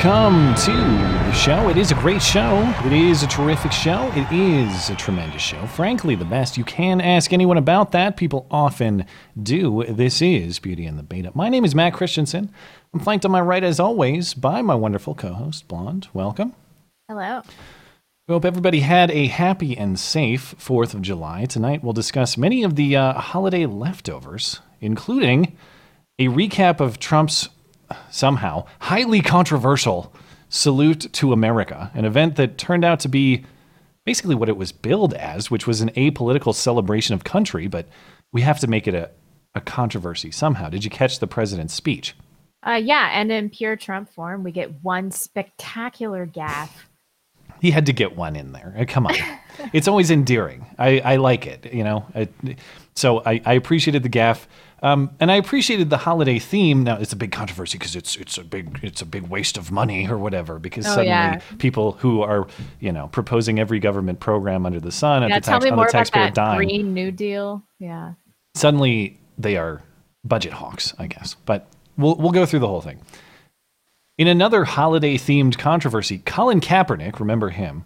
Welcome to the show. It is a great show. It is a terrific show. It is a tremendous show. Frankly, the best. You can ask anyone about that. People often do. This is Beauty and the Beta. My name is Matt Christiansen. I'm flanked on my right, as always, by my wonderful co host, Blonde. Welcome. Hello. We hope everybody had a happy and safe 4th of July. Tonight, we'll discuss many of the uh, holiday leftovers, including a recap of Trump's somehow highly controversial salute to America, an event that turned out to be basically what it was billed as, which was an apolitical celebration of country, but we have to make it a, a controversy somehow. Did you catch the president's speech? Uh, yeah, and in pure Trump form, we get one spectacular gaffe. He had to get one in there. Uh, Come on. it's always endearing. I, I like it, you know. I, so I, I appreciated the gaff. Um, and I appreciated the holiday theme. Now it's a big controversy because it's it's a big it's a big waste of money or whatever. Because Oh, suddenly yeah. people who are you know proposing every government program under the sun at the tax, on the taxpayer dime, Green New Deal. Yeah. suddenly they are budget hawks, I guess. But we'll we'll go through the whole thing. In another holiday themed controversy, Colin Kaepernick, remember him,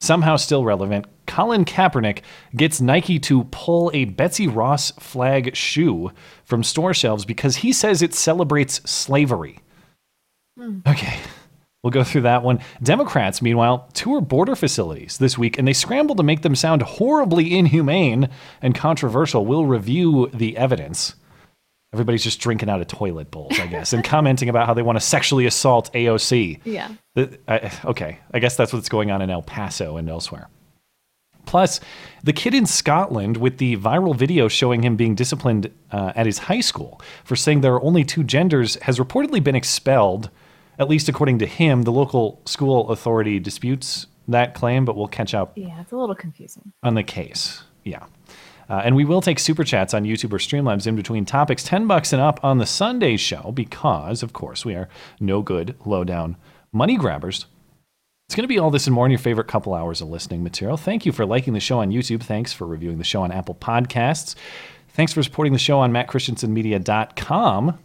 somehow still relevant. Colin Kaepernick gets Nike to pull a Betsy Ross flag shoe from store shelves because he says it celebrates slavery. Hmm. Okay. We'll go through that one. Democrats, meanwhile, tour border facilities this week, and they scramble to make them sound horribly inhumane and controversial. We'll review the evidence. Everybody's just drinking out of toilet bowls, I guess, and commenting about how they want to sexually assault AOC. Yeah. The- I- okay, I guess that's what's going on in El Paso and elsewhere. Plus, the kid in Scotland with the viral video showing him being disciplined uh, at his high school for saying there are only two genders has reportedly been expelled, at least according to him. The local school authority disputes that claim, but we'll catch up Yeah, it's a little confusing. on the case. Yeah. Uh, and we will take super chats on YouTube or Streamlabs in between topics, 10 bucks and up on the Sunday show because, of course, we are no good, low down money grabbers. It's going to be all this and more in your favorite couple hours of listening material. Thank you for liking the show on YouTube. Thanks for reviewing the show on Apple Podcasts. Thanks for supporting the show on mattchristiansenmedia.com.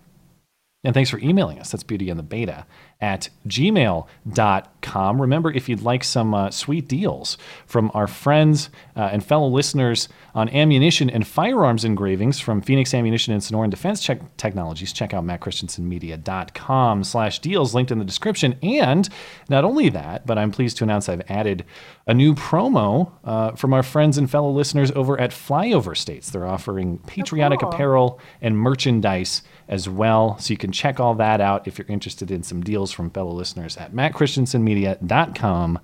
And thanks for emailing us. That's beauty and the beta at gmail.com. Remember, if you'd like some uh, sweet deals from our friends uh, and fellow listeners on ammunition and firearms engravings from Phoenix Ammunition and Sonoran Defense Check Technologies, check out mattchristiansenmedia.com slash deals, linked in the description. And not only that, but I'm pleased to announce I've added a new promo uh, from our friends and fellow listeners over at Flyover States. They're offering patriotic cool. apparel and merchandise as well. So you can check all that out if you're interested in some deals from fellow listeners at mattchristiansenmedia.com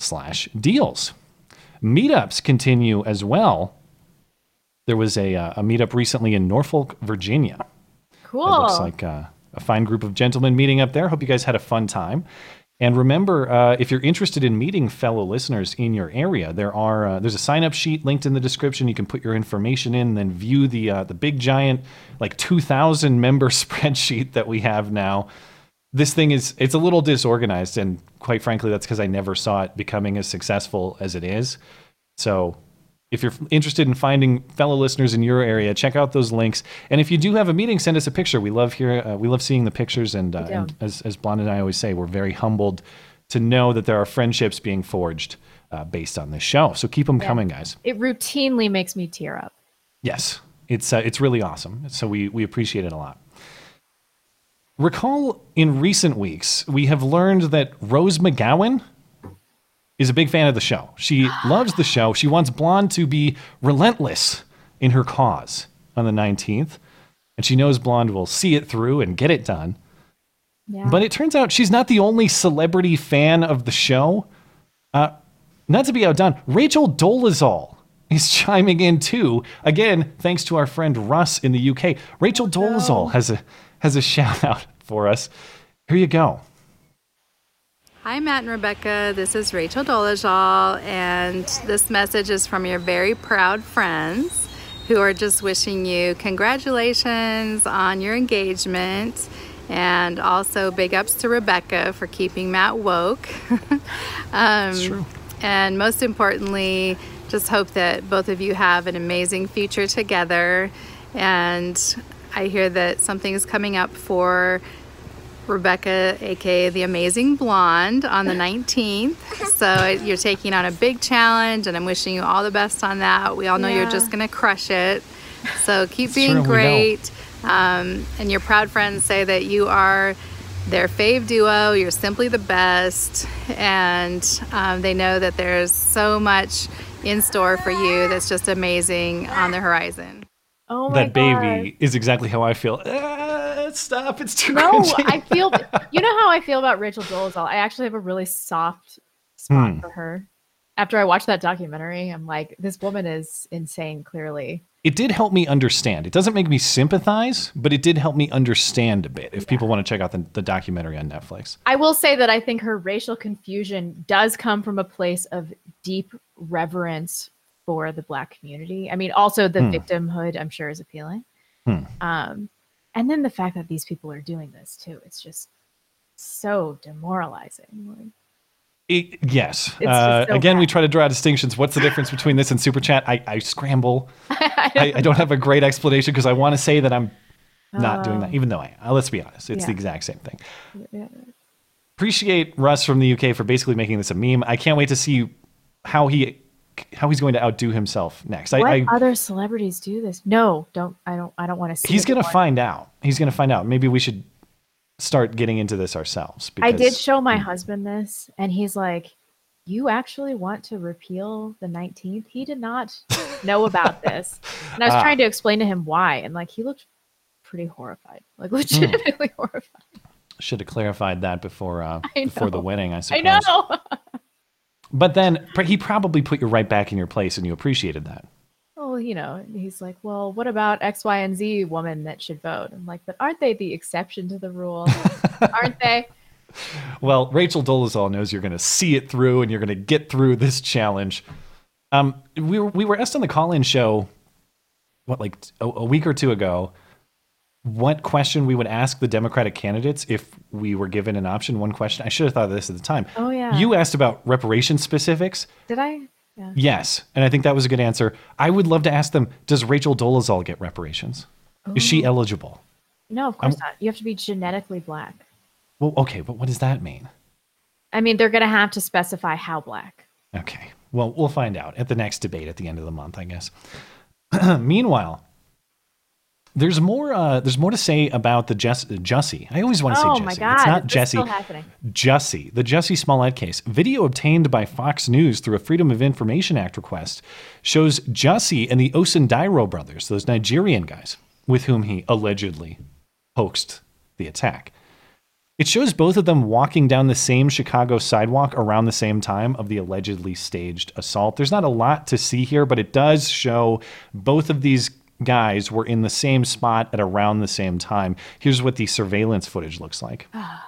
slash deals. Meetups continue as well. There was a, uh, a meetup recently in Norfolk, Virginia. Cool. It looks like uh, a fine group of gentlemen meeting up there. Hope you guys had a fun time. And remember, uh, if you're interested in meeting fellow listeners in your area, there are uh, there's a sign up sheet linked in the description. You can put your information in, then view the uh, the big giant like 2,000 member spreadsheet that we have now. This thing is it's a little disorganized, and quite frankly, that's because I never saw it becoming as successful as it is. So if you're interested in finding fellow listeners in your area, check out those links. And if you do have a meeting, send us a picture. We love here. Uh, we love seeing the pictures. And, uh, and as as Blonde and I always say, we're very humbled to know that there are friendships being forged uh, based on this show. So keep them coming, guys. It routinely makes me tear up. Yes, it's uh, it's really awesome. So we we appreciate it a lot. Recall in recent weeks we have learned that Rose McGowan is a big fan of the show. She loves the show. She wants Blonde to be relentless in her cause on the 19th, and she knows Blonde will see it through and get it done. Yeah. But it turns out she's not the only celebrity fan of the show. Uh, not to be outdone, Rachel Dolezal is chiming in too. Again, thanks to our friend Russ in the UK. Rachel Dolezal has a has a shout out for us. Here you go. Hi, Matt and Rebecca. This is Rachel Dolezal, and this message is from your very proud friends who are just wishing you congratulations on your engagement. And also, big ups to Rebecca for keeping Matt woke. um, true. And most importantly, just hope that both of you have an amazing future together. And I hear that something is coming up for Rebecca, aka the Amazing Blonde, on the 19th. So you're taking on a big challenge, and I'm wishing you all the best on that. We all know you're just going to crush it. So keep It's being true, great. Um, and your proud friends say that you are their fave duo. You're simply the best. And um, they know that there's so much in store for you that's just amazing on the horizon. oh my that baby God. is exactly how I feel. Ah, stop! It's too No, cringy. I feel. You know how I feel about Rachel Dolezal. I actually have a really soft spot Hmm. for her. After I watched that documentary, I'm like, this woman is insane. Clearly, it did help me understand. It doesn't make me sympathize, but it did help me understand a bit. If people want to check out the, the documentary on Netflix, I will say that I think her racial confusion does come from a place of deep reverence for the black community. I mean, also the Hmm. victimhood, I'm sure, is appealing. Hmm. Um, and then the fact that these people are doing this too, it's just so demoralizing. It, yes. Uh, so again, we try to draw distinctions. What's the difference between this and Super Chat? I, I scramble. I, I don't have a great explanation because I want to say that I'm not doing that, even though I am. Let's be honest. It's the exact same thing. Yeah. Appreciate Russ from the UK for basically making this a meme. I can't wait to see how he how he's going to outdo himself next. What I other celebrities do this? No, don't. I don't. I don't want to see. he's going to find out. He's going to find out. Maybe we should start getting into this ourselves. I did show my husband this, and he's like, "You actually want to repeal the 19th?" He did not know about this, and I was Ah. trying to explain to him why, and like he looked pretty horrified, like legitimately horrified. should have clarified that before uh, before the wedding. I suppose. I know. But then he probably put you right back in your place, and you appreciated that. well, you know, he's like, "Well, what about X, Y, and Z woman that should vote?" I'm like, "But aren't they the exception to the rule? aren't they?" Well, Rachel Dolezal knows you're going to see it through, and you're going to get through this challenge. Um, we were we were asked on the call-in show, what like a, a week or two ago, what question we would ask the Democratic candidates if we were given an option. One question I should have thought of this at the time. Oh yeah. You asked about reparation specifics. did I? Yeah. Yes, and I think that was a good answer. I would love to ask them: Does Rachel Dolezal get reparations? Is she oh. eligible? No, of course not. You have to be genetically black. Well, okay, but what does that mean? I mean, they're going to have to specify how black. Okay. Well, we'll find out at the next debate at the end of the month, I guess. Meanwhile, there's more. Uh, there's more to say about the Jess, Jussie. I always want to Oh say my God, It's not Jesse. Jussie, the Jussie Smollett case. Video obtained by Fox News through a Freedom of Information Act request shows Jussie and the Osundairo brothers, those Nigerian guys, with whom he allegedly hoaxed the attack. It shows both of them walking down the same Chicago sidewalk around the same time of the allegedly staged assault. There's not a lot to see here, but it does show both of these guys were in the same spot at around the same time. Here's what the surveillance footage looks like. Ah.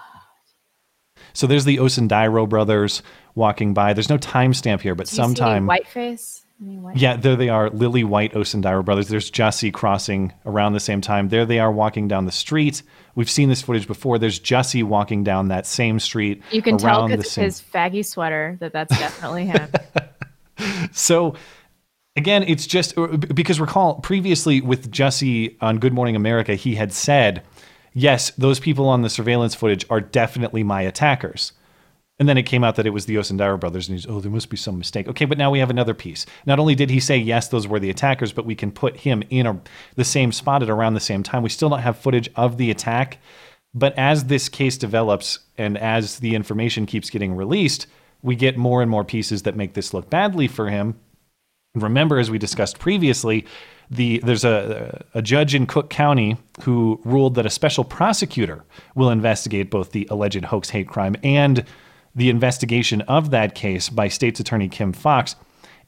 So there's the Osundairo brothers walking by. There's no timestamp here, but Do you see any sometime. whiteface. White- Yeah, there they are, Lily White Osundairo brothers. There's Jussie crossing around the same time. There they are walking down the street. We've seen this footage before. There's Jussie walking down that same street. You can tell because of same- his faggy sweater that that's definitely him. So again, it's just uh, because recall previously with Jesse on Good Morning America, he had said, "Yes, those people on the surveillance footage are definitely my attackers." And then it came out that it was the Osundairo brothers, and he's, oh, there must be some mistake. Okay, but now we have another piece. Not only did he say yes, those were the attackers, but we can put him in a, the same spot at around the same time. We still don't have footage of the attack, but as this case develops and as the information keeps getting released, we get more and more pieces that make this look badly for him. Remember, as we discussed previously, the there's a a judge in Cook County who ruled that a special prosecutor will investigate both the alleged hoax hate crime and the investigation of that case by State's Attorney Kim Foxx.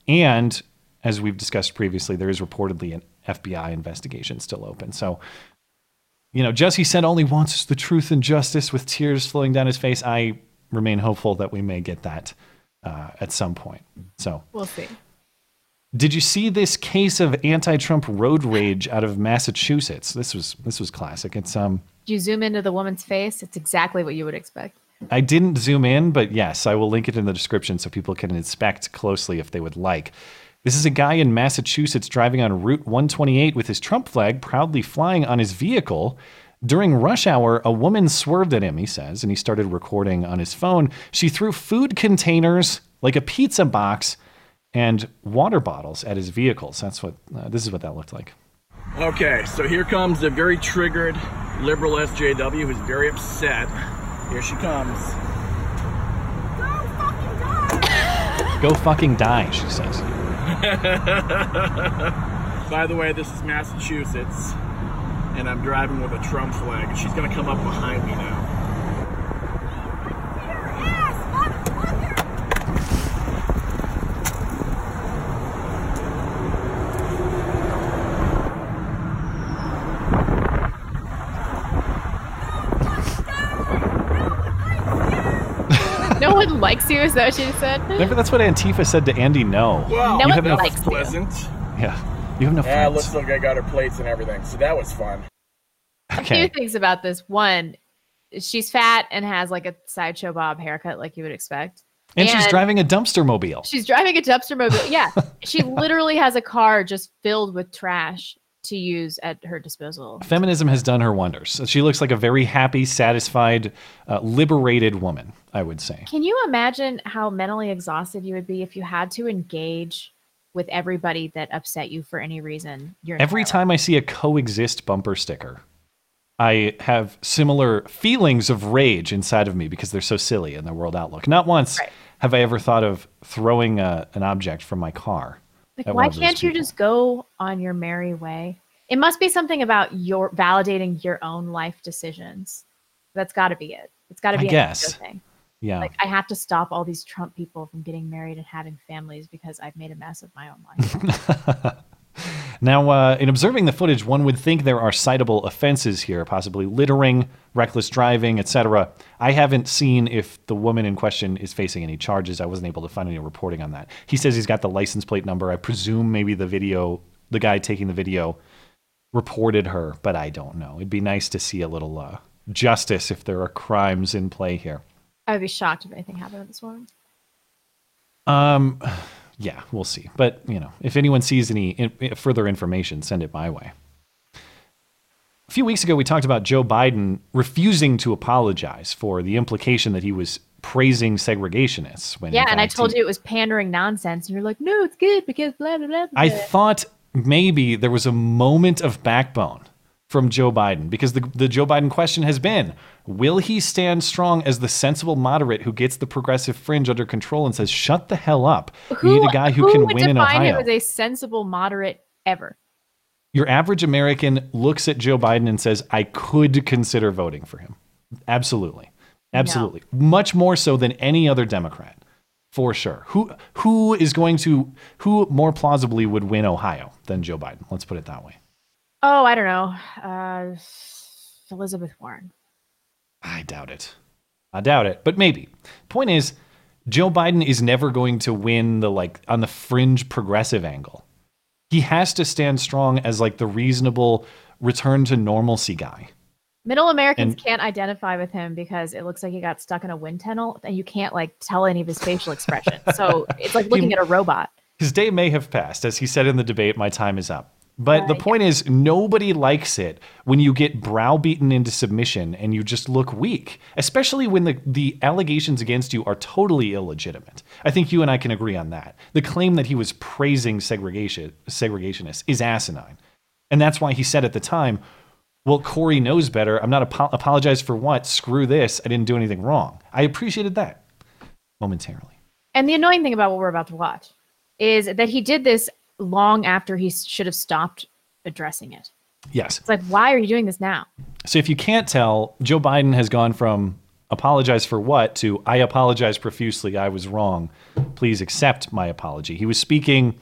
And as we've discussed previously, there is reportedly an FBI investigation still open. So, you know, Jesse said all he wants is the truth and justice with tears flowing down his face. I remain hopeful that we may get that uh, at some point. So, we'll see. Did you see this case of anti-Trump road rage out of Massachusetts? This was this was classic. It's um you zoom into the woman's face? It's exactly what you would expect. I didn't zoom in, but yes, I will link it in the description so people can inspect closely if they would like. This is a guy in Massachusetts driving on Route 128 with his Trump flag proudly flying on his vehicle. During rush hour, a woman swerved at him, he says, and he started recording on his phone. She threw food containers, like a pizza box, and water bottles at his vehicles. That's what uh, this is what that looked like. Okay, so here comes a very triggered liberal SJW who's very upset. Here she comes. Go fucking die, she says. By the way, this is Massachusetts, and I'm driving with a Trump flag, and she's gonna come up behind me now. No one likes you. Is that what she said? Remember, that's what Antifa said to Andy Ngo. Well, No you one have no likes you. pleasant. Yeah, you have no Yeah, friends. looks like I got her plates and everything, so that was fun. A few things about this. One, she's fat and has like a sideshow bob haircut, like you would expect. And she's driving a dumpster mobile. She's driving a dumpster mobile. Yeah, she literally has a car just filled with trash to use at her disposal. Feminism has done her wonders. She looks like a very happy, satisfied, uh, liberated woman, I would say. Can you imagine how mentally exhausted you would be if you had to engage with everybody that upset you for any reason? Every time I see a coexist bumper sticker, I have similar feelings of rage inside of me because they're so silly in their world outlook. Not once Right. have I ever thought of throwing a, an object from my car. Like, why one of those can't you just go on your merry way? It must be something about your validating your own life decisions. That's got to be it. It's got to be guess. thing. Yeah. Like I have to stop all these Trump people from getting married and having families because I've made a mess of my own life. Now, uh, in observing the footage, one would think there are citable offenses here, possibly littering, reckless driving, etc. I haven't seen if the woman in question is facing any charges. I wasn't able to find any reporting on that. He says he's got the license plate number. I presume maybe the video, the guy taking the video, reported her, but I don't know. It'd be nice to see a little uh, justice if there are crimes in play here. I would be shocked if anything happened to this woman. Um, yeah, we'll see. But you know, if anyone sees any in, eh, further information, send it my way. A few weeks ago, we talked about Joe Biden refusing to apologize for the implication that he was praising segregationists. When Yeah, and I told he- you it was pandering nonsense, and you're like, no, it's good because blah blah blah. blah. I thought maybe there was a moment of backbone from Joe Biden because the, the Joe Biden question has been Will he stand strong as the sensible moderate who gets the progressive fringe under control and says, shut the hell up? we need a guy who, can would win in define Ohio. him as a sensible moderate ever? Your average American looks at Joe Biden and says, I could consider voting for him. Absolutely. Absolutely. Much more so than any other Democrat. For sure. Who who is going to who more plausibly would win Ohio than Joe Biden? Let's put it that way. Oh, I don't know. Uh, Elizabeth Warren. I doubt it. I doubt it, but maybe. Point is, Joe Biden is never going to win the like on the fringe progressive angle. He has to stand strong as like the reasonable return to normalcy guy. Middle Americans And- can't identify with him because it looks like he got stuck in a wind tunnel, and you can't like tell any of his facial expressions. so it's like looking at a robot. His day may have passed, as he said in the debate, my time is up. But the point is, nobody likes it when you get browbeaten into submission and you just look weak, especially when the, the allegations against you are totally illegitimate. I think you and I can agree on that. The claim that he was praising segregation segregationists is asinine. And that's why he said at the time, well, Cory knows better. I'm not apo- apologize for what? Screw this. I didn't do anything wrong. I appreciated that momentarily. And the annoying thing about what we're about to watch is that he did this long after he should have stopped addressing it. Yes. It's like, why are you doing this now? So if you can't tell, Joe Biden has gone from apologize for what to I apologize profusely. I was wrong. Please accept my apology. He was speaking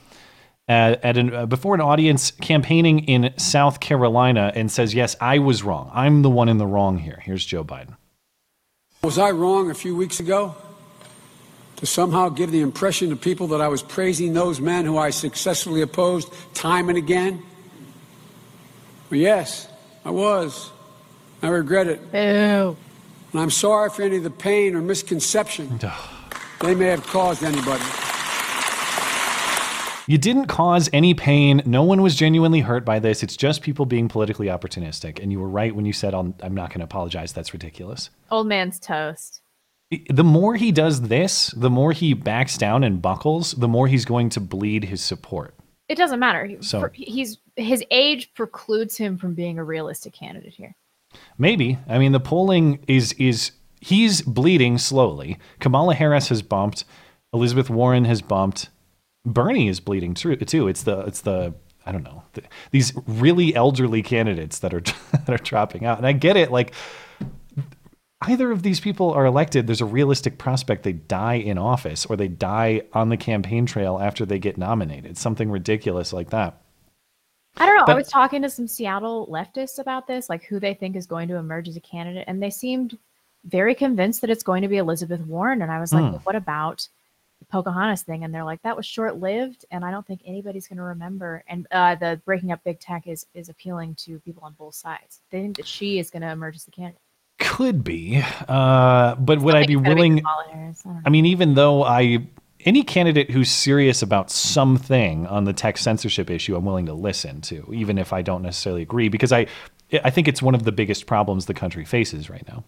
at, at an, uh, before an audience campaigning in South Carolina and says, "Yes, I was wrong. I'm the one in the wrong here." Here's Joe Biden. Was I wrong a few weeks ago to somehow give the impression to people that I was praising those men who I successfully opposed time and again? Well, yes, I was. I regret it. Boo. And I'm sorry for any of the pain or misconception they may have caused anybody. You didn't cause any pain. No one was genuinely hurt by this. It's just people being politically opportunistic. And you were right when you said, I'm not going to apologize. That's ridiculous. Old man's toast. The more he does this, the more he backs down and buckles, the more he's going to bleed his support. It doesn't matter. He- So- he's his age precludes him from being a realistic candidate here. Maybe. I mean, the polling is is he's bleeding slowly. Kamala Harris has bumped. Elizabeth Warren has bumped. Bernie is bleeding too. Too. It's the it's the I don't know the, these really elderly candidates that are that are dropping out. And I get it. Like either of these people are elected, there's a realistic prospect they die in office or they die on the campaign trail after they get nominated. Something ridiculous like that. I don't know. But- I was talking to some Seattle leftists about this, like who they think is going to emerge as a candidate, and they seemed very convinced that it's going to be Elizabeth Warren. And I was like, Hmm. well, what about the Pocahontas thing? And they're like, that was short lived, and I don't think anybody's going to remember. And uh, the breaking up big tech is is appealing to people on both sides. They think that she is going to emerge as the candidate. Could be, uh, but would I be willing? I. I mean, even though I any candidate who's serious about something on the tech censorship issue, I'm willing to listen to, even if I don't necessarily agree, because I I think it's one of the biggest problems the country faces right now.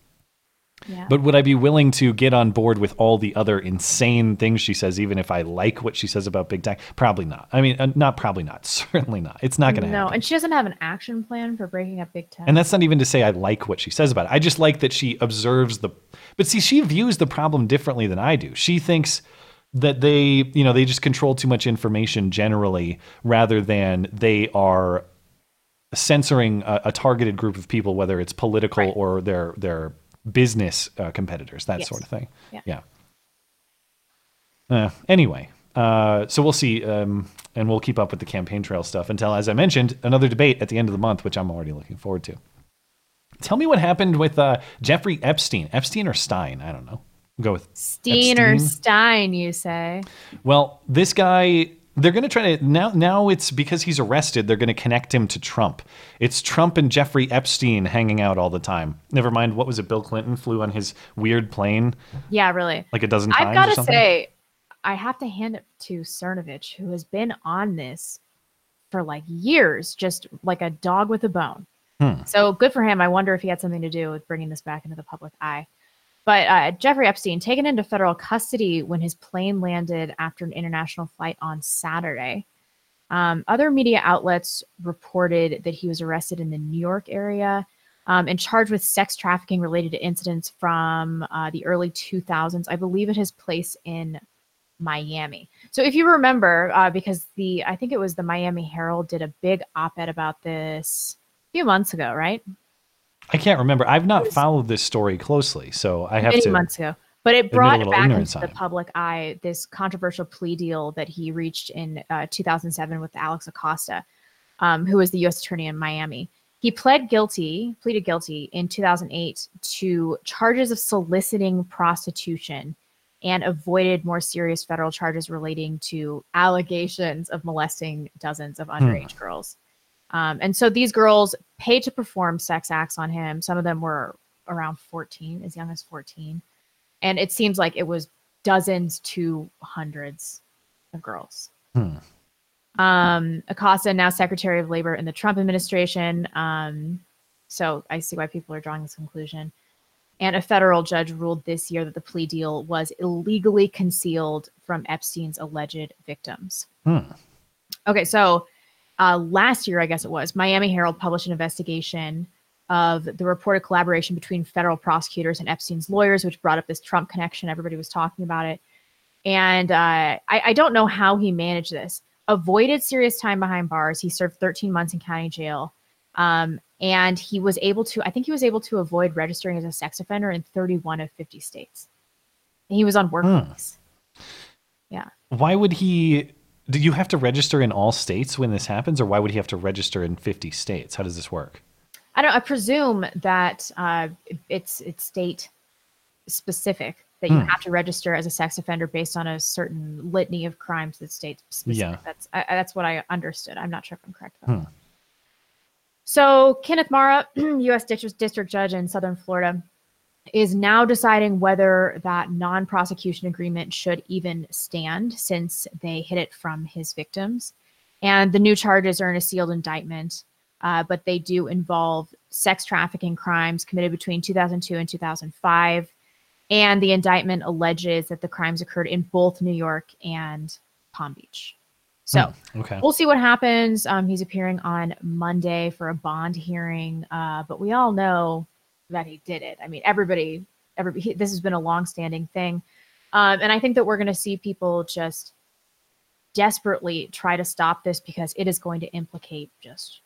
Yeah. But would I be willing to get on board with all the other insane things she says, even if I like what she says about big tech? Probably not. I mean, uh, not probably not. Certainly not. It's not going to no, happen. No, and she doesn't have an action plan for breaking up big tech. And that's not even to say I like what she says about it. I just like that she observes the. But see, she views the problem differently than I do. She thinks that they, you know, they just control too much information generally, rather than they are censoring a, a targeted group of people, whether it's political or their their business uh, competitors, that Yes. sort of thing. Yeah. yeah. Uh, anyway, uh, so we'll see, um, and we'll keep up with the campaign trail stuff until, as I mentioned, another debate at the end of the month, which I'm already looking forward to. Tell me what happened with uh, Jeffrey Epstein. Epstein or Stein? I don't know. We'll go with Steen or Stein, you say? Well, this guy, they're going to try to now. Now it's because he's arrested. They're going to connect him to Trump. It's Trump and Jeffrey Epstein hanging out all the time. Never mind. What was it? Bill Clinton flew on his weird plane Yeah, really. like a dozen times. I've got to say, I have to hand it to Cernovich, who has been on this for like years, just like a dog with a bone. Hmm. So good for him. I wonder if he had something to do with bringing this back into the public eye. But uh, Jeffrey Epstein taken into federal custody when his plane landed after an international flight on Saturday. Um, other media outlets reported that he was arrested in the New York area um, and charged with sex trafficking related to incidents from uh, the early 2000s. I believe at his place in Miami. So if you remember, uh, because the I think it was the Miami Herald did a big op-ed about this a few months ago, right? I can't remember. I've not followed this story closely, so I have many to. months ago. But it brought back into the public eye this controversial plea deal that he reached in uh, 2007 with Alex Acosta, um, who was the U.S. attorney in Miami. He pled guilty, pleaded guilty in 2008 to charges of soliciting prostitution and avoided more serious federal charges relating to allegations of molesting dozens of underage girls. Um, and so these girls paid to perform sex acts on him. Some of them were around 14, as young as 14. And it seems like it was dozens to hundreds of girls. Hmm. Um, Acosta, now Secretary of Labor in the Trump administration. Um, so I see why people are drawing this conclusion. And a federal judge ruled this year that the plea deal was illegally concealed from Epstein's alleged victims. Hmm. Okay, so uh, last year, I guess it was, Miami Herald published an investigation of the reported collaboration between federal prosecutors and Epstein's lawyers, which brought up this Trump connection. Everybody was talking about it. And uh, I, I don't know how he managed this. Avoided serious time behind bars. He served 13 months in county jail. Um, and he was able to, I think he was able to avoid registering as a sex offender in 31 of 50 states. And he was on work release. Yeah. Why would he? Do you have to register in all states when this happens, or why would he have to register in 50 states? How does this work? I don't. I presume that uh, it's it's state specific that you Hmm. have to register as a sex offender based on a certain litany of crimes that state specific. Yeah. That's I, that's what I understood. I'm not sure if I'm correct. About Hmm. that. So Kenneth Marra, U.S. District District Judge in Southern Florida, is now deciding whether that non-prosecution agreement should even stand since they hid it from his victims. And the new charges are in a sealed indictment, uh, but they do involve sex trafficking crimes committed between 2002 and 2005. And the indictment alleges that the crimes occurred in both New York and Palm Beach. So Hmm, okay. we'll see what happens. Um, he's appearing on Monday for a bond hearing, uh, but we all know that he did it. I mean, everybody, everybody. This has been a long-standing thing, um, and I think that we're going to see people just desperately try to stop this because it is going to implicate just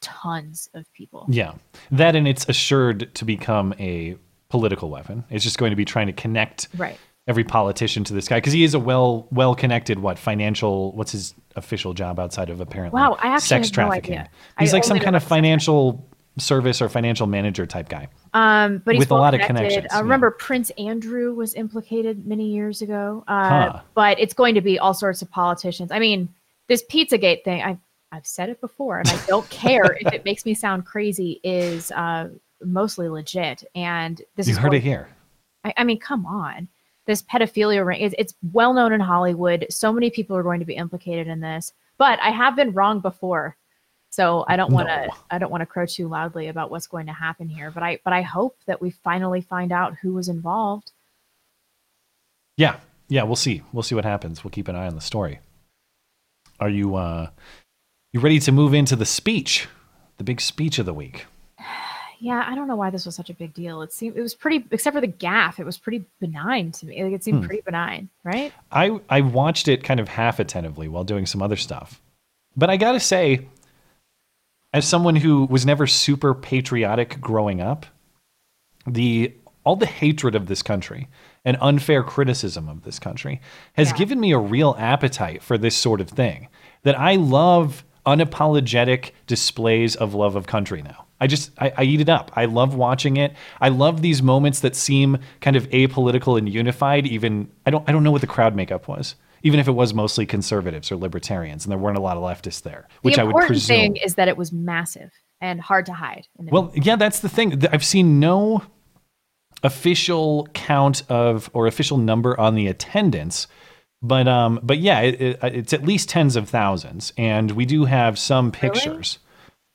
tons of people. Yeah, that and it's assured to become a political weapon. It's just going to be trying to connect Right. every politician to this guy because he is a well well connected what financial what's his official job outside of apparently Wow, I actually sex no trafficking. idea. He's I like some kind of financial service or financial manager type guy. Um, but he's With a lot of connections, Uh, yeah. remember, Prince Andrew was implicated many years ago. Uh, Huh. But it's going to be all sorts of politicians. I mean, this Pizzagate thing, I've, I've said it before, and I don't care if it makes me sound crazy, is uh, mostly legit. And this you is heard going- it here. I, I mean, come on. This pedophilia ring is it's well known in Hollywood. So many people are going to be implicated in this. But I have been wrong before. So I don't want to No. I don't want to crow too loudly about what's going to happen here. But I but I hope that we finally find out who was involved. Yeah, yeah, we'll see. We'll see what happens. We'll keep an eye on the story. Are you uh you ready to move into the speech? The big speech of the week. Yeah, I don't know why this was such a big deal. It seemed it was pretty except for the gaff, it was pretty benign to me. Like it seemed Hmm. pretty benign, right? I I watched it kind of half attentively while doing some other stuff. But I got to say as someone who was never super patriotic growing up, the all the hatred of this country and unfair criticism of this country has Yeah. given me a real appetite for this sort of thing. That I love unapologetic displays of love of country now. I just I, I eat it up. I love watching it. I love these moments that seem kind of apolitical and unified. Even I don't I don't know what the crowd makeup was. Even if it was mostly conservatives or libertarians, and there weren't a lot of leftists there, which the I would important presume. thing is that it was massive and hard to hide. Well, yeah, that's the thing. I've seen no official count of or official number on the attendance, but um, but yeah, it, it, it's at least tens of thousands, and we do have some pictures.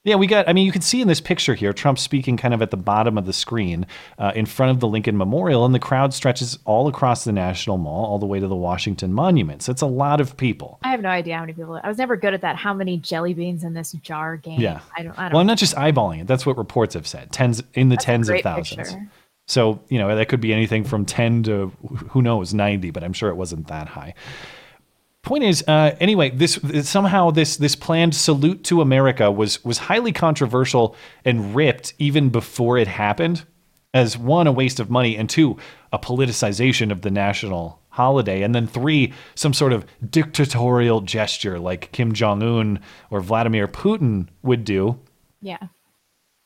Yeah, we got. I mean, you can see in this picture here, Trump speaking kind of at the bottom of the screen, uh, in front of the Lincoln Memorial, and the crowd stretches all across the National Mall, all the way to the Washington Monument. So it's a lot of people. I have no idea how many people. I was never good at that. How many jelly beans in this jar game? Yeah, I don't. I don't Well, I'm not just eyeballing it. That's what reports have said. Tens in the That's tens of thousands. picture. So you know that could be anything from ten to who knows ninety, but I'm sure it wasn't that high. Point is, uh, anyway, this somehow this this planned salute to America was was highly controversial and ripped even before it happened, as one a waste of money and two a politicization of the national holiday, and then three some sort of dictatorial gesture like Kim Jong Un or Vladimir Putin would do Yeah.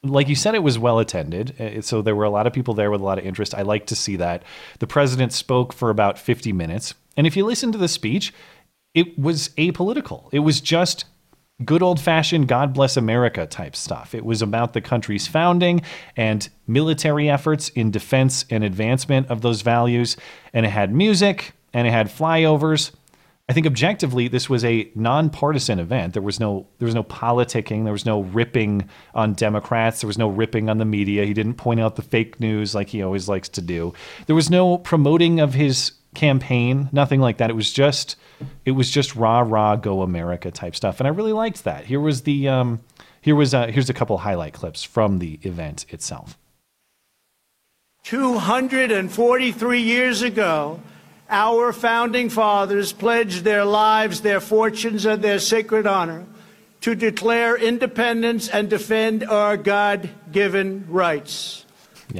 like you said, it was well attended. Uh, So there were a lot of people there with a lot of interest. I like to see that. The president spoke for about 50 minutes. And if you listen to the speech, it was apolitical. It was just good old fashioned God bless America type stuff. It was about the country's founding and military efforts in defense and advancement of those values. And it had music and it had flyovers. I think objectively this was a nonpartisan event. There was no there was no politicking, there was no ripping on Democrats, there was no ripping on the media. He didn't point out the fake news like he always likes to do. There was no promoting of his campaign, nothing like that. It was just it was just rah rah go America type stuff, and I really liked that. Here was the um, here was uh, here's a couple highlight clips from the event itself. 243 years ago, our founding fathers pledged their lives, their fortunes, and their sacred honor to declare independence and defend our God given rights.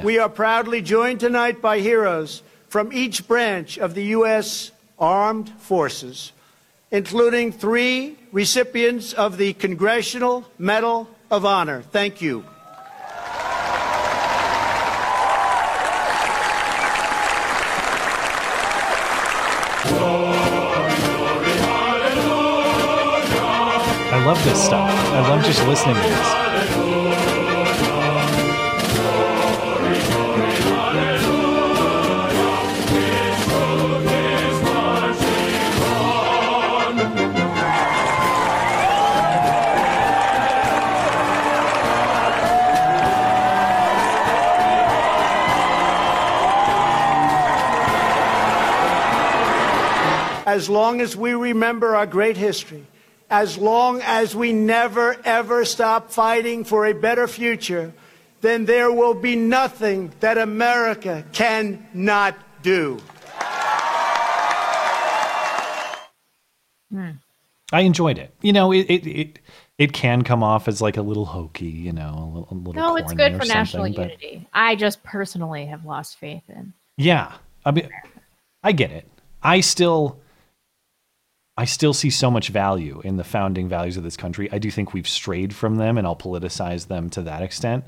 We are proudly joined tonight by heroes from each branch of the U.S. Armed Forces, including three recipients of the Congressional Medal of Honor. Thank you. I love this stuff. I love just listening to this. As long as we remember our great history, as long as we never, ever stop fighting for a better future, then there will be nothing that America cannot do. Hmm. I enjoyed it. You know, it it it, it can come off as like a little hokey, you know, a little, a little No, it's good or for national something, but- unity. I just personally have lost faith in. Yeah, I mean, I get it. I still, I still see so much value in the founding values of this country. I do think we've strayed from them, and I'll politicize them to that extent.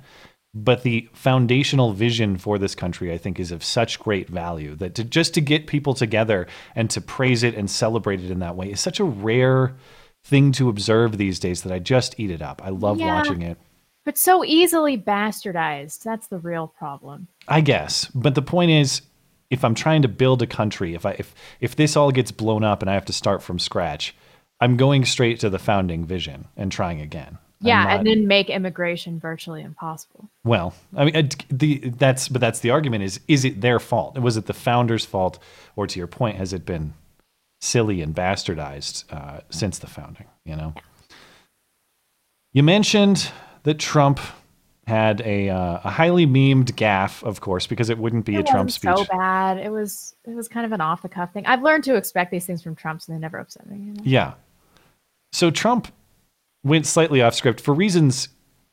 But the foundational vision for this country, I think, is of such great value that to just to get people together and to praise it and celebrate it in that way is such a rare thing to observe these days that I just eat it up. I love Yeah. watching it. But so easily bastardized. That's the real problem. I guess, but the point is, if I'm trying to build a country, if I if if this all gets blown up and I have to start from scratch, I'm going straight to the founding vision and trying again. Yeah, not- and then make immigration virtually impossible. well, I mean, the that's but that's the argument is is it their fault? Was it the founders' fault, or to your point, has it been silly and bastardized uh, since the founding? You know. You mentioned that Trump had a uh, a highly memed gaffe, of course, because it wouldn't be it a Trump speech. so bad. It was it was kind of an off the cuff thing. I've learned to expect these things from Trump, so they never upset me. You know? Yeah. So Trump went slightly off script for reasons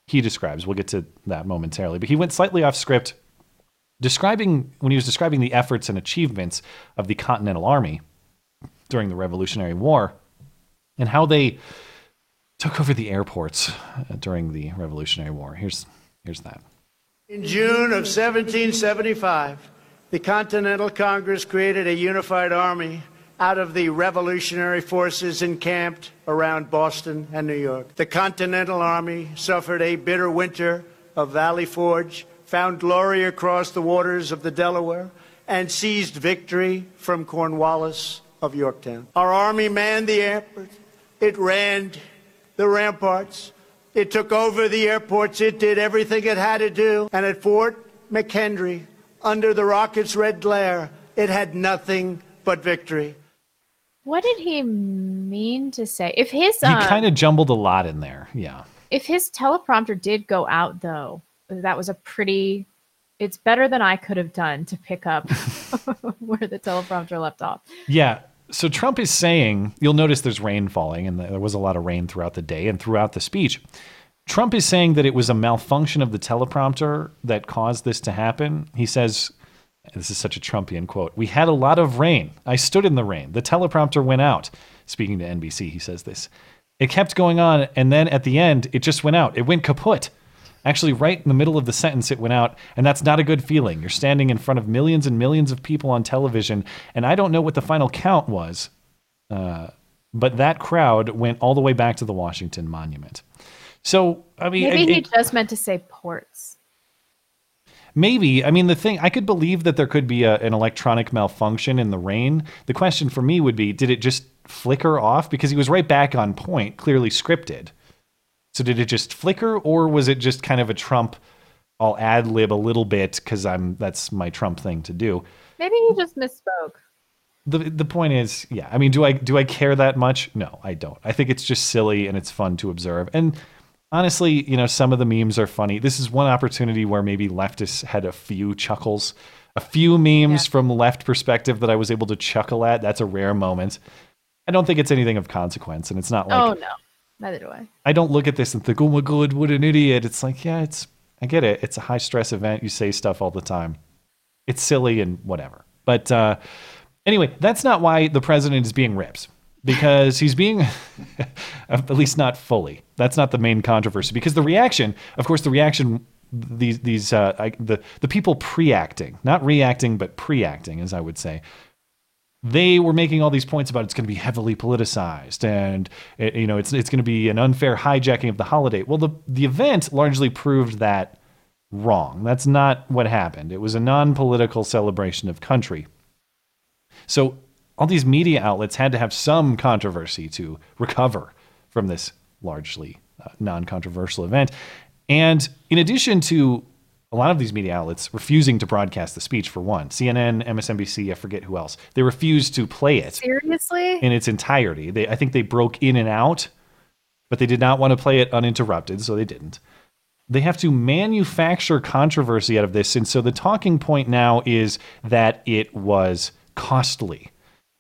he describes. We'll get to that momentarily. But he went slightly off script describing when he was describing the efforts and achievements of the Continental Army during the Revolutionary War and how they took over the airports uh, during the Revolutionary War. Here's here's that. In June of 1775, the Continental Congress created a unified army out of the revolutionary forces encamped around Boston and New York. The Continental Army suffered a bitter winter of Valley Forge, found glory across the waters of the Delaware, and seized victory from Cornwallis of Yorktown. Our army manned the airport. It ran the ramparts. It took over the airports. It did everything it had to do. And at Fort McHenry, under the rocket's red glare, it had nothing but victory. What did he mean to say? If his He um, kind of jumbled a lot in there. Yeah. if his teleprompter did go out though, that was a pretty it's better than I could have done to pick up where the teleprompter left off. Yeah. So Trump is saying, you'll notice there's rain falling, and there was a lot of rain throughout the day and throughout the speech. Trump is saying that it was a malfunction of the teleprompter that caused this to happen. He says, this is such a Trumpian quote. We had a lot of rain. I stood in the rain. The teleprompter went out. Speaking to NBC, he says this. It kept going on, and then at the end, it just went out. It went kaput. Actually, right in the middle of the sentence, it went out, and that's not a good feeling. You're standing in front of millions and millions of people on television, and I don't know what the final count was, uh, but that crowd went all the way back to the Washington Monument. So, I mean, Maybe it- he just meant to say ports. Maybe. I mean, the thing, I could believe that there could be a, an electronic malfunction in the rain. The question for me would be did it just flicker off? Because he was right back on point, clearly scripted. So did it just flicker, or was it just kind of a Trump? I'll ad lib a little bit because I'm that's my Trump thing to do. Maybe he just misspoke. The the point is, yeah. I mean, do I do I care that much? No, I don't. I think it's just silly and it's fun to observe. And honestly, you know, some of the memes are funny. This is one opportunity where maybe leftists had a few chuckles, a few memes from left perspective that I was able to chuckle at. That's a rare moment. I don't think it's anything of consequence, and it's not oh, like oh no. Neither do I. I don't look at this and think, "Oh my god, what an idiot!" It's like, yeah, it's I get it. It's a high stress event. You say stuff all the time. It's silly and whatever. But uh, anyway, that's not why the president is being ripped because he's being at least not fully. That's not the main controversy because the reaction, of course, the reaction these these uh, I, the the people pre-acting, not reacting, but pre-acting, as I would say they were making all these points about it's going to be heavily politicized and it, you know it's it's going to be an unfair hijacking of the holiday. Well, the the event largely proved that wrong. That's not what happened. It was a non-political celebration of country. So all these media outlets had to have some controversy to recover from this largely uh, non-controversial event. And in addition to a lot of these media outlets refusing to broadcast the speech for one, CNN, MSNBC, I forget who else, they refused to play it Seriously? in its entirety. They, I think they broke in and out, but they did not want to play it uninterrupted, so they didn't. They have to manufacture controversy out of this, and so the talking point now is that it was costly.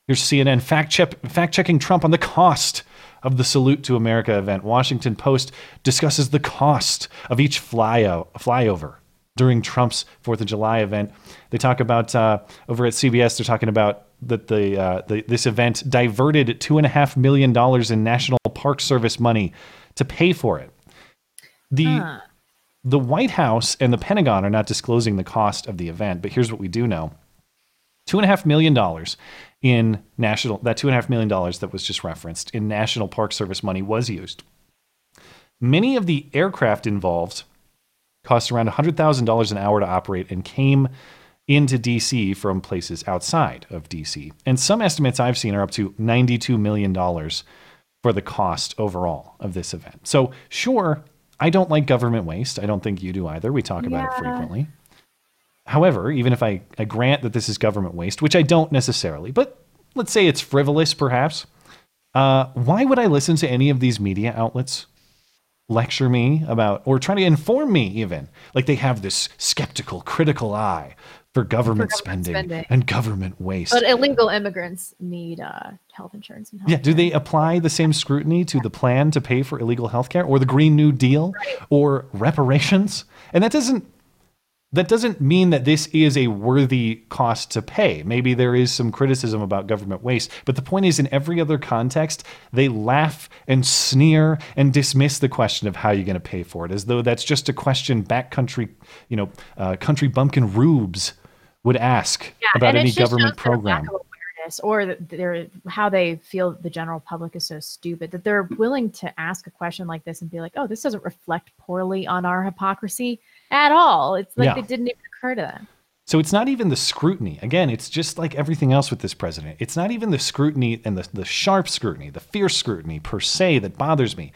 Here's CNN fact check fact checking Trump on the cost of the Salute to America event. Washington Post discusses the cost of each fly flyover during Trump's Fourth of July event. They talk about uh, over at CBS. They're talking about that the, uh, the this event diverted two and a half million dollars in National Park Service money to pay for it. The the White House and the Pentagon are not disclosing the cost of the event, but here's what we do know: two and a half million dollars in national that two and a half million dollars that was just referenced in National Park Service money was used. Many of the aircraft involved cost around $100,000 an hour to operate and came into DC from places outside of DC. And some estimates I've seen are up to $92 million for the cost overall of this event. So, sure, I don't like government waste. I don't think you do either. We talk about it frequently. However, even if I, I grant that this is government waste, which I don't necessarily, but let's say it's frivolous perhaps, uh, why would I listen to any of these media outlets lecture me about or try to inform me even? Like they have this skeptical, critical eye for government, government spending, spending. and government waste. But illegal immigrants need uh, health insurance and health Yeah, do they apply the same scrutiny to the plan to pay for illegal health care or the Green New Deal or reparations? And that doesn't that doesn't mean that this is a worthy cost to pay. Maybe there is some criticism about government waste, but the point is in every other context, they laugh and sneer and dismiss the question of how you're going to pay for it as though that's just a question backcountry, you know, uh, country bumpkin rubes would ask Yeah, about any government their program. of awareness or they're how they feel the general public is so stupid that they're willing to ask a question like this and be like, "Oh, this doesn't reflect poorly on our hypocrisy at all." It's like Yeah. it didn't even occur to them. So it's not even the scrutiny. Again, it's just like everything else with this president. It's not even the scrutiny and the, the sharp scrutiny, the fierce scrutiny per se that bothers me.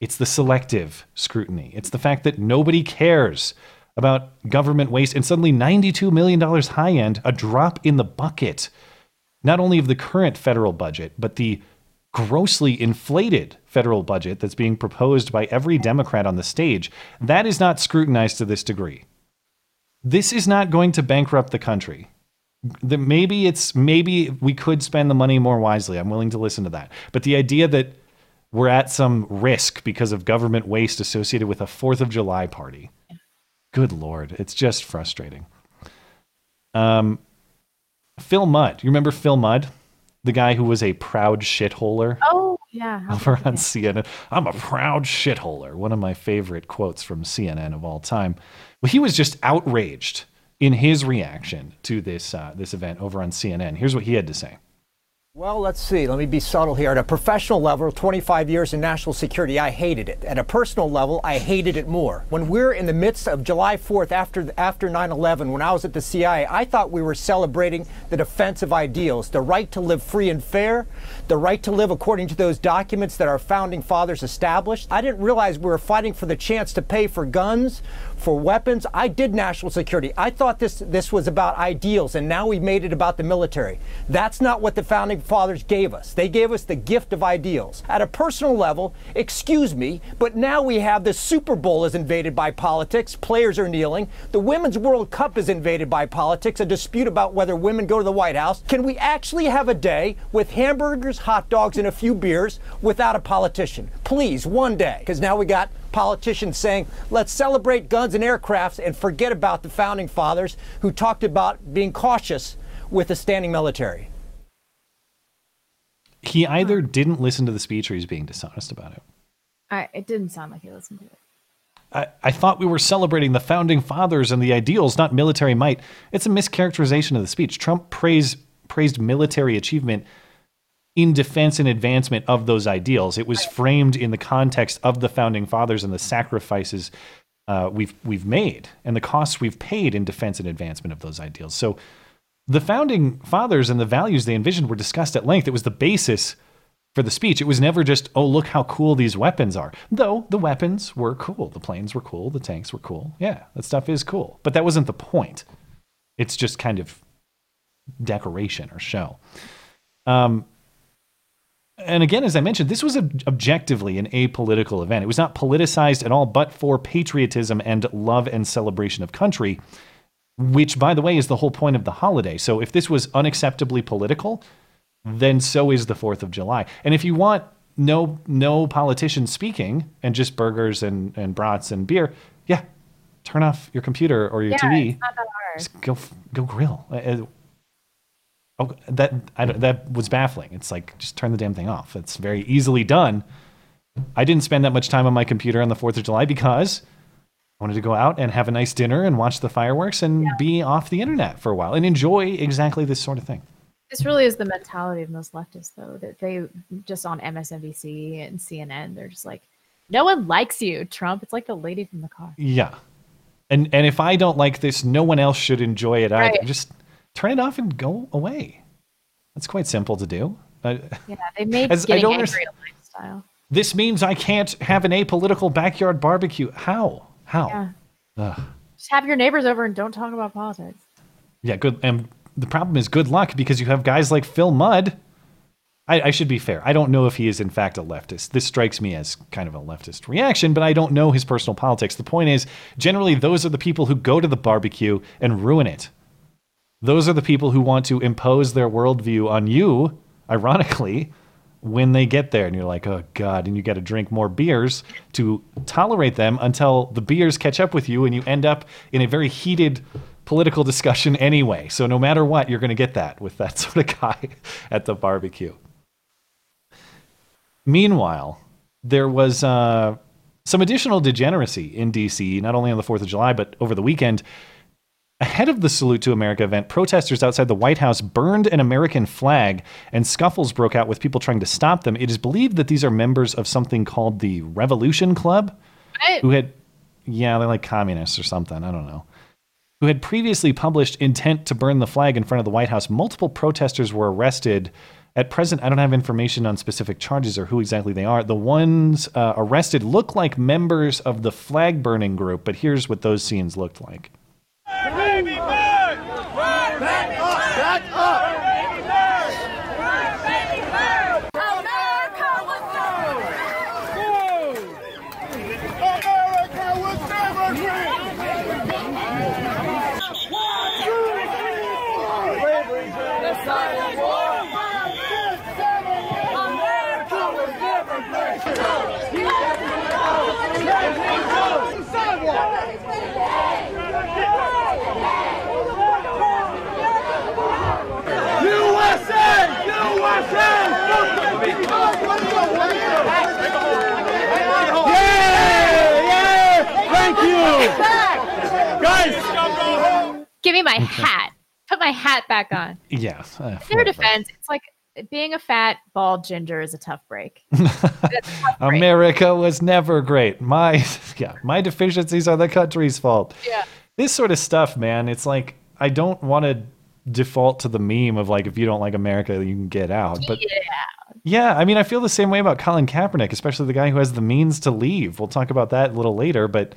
It's the selective scrutiny. It's the fact that nobody cares about government waste and suddenly $92 million high end, a drop in the bucket, not only of the current federal budget, but the grossly inflated federal budget that's being proposed by every Democrat on the stage. That is not scrutinized to this degree. This is not going to bankrupt the country. Maybe it's maybe we could spend the money more wisely. I'm willing to listen to that. But the idea that we're at some risk because of government waste associated with a 4th of July party. Good lord, it's just frustrating. Um Phil Mudd. You remember Phil Mudd? The guy who was a proud shitholer Oh yeah. over on? CNN. I'm a proud shitholer. One of my favorite quotes from CNN of all time. Well, he was just outraged in his reaction to this uh, this event over on CNN. Here's what he had to say. Well, let's see. Let me be subtle here. At a professional level, 25 years in national security, I hated it. At a personal level, I hated it more. When we're in the midst of July 4th after after 9/11, when I was at the CIA, I thought we were celebrating the defense of ideals, the right to live free and fair, the right to live according to those documents that our founding fathers established. I didn't realize we were fighting for the chance to pay for guns, for weapons. I did national security. I thought this this was about ideals, and now we've made it about the military. That's not what the founding fathers gave us. They gave us the gift of ideals. At a personal level, excuse me, but now we have the Super Bowl is invaded by politics. Players are kneeling. The Women's World Cup is invaded by politics. A dispute about whether women go to the White House. Can we actually have a day with hamburgers, hot dogs, and a few beers without a politician? Please, one day, because now we got politicians saying, let's celebrate guns and aircrafts and forget about the founding fathers who talked about being cautious with a standing military. He either didn't listen to the speech or he's being dishonest about it. I, it didn't sound like he listened to it. I, I thought we were celebrating the founding fathers and the ideals, not military might. It's a mischaracterization of the speech. Trump praised praised military achievement in defense and advancement of those ideals. It was framed in the context of the founding fathers and the sacrifices uh, we've we've made and the costs we've paid in defense and advancement of those ideals. So the founding fathers and the values they envisioned were discussed at length. It was the basis for the speech. It was never just, oh, look how cool these weapons are. Though the weapons were cool. The planes were cool. The tanks were cool. Yeah, that stuff is cool. But that wasn't the point. It's just kind of decoration or show. Um, and again, as I mentioned, this was ob- objectively an apolitical event. It was not politicized at all, but for patriotism and love and celebration of country, which, by the way, is the whole point of the holiday. So if this was unacceptably political, then so is the 4th of July. And if you want no no politicians speaking and just burgers and, and brats and beer, yeah, turn off your computer or your yeah, TV. it's not that hard. Just go go grill. Uh, uh, Oh, that I that was baffling. It's like just turn the damn thing off. It's very easily done. I didn't spend that much time on my computer on the 4th of July because I wanted to go out and have a nice dinner and watch the fireworks and be off the internet for a while and enjoy exactly this sort of thing. This really is the mentality of most leftists, though, that they just on MSNBC and CNN, they're just like, no one likes you, Trump. It's like the lady from the car. Yeah. And and if I don't like this, no one else should enjoy it either. Right. Just turn it off and go away. That's quite simple to do. Yeah, they made As- I don't angry a lifestyle. this means I can't have an apolitical backyard barbecue. How? How? Yeah. Just have your neighbors over and don't talk about politics. Yeah, good. And the problem is good luck because you have guys like Phil Mudd. I, I should be fair. I don't know if he is in fact a leftist. This strikes me as kind of a leftist reaction, but I don't know his personal politics. The point is, generally, those are the people who go to the barbecue and ruin it. Those are the people who want to impose their worldview on you, ironically, when they get there. And you're like, oh, God. And you got to drink more beers to tolerate them until the beers catch up with you and you end up in a very heated political discussion anyway. So no matter what, you're going to get that with that sort of guy at the barbecue. Meanwhile, there was uh, some additional degeneracy in DC, not only on the 4th of July, but over the weekend. Ahead of the Salute to America event, protesters outside the White House burned an American flag and scuffles broke out with people trying to stop them. It is believed that these are members of something called the Revolution Club, What? who had, yeah, they're like communists or something. I don't know. who had previously published intent to burn the flag in front of the White House. Multiple protesters were arrested. At present, I don't have information on specific charges or who exactly they are. The ones uh, arrested look like members of the flag burning group, but here's what those scenes looked like. Give me my hat. Put my hat back on. Yes. uh, In their defense, it's like being a fat, bald ginger is a tough break. A tough break. America was never great. My yeah, my deficiencies are the country's fault. Yeah. This sort of stuff, man, it's like I don't want to default to the meme of like if you don't like America, you can get out. But yeah. yeah, I mean, I feel the same way about Colin Kaepernick, especially the guy who has the means to leave. We'll talk about that a little later, but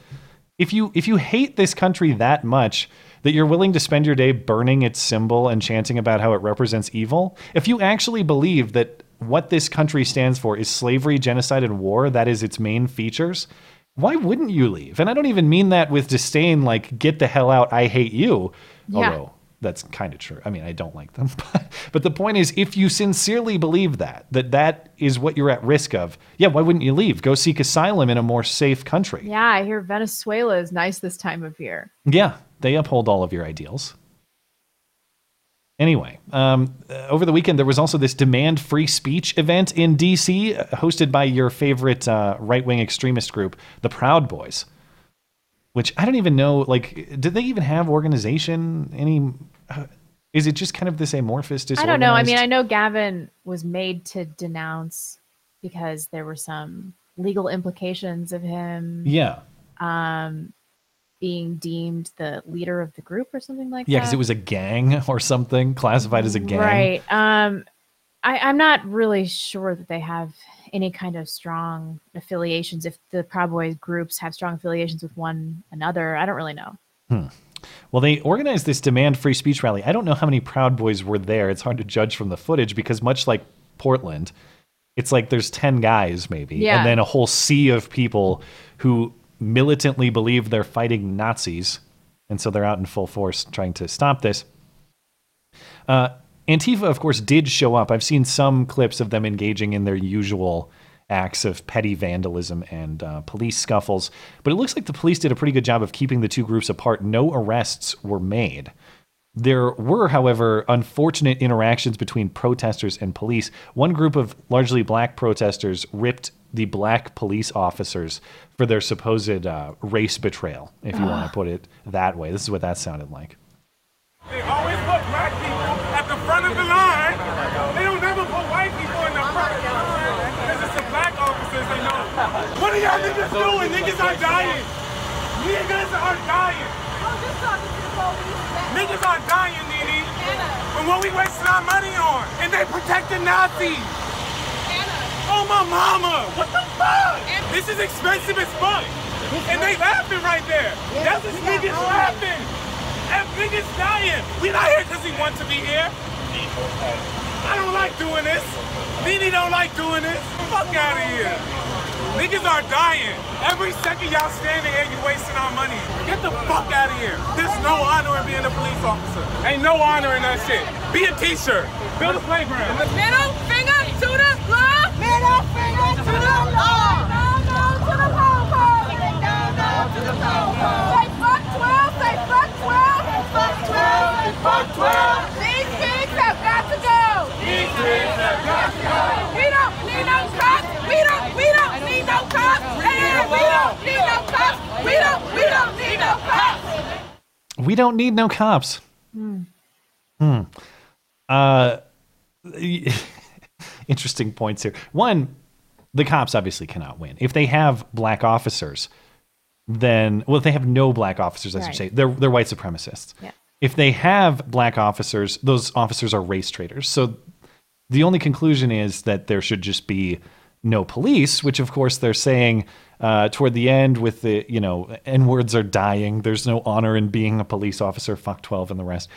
if you if you hate this country that much that you're willing to spend your day burning its symbol and chanting about how it represents evil, if you actually believe that what this country stands for is slavery, genocide, and war, that is its main features, why wouldn't you leave? And I don't even mean that with disdain, like, get the hell out, I hate you. Yeah. Although that's kind of true. I mean, I don't like them. But, but the point is, if you sincerely believe that, that that is what you're at risk of, yeah, why wouldn't you leave? Go seek asylum in a more safe country. Yeah, I hear Venezuela is nice this time of year. Yeah, they uphold all of your ideals. Anyway, um, uh, over the weekend, there was also this demand free speech event in DC, uh, hosted by your favorite uh, right wing extremist group, the Proud Boys. Which I don't even know, like, did they even have organization? Any. Uh, is it just kind of this amorphous I don't know. I mean, I know Gavin was made to denounce because there were some legal implications of him Yeah. um, being deemed the leader of the group or something like Yeah, that. because it was a gang or something, classified as a gang. Right. Um, I, I'm not really sure that they have any kind of strong affiliations. If the Proud Boys groups have strong affiliations with one another, I don't really know. Well, they organized this demand free speech rally. I don't know how many Proud Boys were there. It's hard to judge from the footage because, much like Portland, it's like there's 10 guys maybe, Yeah. and then a whole sea of people who militantly believe they're fighting Nazis. And so they're out in full force trying to stop this. Uh, Antifa, of course, did show up. I've seen some clips of them engaging in their usual acts of petty vandalism and uh, police scuffles, but it looks like the police did a pretty good job of keeping the two groups apart. No arrests were made. There were, however, unfortunate interactions between protesters and police. One group of largely black protesters ripped the black police officers for their supposed uh, race betrayal, if you want to put it that way. This is what that sounded like. They always put black people at the front of the line. They don't never put white people in the front of the line. Because it's the black officers they know. What are y'all niggas doing? Niggas are dying. Niggas are dying. Niggas are dying, Nene. And what we wasting our money on? And they protecting Nazis. Oh my mama! What the fuck? This is expensive as fuck. And they laughing right there. That's just niggas laughing. And niggas dying. We not here because we want to be here. I don't like doing this. Nene don't like doing this. Fuck out of here. Niggas are dying. Every second y'all standing here, you wasting our money. Get the fuck out of here. There's no honor in being a police officer. Ain't no honor in that shit. Be a t-shirt. Build a playground. Middle finger to the law. Middle finger to the law. No, no to the No, no to the Say fuck 12. Say fuck 12. Fuck 12. Fuck 12. These pigs have got to go. These pigs have got to go. We don't need no cops. We don't. We don't need no cops. And we don't need no cops. We don't. We don't need no cops. We don't need no cops. Hmm. Uh, interesting points here. One, the cops obviously cannot win. If they have black officers, then well, if they have no black officers, I should Right. say, they're they're white supremacists. Yeah. If they have black officers, those officers are race traitors. So the only conclusion is that there should just be no police, which of course they're saying uh, toward the end with the you know n words are dying. There's no honor in being a police officer. Fuck twelve and the rest.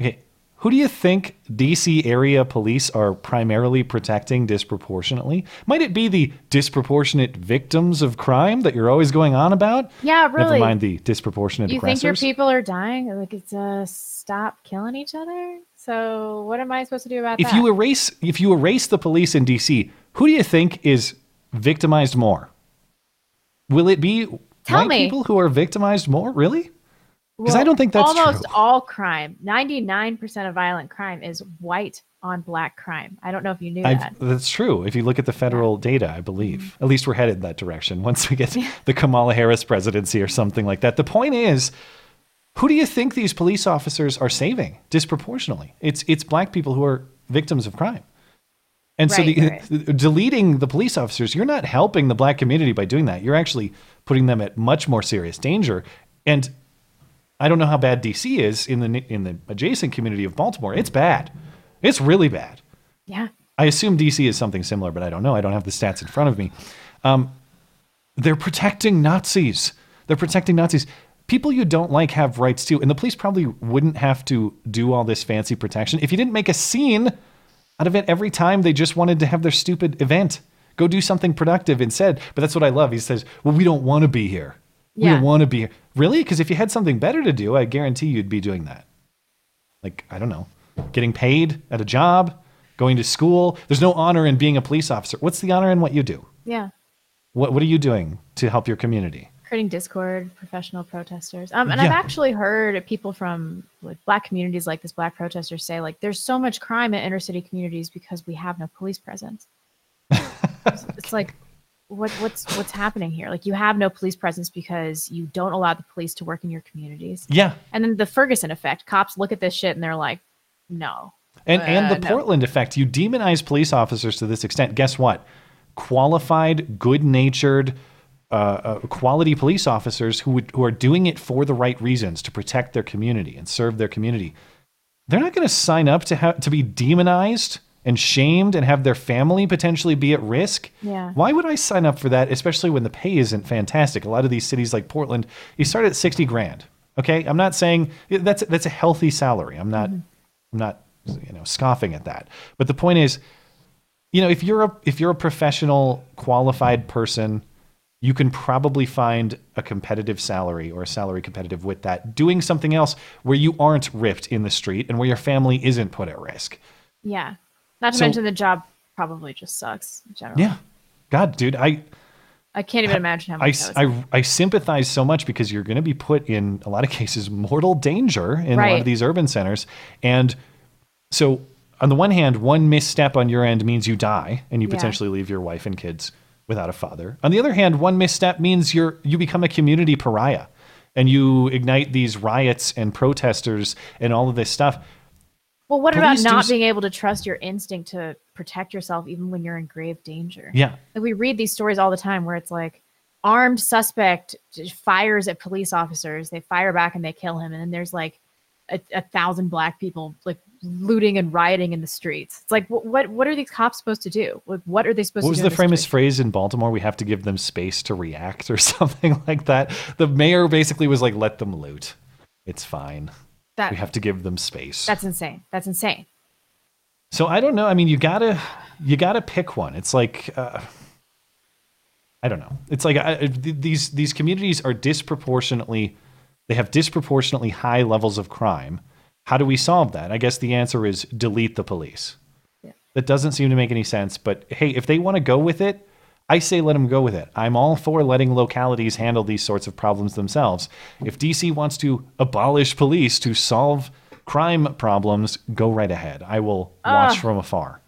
Okay, who do you think DC area police are primarily protecting disproportionately? Might it be the disproportionate victims of crime that you're always going on about? Yeah, really. Never mind the disproportionate you think aggressors. your people are dying? Like it's a stop killing each other. So what am I supposed to do about if that? you erase if you erase the police in DC, who do you think is victimized more? Will it be Tell white me. people who are victimized more? Really? Because I don't think that's true. almost true. all crime. Ninety nine percent of violent crime is white on black crime. I don't know if you knew I've- that. that's true. If you look at the federal data, I believe. Mm-hmm. At least we're headed in that direction once we get the Kamala Harris presidency or something like that. The point is, who do you think these police officers are saving disproportionately? It's it's black people who are victims of crime. And so Right, the, deleting the police officers, you're not helping the black community by doing that. You're actually putting them at much more serious danger. And I don't know how bad DC is in the in the adjacent community of Baltimore. It's bad. It's really bad. Yeah. I assume DC is something similar, but I don't know. I don't have the stats in front of me. Um, they're protecting Nazis. They're protecting Nazis. People you don't like have rights too, and the police probably wouldn't have to do all this fancy protection if you didn't make a scene out of it every time they just wanted to have their stupid event. Go do something productive instead. But that's what I love. He says, "Well, we don't want to be here. We Yeah. don't want to be here." Really? Because if you had something better to do, I guarantee you'd be doing that. Like I don't know, getting paid at a job, going to school. There's no honor in being a police officer. What's the honor in what you do? Yeah. What What are you doing to help your community? Creating discord professional protesters um, and i've actually heard people from like black communities like this black protesters say like there's so much crime in inner city communities because we have no police presence it's, it's like what what's what's happening here like you have no police presence because you don't allow the police to work in your communities Yeah. and then the ferguson effect cops look at this shit and they're like no And and Uh, the no. Portland effect. You demonize police officers to this extent. Guess what? Qualified, good-natured, uh, uh, quality police officers who would, who are doing it for the right reasons to protect their community and serve their community. They're not going to sign up to have to be demonized and shamed and have their family potentially be at risk. Yeah. Why would I sign up for that, especially when the pay isn't fantastic? A lot of these cities like Portland, you start at 60 grand. Okay? I'm not saying that's that's a healthy salary. I'm not I'm not you know scoffing at that. But the point is, you know, if you're a if you're a professional qualified person, you can probably find a competitive salary or a salary competitive with that doing something else where you aren't ripped in the street and where your family isn't put at risk. yeah not to So- mention the job probably just sucks in general Yeah. God, dude, I i can't even imagine how I, much was I, I sympathize so much because you're going to be put in a lot of cases mortal danger in a lot of these urban centers. And so, on the one hand, one misstep on your end means you die and you Yeah. potentially leave your wife and kids without a father. On the other hand, one misstep means you're you become a community pariah and you ignite these riots and protesters and all of this stuff. Well, what about Police do not s- being able to trust your instinct to protect yourself even when you're in grave danger? Yeah. Like we read these stories all the time where it's like armed suspect fires at police officers, they fire back and they kill him, and then there's like a, a thousand black people like looting and rioting in the streets. It's like what what, what are these cops supposed to do? Like what are they supposed What to was do? the famous phrase in Baltimore? We have to give them space to react or something like that. The mayor basically was like, let them loot. It's fine. That- we have to give them space. That's insane. That's insane. So I don't know. I mean, you gotta you gotta pick one. It's like uh, I don't know. It's like I, th- these these communities are disproportionately they have disproportionately high levels of crime. How do we solve that? I guess the answer is delete the police. That doesn't seem to make any sense. But hey, if they want to go with it, I say let them go with it. I'm all for letting localities handle these sorts of problems themselves. If DC wants to abolish police to solve crime problems, go right ahead. I will watch Ah. from afar.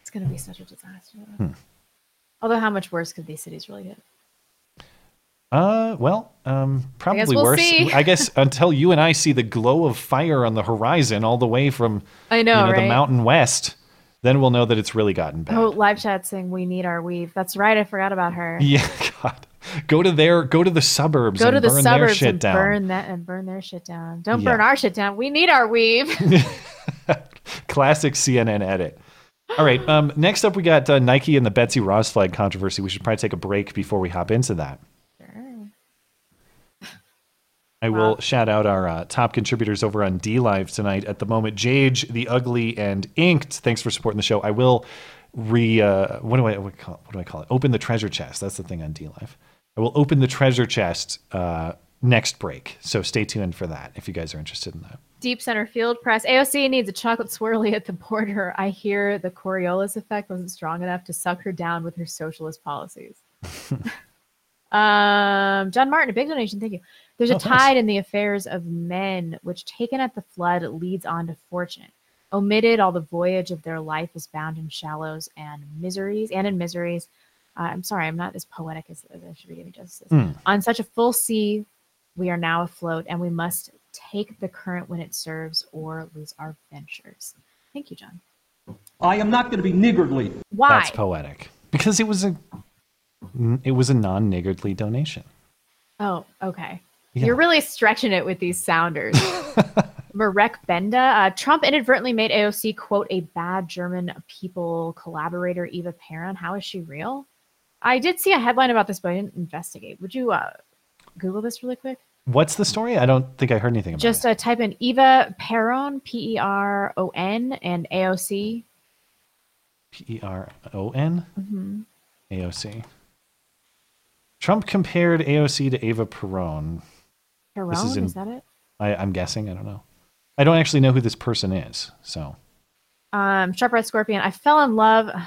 It's gonna be such a disaster. Hmm. Although how much worse could these cities really get? Uh, well, um, probably we'll worse. see. I guess until you and I see the glow of fire on the horizon all the way from I know, you know, the mountain west, then we'll know that it's really gotten bad. Oh, live chat saying we need our weave. That's right. I forgot about her. Yeah, God. go to their go to the suburbs Go and to the burn their suburbs shit and down. burn that and burn their shit down. Don't Yeah. burn our shit down. We need our weave. Classic CNN edit. All right. Um, next up, we got uh, Nike and the Betsy Ross flag controversy. We should probably take a break before we hop into that. I will shout out our uh, top contributors over on DLive tonight. At the moment, Jage, the Ugly, and Inked. Thanks for supporting the show. I will re uh, what do I what, call, what do I call it? Open the treasure chest. That's the thing on DLive. I will open the treasure chest uh, next break. So stay tuned for that if you guys are interested in that. Deep center field press. AOC needs a chocolate swirly at the border. I hear the Coriolis effect wasn't strong enough to suck her down with her socialist policies. um, John Martin, a big donation. Thank you. There's a Oh, thanks. tide in the affairs of men, which taken at the flood leads on to fortune. Omitted, all the voyage of their life is bound in shallows and miseries, and in miseries. Uh, I'm sorry, I'm not as poetic as, as I should be giving justice. Hmm. On such a full sea, we are now afloat, and we must take the current when it serves, or lose our ventures. Thank you, John. I am not going to be niggardly. Why? That's poetic because it was a it was a non niggardly donation. Oh, okay. Yeah. You're really stretching it with these sounders. Marek Benda. Uh, Trump inadvertently made AOC quote a bad German people collaborator, Eva Peron. How is she real? I did see a headline about this, but I didn't investigate. Would you uh, Google this really quick? What's the story? I don't think I heard anything about Just uh, type in Eva Peron, P E R O N, and AOC. it. P E R O N Mhm. AOC. Trump compared AOC to Eva Perón. This is, is that it? I, I'm guessing. I don't know. I don't actually know who this person is. So Um, Sharp Red Scorpion. I fell in love.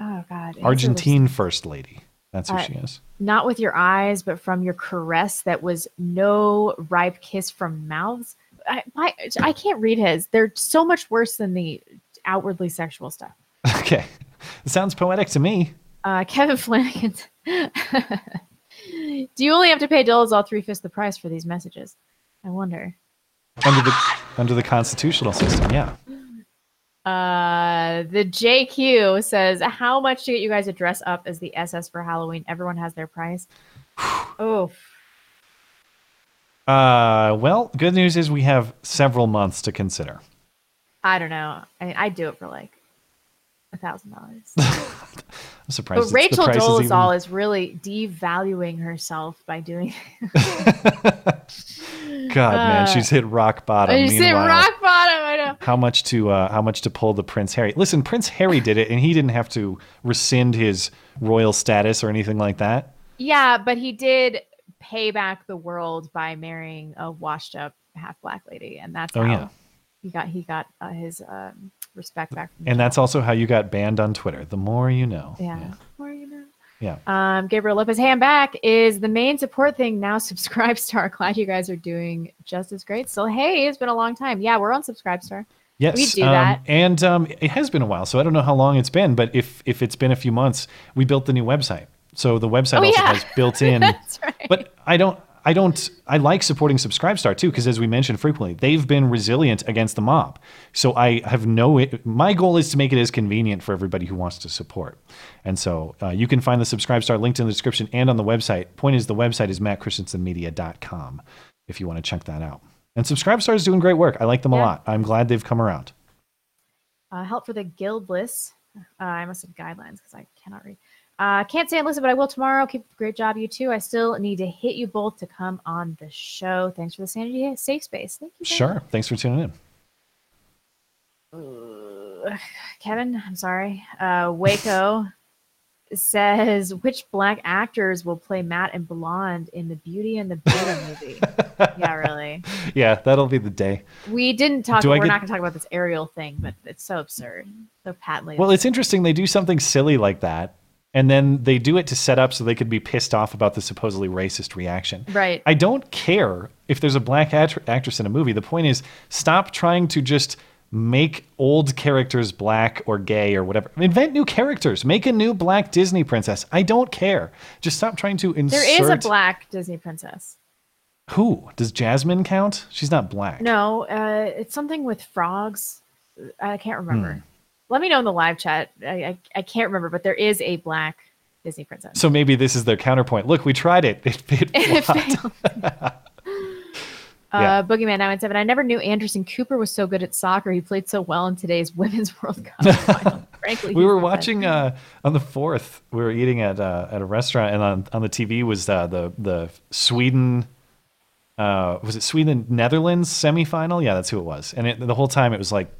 Oh God. Was- Argentine first lady. That's who Uh, she is. Not with your eyes, but from your caress that was no ripe kiss from mouths. I, my, I can't read his. They're so much worse than the outwardly sexual stuff. Okay. It sounds poetic to me. Uh, Kevin Flanagan. Do you only have to pay Dolezal three fifths the price for these messages? I wonder. Under the under the constitutional system, yeah. Uh, the JQ says, "How much to get you guys to dress up as the SS for Halloween? Everyone has their price." oh, Uh, well, good news is we have several months to consider. I don't know. I mean, I'd do it for like a thousand dollars. I'm surprised. But Rachel Dolezal even- is really devaluing herself by doing. God, man, Uh, she's hit rock bottom. said Meanwhile, rock bottom. I know. how much to uh, how much to pull the Prince Harry? Listen, Prince Harry did it, and he didn't have to rescind his royal status or anything like that. Yeah, but he did pay back the world by marrying a washed-up half black lady, and that's Oh, how yeah. he got he got uh, his um, respect back. From And that's also how you got banned on Twitter. The more you know. yeah. You know. Yeah. Um, Gabriel Lopez, hand back. Is the main support thing now SubscribeStar? Glad you guys are doing just as great. So, hey, it's been a long time. Yeah, we're on SubscribeStar. Yes, we do um, that. and um, it has been a while, so I don't know how long it's been. But if if it's been a few months, we built the new website, so the website Oh, also yeah. has built-in. That's right. But I don't. I don't. I like supporting SubscribeStar too because, as we mentioned frequently, they've been resilient against the mob. So I have no. My goal is to make it as convenient for everybody who wants to support. And so uh, you can find the SubscribeStar linked in the description and on the website. Point is, the website is mattchristiansenmedia.com if you want to check that out. And SubscribeStar is doing great work. I like them a lot. I'm glad they've come around. Uh, help for the guildless. Uh, I must have guidelines because I cannot read. Uh, can't say listen, but I will tomorrow. Keep the great job, you too. I still need to hit you both to come on the show. Thanks for the sanity safe space. Thank you. Sure. Thanks for tuning in. Uh, Kevin, I'm sorry. Uh, Waco says which black actors will play Matt and Blonde in the Beauty and the Beta movie? yeah, really. Yeah, that'll be the day. We didn't talk. Do We're get- not going to talk about this Ariel thing, but it's so absurd, so patently. Well, it's interesting. They do something silly like that, and then they do it to set up so they could be pissed off about the supposedly racist reaction. Right. I don't care if there's a black act- actress in a movie. The point is, stop trying to just make old characters black or gay or whatever. Invent new characters. Make a new black Disney princess. I don't care. Just stop trying to insert. there is a black Disney princess. Who does Jasmine count? She's not black. No, uh, it's something with frogs. I can't remember. Hmm. Let me know in the live chat. I, I I can't remember, but there is a black Disney princess. So maybe this is their counterpoint. Look, we tried it. It, it It flopped. failed. Yeah. Uh, Boogeyman 917. I never knew Anderson Cooper was so good at soccer. He played so well in today's Women's World Cup final. Frankly, we were watching uh, on the fourth. We were eating at uh, at a restaurant, and on, on the TV was uh, the the Sweden. Uh, was it Sweden Netherlands semifinal? Yeah, that's who it was. And it, the whole time it was like,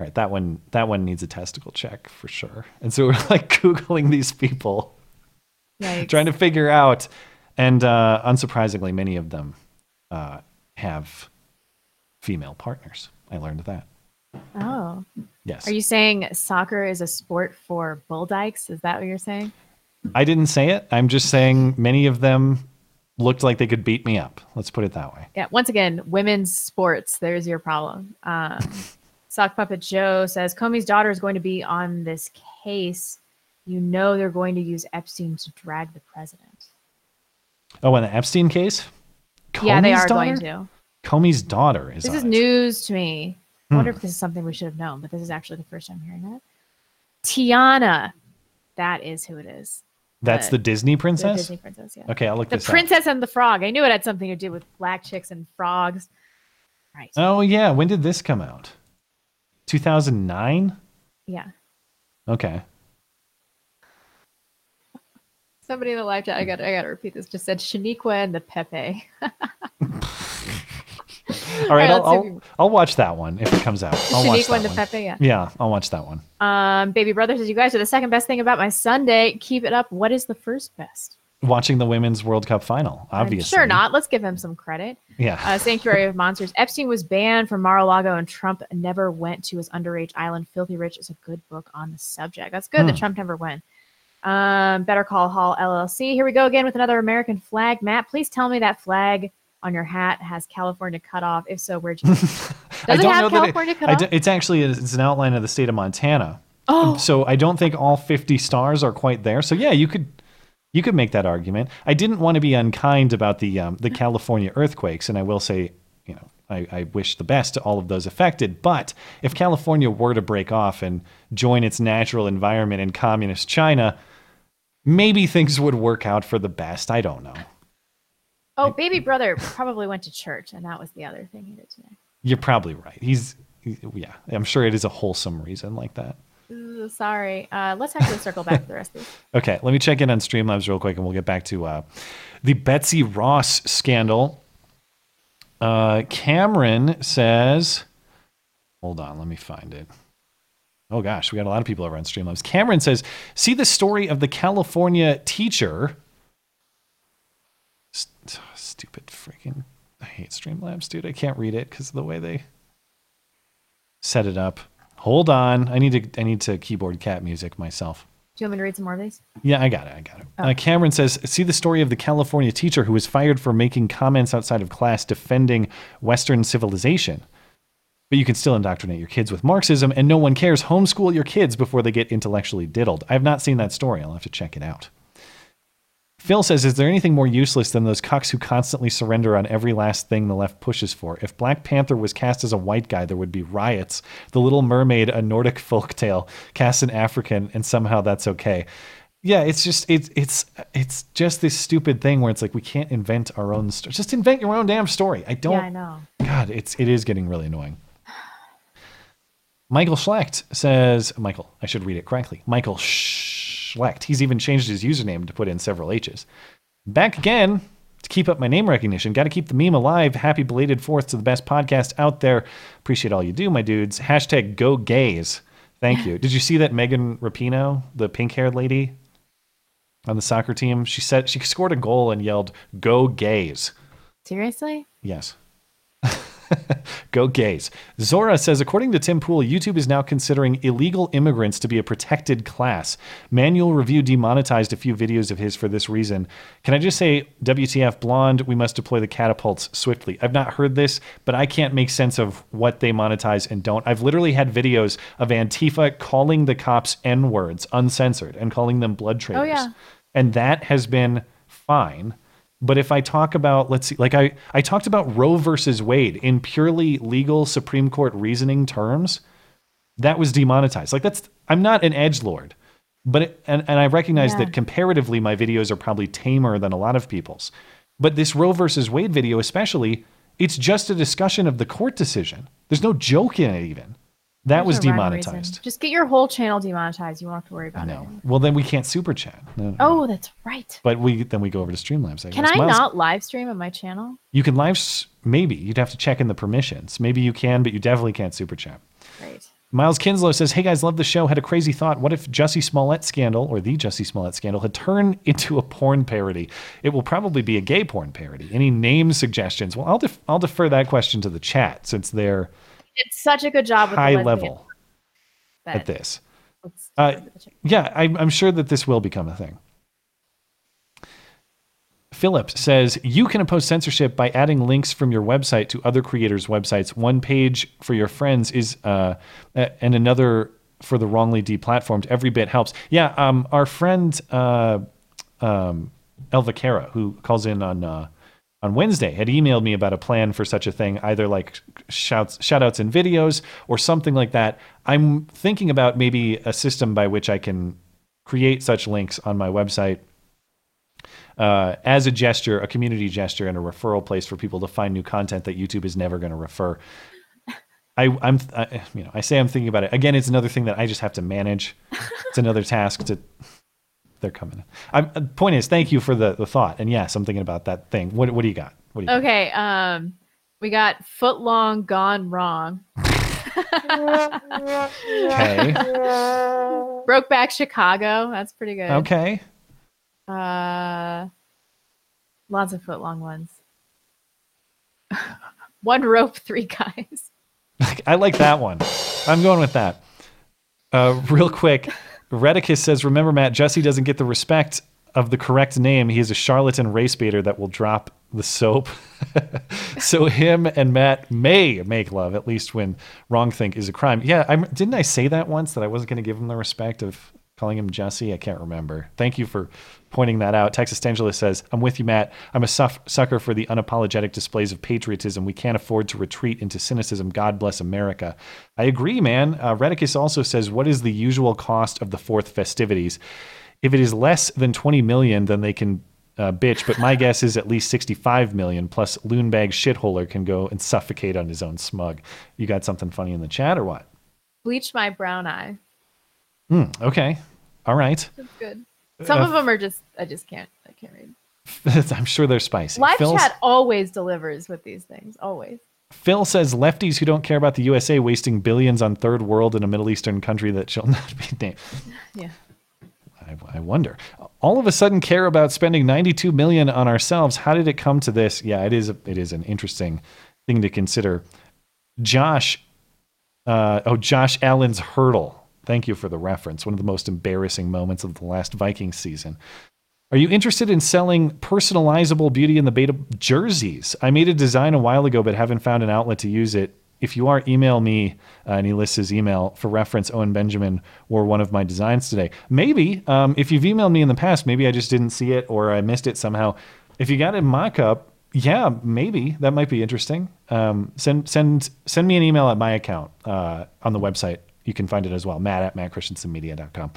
all right, that one that one needs a testicle check for sure. And so we're like googling these people, Yikes. trying to figure out. And uh, unsurprisingly, many of them uh, have female partners. I learned that. Oh. Yes. Are you saying soccer is a sport for bull dykes? Is that what you're saying? I didn't say it. I'm just saying many of them looked like they could beat me up. Let's put it that way. Yeah. Once again, women's sports. There's your problem. Um, Sock Puppet Joe says Comey's daughter is going to be on this case. You know they're going to use Epstein to drag the president. Oh, in the Epstein case? yeah, they Comey's are going to. Comey's daughter is This is it. news to me. I wonder Hmm. if this is something we should have known, but this is actually the first time hearing that. Tiana, that is who it is. That's the Disney princess? Disney princess, yeah. Okay, I'll look The this up. Princess and the Frog. I knew it had something to do with black chicks and frogs. Right. Oh, yeah. When did this come out? 2009? Yeah. Okay. Somebody in the live chat, I got I got to repeat this. Just said Shaniqua and the Pepe. All right, right, I'll, let's see if I'll, I'll watch that one if it comes out. I'll watch Shaniqua that and the one. Pepe, yeah. Yeah, I'll watch that one. Um, baby brother says you guys are the second best thing about my Sunday. Keep it up. What is the first best? Watching the Women's World Cup final, I'm obviously. sure not. Let's give him some credit. Yeah. Uh, Sanctuary of Monsters. Epstein was banned from Mar-a-Lago, and Trump never went to his underage island. Filthy Rich is a good book on the subject. That's good that Hmm. Trump never went. Um, Better Call Hall LLC. Here we go again with another American flag. Matt, please tell me that flag on your hat has California cut off. If so, where'd you? Does I don't have know California that it, cut off? it's actually it's an outline of the state of Montana. Oh. so I don't think all 50 stars are quite there. So yeah, you could you could make that argument. I didn't want to be unkind about the um, the California earthquakes, and I will say, you know, I, I wish the best to all of those affected. But if California were to break off and join its natural environment in communist China, maybe things would work out for the best. I don't know. oh, baby brother probably went to church, and that was the other thing he did today. You're probably right. He's he- yeah. I'm sure it is a wholesome reason like that. Sorry. Uh, let's actually circle back to the rest of this. Okay, let me check in on Streamlabs real quick, and we'll get back to uh, the Betsy Ross scandal. Uh, Cameron says, "Hold on, let me find it." Oh gosh, we got a lot of people over on Streamlabs. Cameron says, "See the story of the California teacher." St- stupid freaking! I hate Streamlabs, dude. I can't read it because of the way they set it up. Hold on, I need to I need to keyboard cat music myself. Do you want me to read some more of these? Yeah, I got it. I got it. Uh, Cameron says, "See the story of the California teacher who was fired for making comments outside of class defending Western civilization." But you can still indoctrinate your kids with Marxism, and no one cares. Homeschool your kids before they get intellectually diddled. I have not seen that story. I'll have to check it out. Phil says, Is there anything more useless than those cucks who constantly surrender on every last thing the left pushes for? If Black Panther was cast as a white guy, there would be riots. The Little Mermaid, a Nordic folktale, cast an African, and somehow that's okay. Yeah, it's just it's it's it's just this stupid thing where it's like we can't invent our own story. Just invent your own damn story. I don't Yeah, I know. God, it's it is getting really annoying. Michael Schlecht says, Michael, I should read it correctly. Michael Schlecht. He's even changed his username to put in several H's. Back again to keep up my name recognition. Got to keep the meme alive. Happy belated fourth to the best podcast out there. Appreciate all you do, my dudes. Hashtag go gays. Thank you. Did you see that Megan Rapinoe, the pink haired lady on the soccer team? She said she scored a goal and yelled, Go gays. Seriously? Yes. Go gays. Zora says, according to Tim Pool, YouTube is now considering illegal immigrants to be a protected class. Manual Review demonetized a few videos of his for this reason. Can I just say, WTF Blonde, we must deploy the catapults swiftly. I've not heard this, but I can't make sense of what they monetize and don't. I've literally had videos of Antifa calling the cops N words, uncensored, and calling them blood oh, traitors. Oh, yeah. And that has been fine. But if I talk about, let's see, like I, I talked about Roe versus Wade in purely legal Supreme Court reasoning terms, that was demonetized. Like that's, I'm not an edge lord. But it, and and I recognize Yeah. that comparatively, my videos are probably tamer than a lot of people's. But this Roe versus Wade video, especially, it's just a discussion of the court decision. There's no joke in it, even. That was There's reason. demonetized. Just get your whole channel demonetized. You won't have to worry about it. Well, then we can't super chat. No, no. Oh, that's right. But we then we go over to Streamlabs. I Can guess. I Miles, not live stream on my channel? You can live. Maybe you'd have to check in the permissions. Maybe you can, but you definitely can't super chat. Great. Miles Kinslow says, "Hey guys, love the show. Had a crazy thought. What if Jussie Smollett scandal or the Jussie Smollett scandal had turned into a porn parody? It will probably be a gay porn parody. Any name suggestions? Well, I'll def- I'll defer that question to the chat since they're It's such a good job with high level at this. Uh, defer to the chat. yeah, I, I'm sure that this will become a thing. Philip says you can oppose censorship by adding links from your website to other creators' websites. One page for your friends is, uh, and another for the wrongly deplatformed. Every bit helps. Yeah, um, our friend uh, um, who calls in on uh, on Wednesday, had emailed me about a plan for such a thing, either like shouts, shout outs in videos or something like that. I'm thinking about maybe a system by which I can create such links on my website uh, as a gesture, a community gesture, and a referral place for people to find new content that YouTube is never going to refer. I, I'm, I, you know, I say I'm thinking about it. Again, it's another thing that I just have to manage. It's another task to. They're coming. I'm, uh, point is, thank you for the, the thought. And yes, I'm thinking about that thing. What, what do you got? What do you Okay, um, we got foot long gone wrong. Okay. Brokeback Chicago. That's pretty good. Okay. Uh, lots of foot long ones. One rope, three guys. I like that one. I'm going with that. Uh, real quick, Redicus says, "Remember, Matt, Jesse doesn't get the respect of the correct name. He is a charlatan race baiter that will drop the soap. so him and Matt may make love, at least when wrong think is a crime. Yeah, I didn't I say that once that I wasn't going to give him the respect of calling him Jesse. I can't remember. Thank you for pointing that out. Texas Angeles says, "I'm with you, Matt. I'm a suff- sucker for the unapologetic displays of patriotism. We can't afford to retreat into cynicism. God bless America." I agree, man. Uh, Redicus also says, "What is the usual cost of the fourth festivities?" If it is less than 20 million, then they can uh, bitch. But my guess is at least 65 million. Plus, Loonbag shitholer can go and suffocate on his own smug. You got something funny in the chat or what? Bleach my brown eye. Hmm, okay, all right. That's good. Some Uh, of them are just I just can't I can't read. I'm sure they're spicy. Live Phil's- chat always delivers with these things. Always. Phil says lefties who don't care about the USA wasting billions on third world in a Middle Eastern country that shall not be named. Yeah. I, I wonder. All of a sudden, care about spending 92 million on ourselves. How did it come to this? Yeah, it is. A, it is an interesting thing to consider. Josh, uh, oh, Josh Allen's hurdle. Thank you for the reference. One of the most embarrassing moments of the last Vikings season. Are you interested in selling personalizable Beauty and the Beta jerseys? I made a design a while ago, but haven't found an outlet to use it. If you are, email me, uh, and he lists his email for reference. Owen Benjamin wore one of my designs today. Maybe um, if you've emailed me in the past, maybe I just didn't see it or I missed it somehow. If you got a mock-up, yeah, maybe that might be interesting. Um, send send send me an email at my account uh, on the website. You can find it as well. Matt at mattchristiansenmedia.com.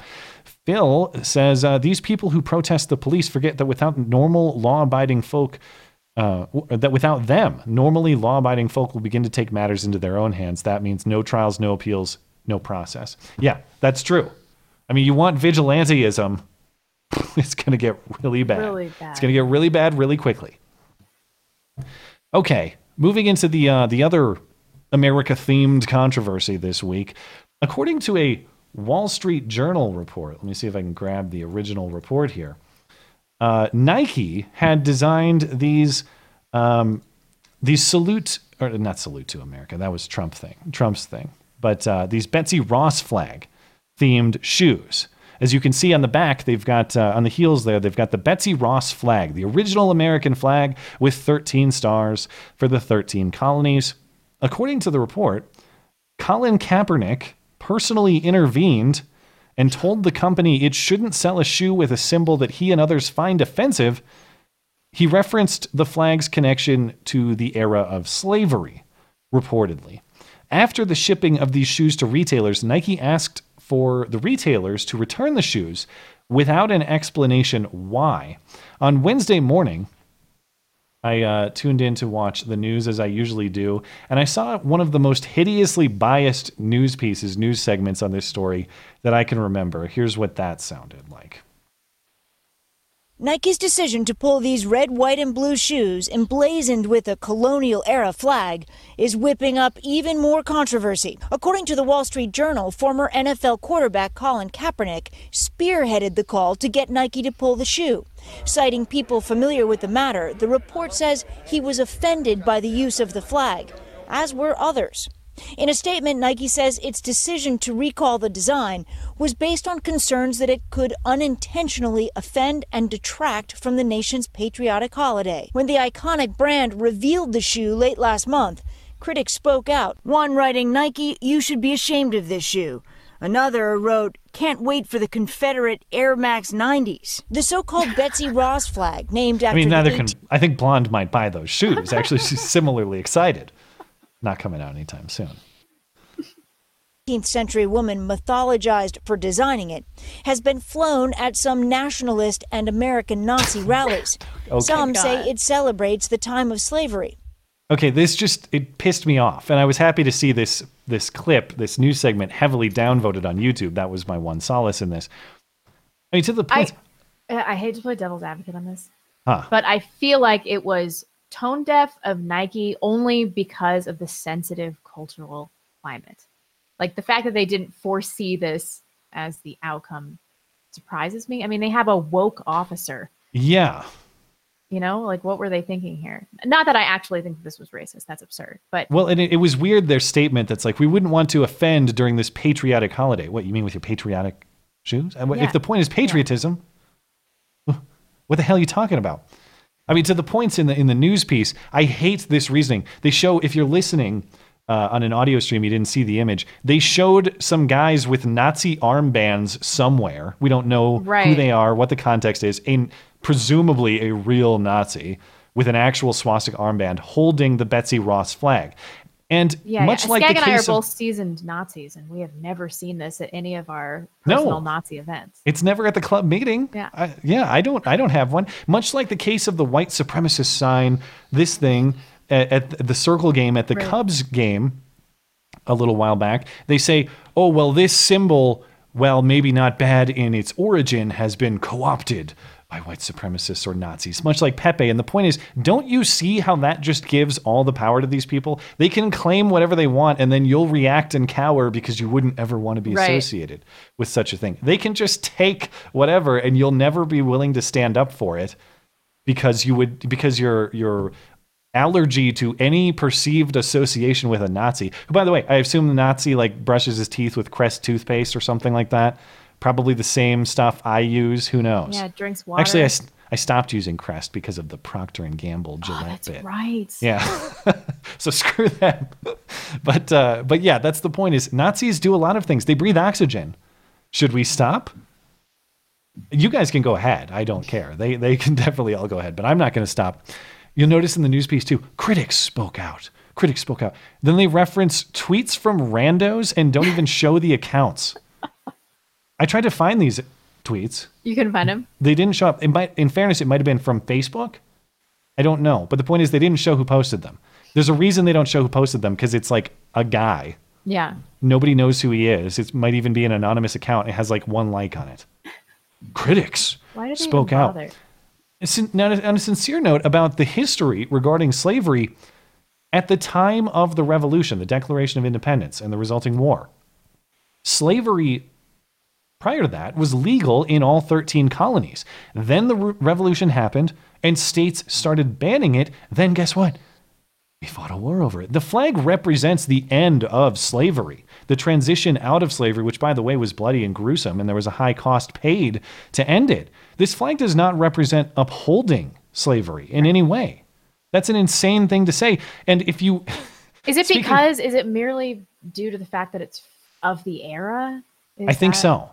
Phil says uh, these people who protest the police forget that without normal law-abiding folk, uh, that without them, normally law-abiding folk will begin to take matters into their own hands. That means no trials, no appeals, no process. Yeah, that's true. I mean, you want vigilanteism, it's going to get really bad. Really bad. It's going to get really bad really quickly. Okay, moving into the uh, the other America-themed controversy this week, according to a Wall Street Journal report. Let me see if I can grab the original report here. Uh, Nike had designed these um, these salute or not salute to America. That was Trump thing, Trump's thing. But uh, these Betsy Ross flag themed shoes. As you can see on the back, they've got uh, on the heels there, they've got the Betsy Ross flag, the original American flag with 13 stars for the 13 colonies. According to the report, Colin Kaepernick personally intervened and told the company it shouldn't sell a shoe with a symbol that he and others find offensive. He referenced the flag's connection to the era of slavery, reportedly. After the shipping of these shoes to retailers, Nike asked for the retailers to return the shoes without an explanation why. On Wednesday morning, I uh, tuned in to watch the news as I usually do, and I saw one of the most hideously biased news pieces, news segments on this story that I can remember. Here's what that sounded like. Nike's decision to pull these red, white, and blue shoes emblazoned with a colonial era flag is whipping up even more controversy. According to the Wall Street Journal, former NFL quarterback Colin Kaepernick spearheaded the call to get Nike to pull the shoe. Citing people familiar with the matter, the report says he was offended by the use of the flag, as were others. In a statement, Nike says its decision to recall the design was based on concerns that it could unintentionally offend and detract from the nation's patriotic holiday. When the iconic brand revealed the shoe late last month, critics spoke out. One writing, Nike, you should be ashamed of this shoe. Another wrote, Can't wait for the Confederate Air Max 90s. The so called Betsy Ross flag, named after I mean, the neither 18 can. I think Blonde might buy those shoes. Actually, she's similarly excited. Not coming out anytime soon. 18th century woman mythologized for designing it has been flown at some nationalist and American Nazi rallies. Okay. Some say it celebrates the time of slavery. Okay, this just it pissed me off, and I was happy to see this this clip, this news segment, heavily downvoted on YouTube. That was my one solace in this. I mean, to the point. I, I hate to play devil's advocate on this, huh. but I feel like it was tone deaf of Nike only because of the sensitive cultural climate. Like the fact that they didn't foresee this as the outcome surprises me. I mean, they have a woke officer. Yeah. You know, like what were they thinking here? Not that I actually think this was racist. That's absurd. But Well, and it, it was weird their statement that's like, we wouldn't want to offend during this patriotic holiday. What, you mean with your patriotic shoes? Yeah. If the point is patriotism, what the hell are you talking about? I mean, to the points in the in the news piece, I hate this reasoning. They show if you're listening uh, on an audio stream, you didn't see the image. They showed some guys with Nazi armbands somewhere. We don't know who they are, what the context is, and presumably a real Nazi with an actual swastika armband holding the Betsy Ross flag. And yeah, much yeah. like Skag the and I are both of, seasoned Nazis, and we have never seen this at any of our No. personal Nazi events. It's never at the club meeting. Yeah. I, yeah, I don't I don't have one. Much like the case of the white supremacist sign, this thing at, at the circle game at the Right. Cubs game a little while back, they say, "Oh, well this symbol, well maybe not bad in its origin has been co-opted by white supremacists or Nazis." Much like Pepe, and the point is, don't you see how that just gives all the power to these people? They can claim whatever they want and then you'll react and cower because you wouldn't ever want to be Right. associated with such a thing. They can just take whatever and you'll never be willing to stand up for it because you would because your your allergy to any perceived association with a Nazi. Who by the way, I assume the Nazi like brushes his teeth with Crest toothpaste or something like that. Probably the same stuff I use, who knows. Yeah, drinks water. Actually, I, I stopped using Crest because of the Procter and Gamble Gillette Oh, That's bit. right. Yeah. so screw them. but uh, but yeah, that's the point. Is Nazis do a lot of things. They breathe oxygen. Should we stop? You guys can go ahead. I don't care. They they can definitely all go ahead, but I'm not going to stop. You'll notice in the news piece too, critics spoke out. Critics spoke out. Then they reference tweets from randos and don't even show the accounts. I tried to find these tweets. You couldn't find them. They didn't show up. It might, in fairness, it might have been from Facebook. I don't know. But the point is, they didn't show who posted them. There's a reason they don't show who posted them because it's like a guy. Yeah. Nobody knows who he is. It might even be an anonymous account. It has like one like on it. Critics spoke out. Now, on a sincere note about the history regarding slavery, at the time of the Revolution, the Declaration of Independence, and the resulting war, slavery prior to that was legal in all 13 colonies. Then the re- revolution happened and states started banning it. Then guess what? We fought a war over it. The flag represents the end of slavery, the transition out of slavery, which, by the way, was bloody and gruesome, and there was a high cost paid to end it. This flag does not represent upholding slavery in any way. That's an insane thing to say. And if you. Is it Speaking- because is it merely due to the fact that it's of the era? Is I think that- so.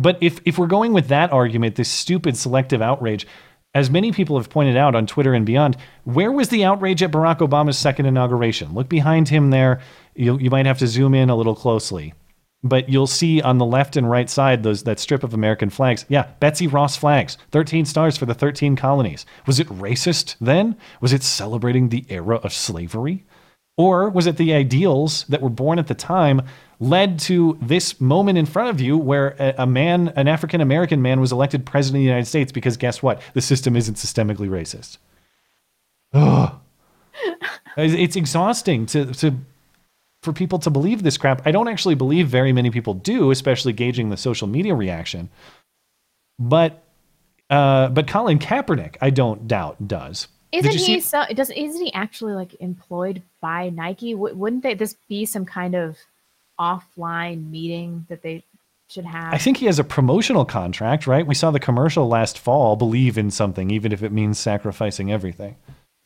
But if if we're going with that argument, this stupid selective outrage, as many people have pointed out on Twitter and beyond, where was the outrage at Barack Obama's second inauguration? Look behind him there. You you might have to zoom in a little closely. but you'll see on the left and right side those that strip of American flags. Yeah, Betsy Ross flags, 13 stars for the 13 colonies. Was it racist then? Was it celebrating the era of slavery? Or was it the ideals that were born at the time led to this moment in front of you where a, a man, an African American man, was elected president of the United States because guess what? The system isn't systemically racist. Ugh. It's it's exhausting to, to for people to believe this crap. I don't actually believe very many people do, especially gauging the social media reaction. But uh, but Colin Kaepernick, I don't doubt does. Isn't he so? Does isn't he actually like employed by Nike? W- wouldn't they, this be some kind of offline meeting that they should have? I think he has a promotional contract, right? We saw the commercial last fall. Believe in something, even if it means sacrificing everything.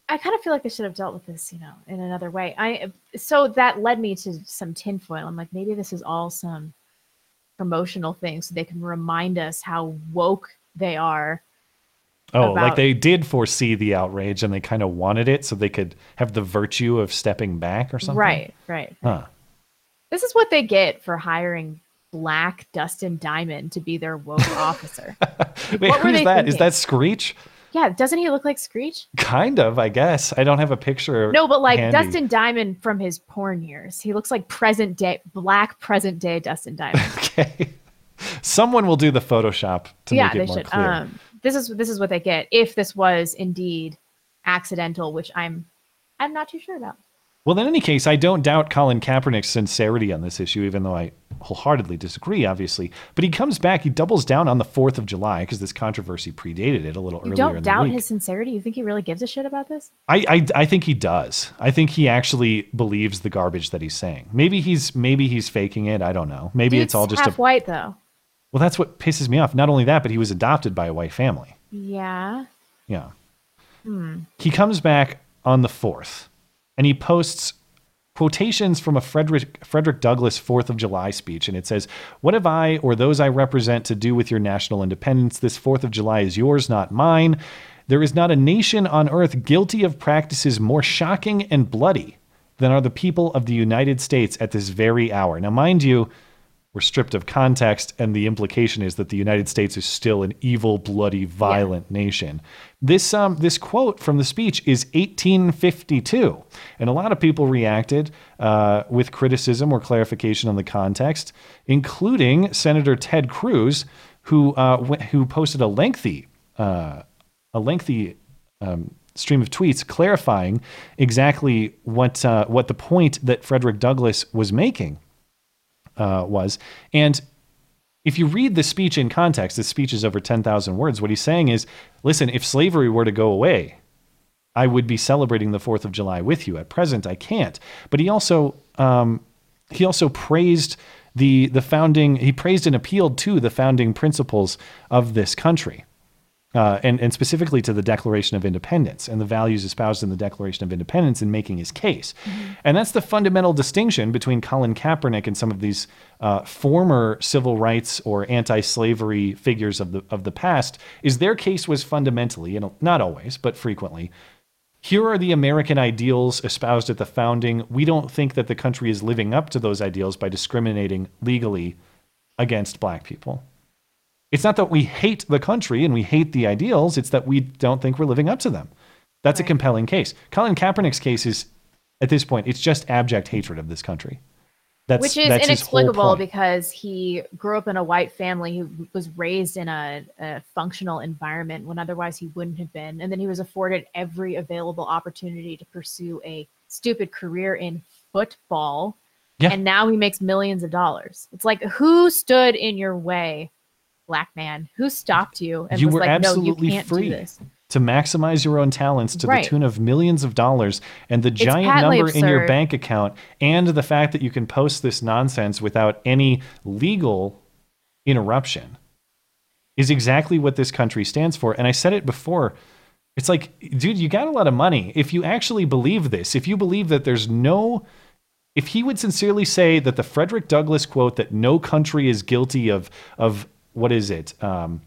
I kind of feel like they should have dealt with this, you know, in another way. I so that led me to some tinfoil. I'm like, maybe this is all some promotional thing, so they can remind us how woke they are. Oh, like they did foresee the outrage and they kind of wanted it so they could have the virtue of stepping back or something. Right, right. Huh. This is what they get for hiring Black Dustin Diamond to be their woke officer. Wait, What who's that? Is thinking? that Screech? Yeah, doesn't he look like Screech? Kind of, I guess. I don't have a picture. No, but like handy. Dustin Diamond from his porn years. He looks like present day black present day Dustin Diamond. Okay. Someone will do the Photoshop to yeah, make it they more should. clear. Um, this is this is what they get if this was indeed accidental, which I'm I'm not too sure about. Well, in any case, I don't doubt Colin Kaepernick's sincerity on this issue, even though I wholeheartedly disagree, obviously. But he comes back, he doubles down on the 4th of July because this controversy predated it a little You earlier You don't doubt his sincerity. You think he really gives a shit about this? I, I I think he does. I think he actually believes the garbage that he's saying. Maybe he's maybe he's faking it. I don't know. Maybe Dude's it's all just a half white though. Well, that's what pisses me off. Not only that, but he was adopted by a white family. Yeah. Yeah. Hmm. He comes back on the 4th and he posts quotations from a Frederick Frederick Douglass 4th of July speech and it says, "What have I or those I represent to do with your national independence? This 4th of July is yours, not mine. There is not a nation on earth guilty of practices more shocking and bloody than are the people of the United States at this very hour." Now, mind you, we're stripped of context, and the implication is that the United States is still an evil, bloody, violent nation. This um, this quote from the speech is 1852, and a lot of people reacted uh, with criticism or clarification on the context, including Senator Ted Cruz, who uh, wh- who posted a lengthy uh, a lengthy um, stream of tweets clarifying exactly what uh, what the point that Frederick Douglass was making uh, was. And if you read the speech in context, the speech is over 10,000 words. What he's saying is listen, if slavery were to go away, I would be celebrating the 4th of July with you. At present, I can't. But he also, um, he also praised the, the founding, he praised and appealed to the founding principles of this country. Uh, and, and specifically to the Declaration of Independence and the values espoused in the Declaration of Independence in making his case. And that's the fundamental distinction between Colin Kaepernick and some of these uh, former civil rights or anti-slavery figures of the of the past. Is their case was fundamentally, and not always, but frequently, here are the American ideals espoused at the founding. We don't think that the country is living up to those ideals by discriminating legally against black people. It's not that we hate the country and we hate the ideals, it's that we don't think we're living up to them. That's a compelling case. Colin Kaepernick's case is, at this point, it's just abject hatred of this country. That's, Which is inexplicable because he grew up in a white family who was raised in a, a functional environment when otherwise he wouldn't have been. And then he was afforded every available opportunity to pursue a stupid career in football. Yeah. And now he makes millions of dollars. It's like, who stood in your way, black man? Who stopped you and you was were like, absolutely no, you can't free do this? to maximize your own talents to Right. the tune of millions of dollars and the giant patently number in your bank account and the fact that you can post this nonsense without any legal interruption is exactly what this country stands for. And I said it before. It's like, dude, you got a lot of money. If you actually believe this, if you believe that there's no if he would sincerely say that the Frederick Douglass quote that no country is guilty of of what is it um,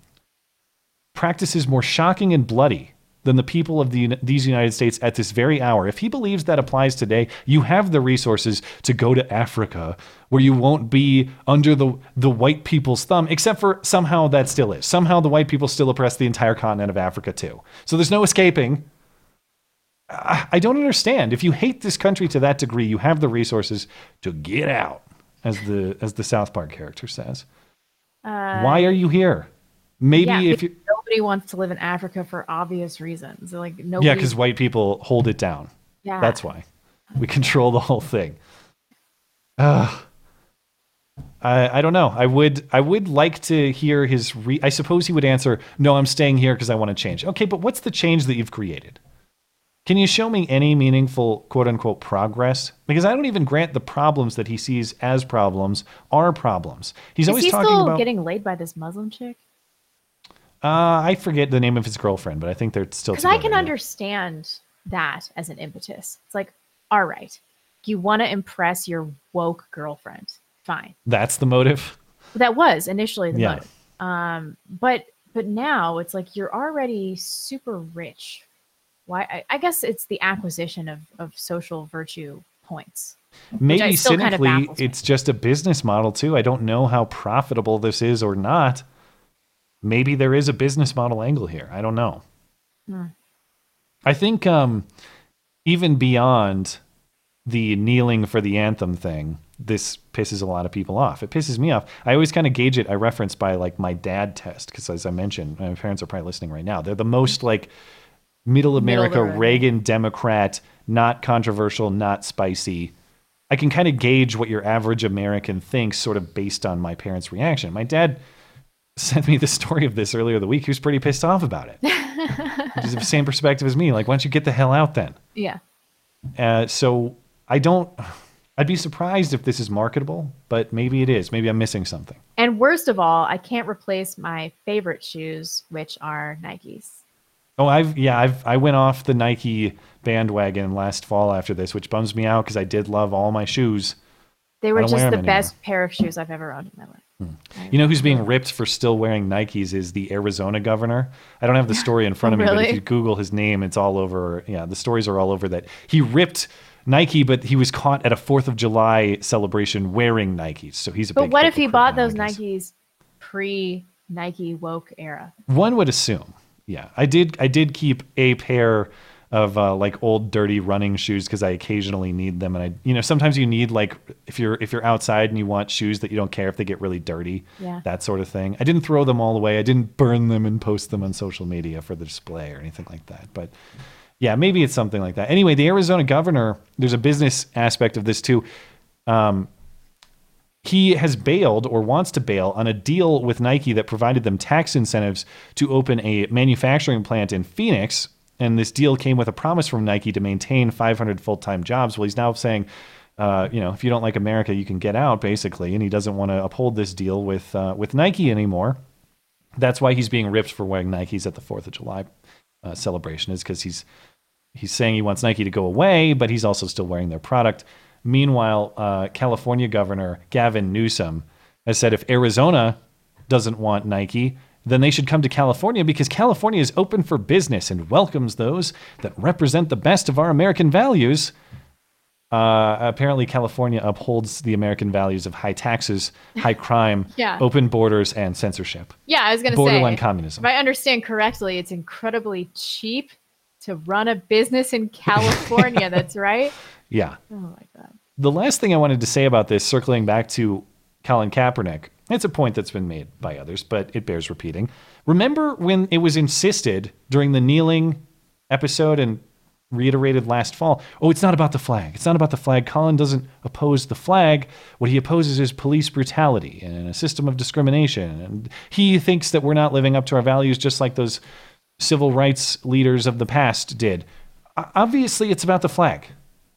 practices more shocking and bloody than the people of the, these United States at this very hour. If he believes that applies today, you have the resources to go to Africa where you won't be under the, the white people's thumb, except for somehow that still is. Somehow the white people still oppress the entire continent of Africa too. So there's no escaping. I I don't understand. If you hate this country to that degree, you have the resources to get out, as the as the South Park character says. Uh, Why are you here? Maybe yeah, if you nobody wants to live in Africa for obvious reasons. Like nobody. Yeah, because white people hold it down. Yeah. That's why. We control the whole thing. Ugh. I, I don't know. I would I would like to hear his re- I suppose he would answer, "No, I'm staying here because I want to change." Okay, but what's the change that you've created? Can you show me any meaningful quote unquote progress? Because I don't even grant the problems that he sees as problems are problems. He's Is always he talking still about getting laid by this Muslim chick? uh, I forget the name of his girlfriend, but I think they're still Because I can understand that as an impetus. It's like, all right, you want to impress your woke girlfriend, fine. That's the motive. That was initially the Yeah. motive. Um, but but now it's like you're already super rich. Why? I, I guess it's the acquisition of of social virtue points. Maybe still kind of cynically, me. it's just a business model too. I don't know how profitable this is or not. Maybe there is a business model angle here. I don't know. Hmm. I think um, even beyond the kneeling for the anthem thing, this pisses a lot of people off. It pisses me off. I always kind of gauge it. I reference by like my dad test because, as I mentioned, my parents are probably listening right now. They're the most like middle Middle America road. Reagan Democrat, not controversial, not spicy. I can kind of gauge what your average American thinks sort of based on my parents' reaction. My dad sent me the story of this earlier the week. He was pretty pissed off about it. He's the same perspective as me. Like, why don't you get the hell out then? Yeah. Uh, so I don't. I'd be surprised if this is marketable, but maybe it is. Maybe I'm missing something. And worst of all, I can't replace my favorite shoes, which are Nikes. Oh, I've yeah, I've I went off the Nike bandwagon last fall after this, which bums me out because I did love all my shoes. They were wear the anymore. best pair of shoes I've ever owned in my life. Hmm. You know who's being ripped for still wearing Nikes is the Arizona governor. I don't have the story in front of me, but if oh, you Google his name, it's all over. Yeah, the stories are all over that he ripped Nike, but he was caught at a Fourth of July celebration wearing Nikes. So he's a But what if he bought those. Nikes pre Nike woke era? One would assume. Yeah, I did. I did keep a pair of uh, like old dirty running shoes because I occasionally need them, and I, you know, sometimes you need like if you're if you're outside and you want shoes that you don't care if they get really dirty, Yeah. that sort of thing. I didn't throw them all away. I didn't burn them and post them on social media for the display or anything like that. But yeah, maybe it's something like that. Anyway, the Arizona governor. There's a business aspect of this too. Um, he has bailed or wants to bail on a deal with Nike that provided them tax incentives to open a manufacturing plant in Phoenix. And this deal came with a promise from Nike to maintain 500 full time jobs. Well, he's now saying, uh, you know, if you don't like America, you can get out, basically. And he doesn't want to uphold this deal with uh, with Nike anymore. That's why he's being ripped for wearing Nikes at the Fourth of July uh, celebration, is because he's he's saying he wants Nike to go away, but he's also still wearing their product. Meanwhile, uh, California Governor Gavin Newsom has said if Arizona doesn't want Nike, then they should come to California because California is open for business and welcomes those that represent the best of our American values. Uh, apparently, California upholds the American values of high taxes, high crime, Yeah. open borders, and censorship. Yeah, I was going to say Borderline communism. If I understand correctly, it's incredibly cheap to run a business in California. that's right. Yeah. Oh my. The last thing I wanted to say about this, circling back to Colin Kaepernick, it's a point that's been made by others, but it bears repeating. Remember when it was insisted during the kneeling episode and reiterated last fall oh, it's not about the flag. It's not about the flag. Colin doesn't oppose the flag. What he opposes is police brutality and a system of discrimination. And he thinks that we're not living up to our values just like those civil rights leaders of the past did. Obviously, it's about the flag.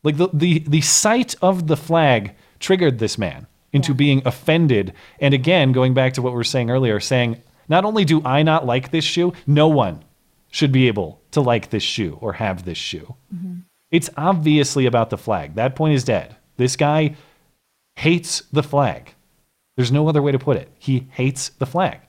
Like the, the, the sight of the flag triggered this man into being offended. And again, going back to what we were saying earlier, saying, not only do I not like this shoe, no one should be able to like this shoe or have this shoe. Mm-hmm. It's obviously about the flag. That point is dead. This guy hates the flag. There's no other way to put it. He hates the flag.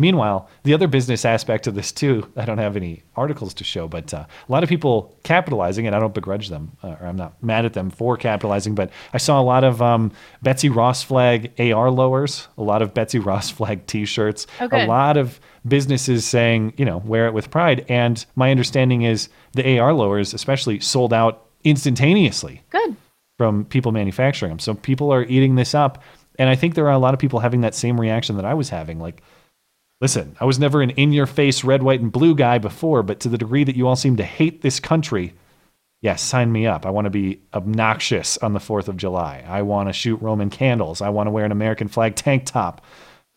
Meanwhile, the other business aspect of this too, I don't have any articles to show, but uh, a lot of people capitalizing, and I don't begrudge them, uh, or I'm not mad at them for capitalizing, but I saw a lot of um, Betsy Ross flag AR lowers, a lot of Betsy Ross flag T-shirts, Oh, a lot of businesses saying, you know, wear it with pride. And my understanding is the AR lowers, especially, sold out instantaneously Good. from people manufacturing them. So people are eating this up. And I think there are a lot of people having that same reaction that I was having. Like, listen, I was never an in your face red, white, and blue guy before, but to the degree that you all seem to hate this country, yes, sign me up. I want to be obnoxious on the 4th of July. I want to shoot Roman candles. I want to wear an American flag tank top.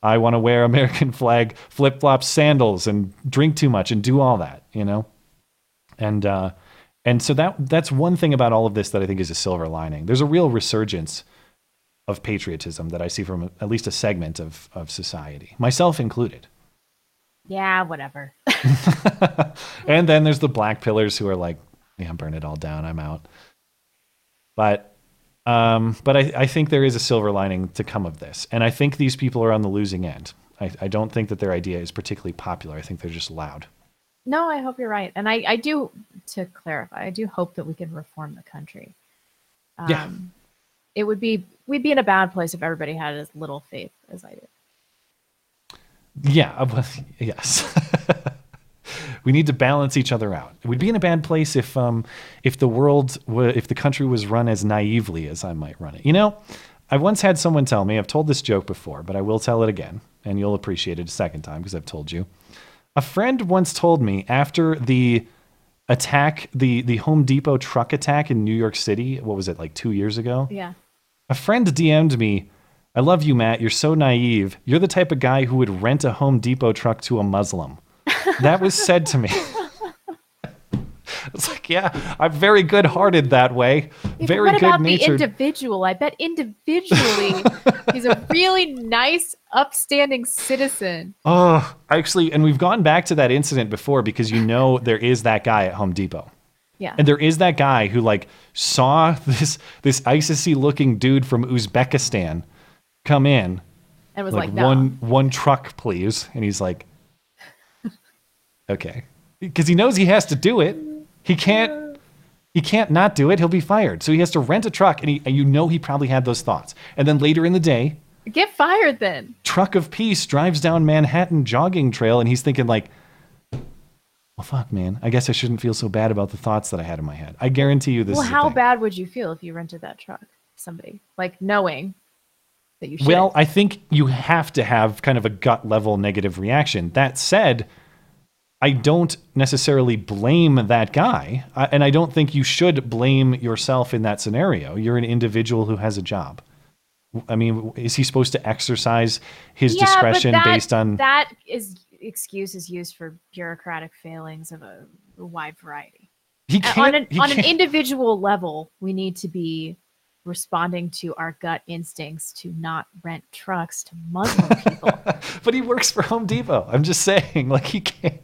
I want to wear American flag flip flop sandals and drink too much and do all that, you know? And, uh, and so that that's one thing about all of this that I think is a silver lining. There's a real resurgence of patriotism that I see from at least a segment of, of society, myself included. Yeah, whatever. And then there's the black pillars who are like, yeah, burn it all down. I'm out. But, um, but I, I think there is a silver lining to come of this. And I think these people are on the losing end. I, I don't think that their idea is particularly popular. I think they're just loud. No, I hope you're right. And I, I do, to clarify, I do hope that we can reform the country. Um, Yeah. It would be, we'd be in a bad place if everybody had as little faith as I do. Yeah, well, yes. we need to balance each other out. We'd be in a bad place if um if the world wa if the country was run as naively as I might run it. You know, I once had someone tell me, I've told this joke before, but I will tell it again, and you'll appreciate it a second time because I've told you. A friend once told me after the attack, the the Home Depot truck attack in New York City, what was it, like 2 years ago? Yeah. A friend DM'd me, I love you, Matt. You're so naive. You're the type of guy who would rent a Home Depot truck to a Muslim. That was said to me. it's like, yeah, I'm very good hearted that way. Yeah, very what good about natured. the individual? I bet individually he's a really nice, upstanding citizen. oh, actually, and we've gone back to that incident before because you know there is that guy at Home Depot. Yeah. And there is that guy who like saw this this ISIS-y looking dude from Uzbekistan come in And was like, no. one one truck, please. And he's like, okay, because he knows he has to do it. He can't. He can't not do it. He'll be fired. So he has to rent a truck, and, he, and you know he probably had those thoughts. And then later in the day, Get fired then. truck of peace drives down Manhattan jogging trail, and he's thinking like, "Well, fuck, man. I guess I shouldn't feel so bad about the thoughts that I had in my head." I guarantee you this. well, how bad would you feel if you rented that truck? Somebody like knowing that you should. Well, I think you have to have kind of a gut level negative reaction. That said, I don't necessarily blame that guy. And I don't think you should blame yourself in that scenario. You're an individual who has a job. I mean, is he supposed to exercise his Yeah, discretion that- based on. that is excuse is used for bureaucratic failings of a, wide variety. He Uh, can't- on an on an individual level, we need to be responding to our gut instincts to not rent trucks to Muslim people. but he works for Home Depot. I'm just saying, like, he can't.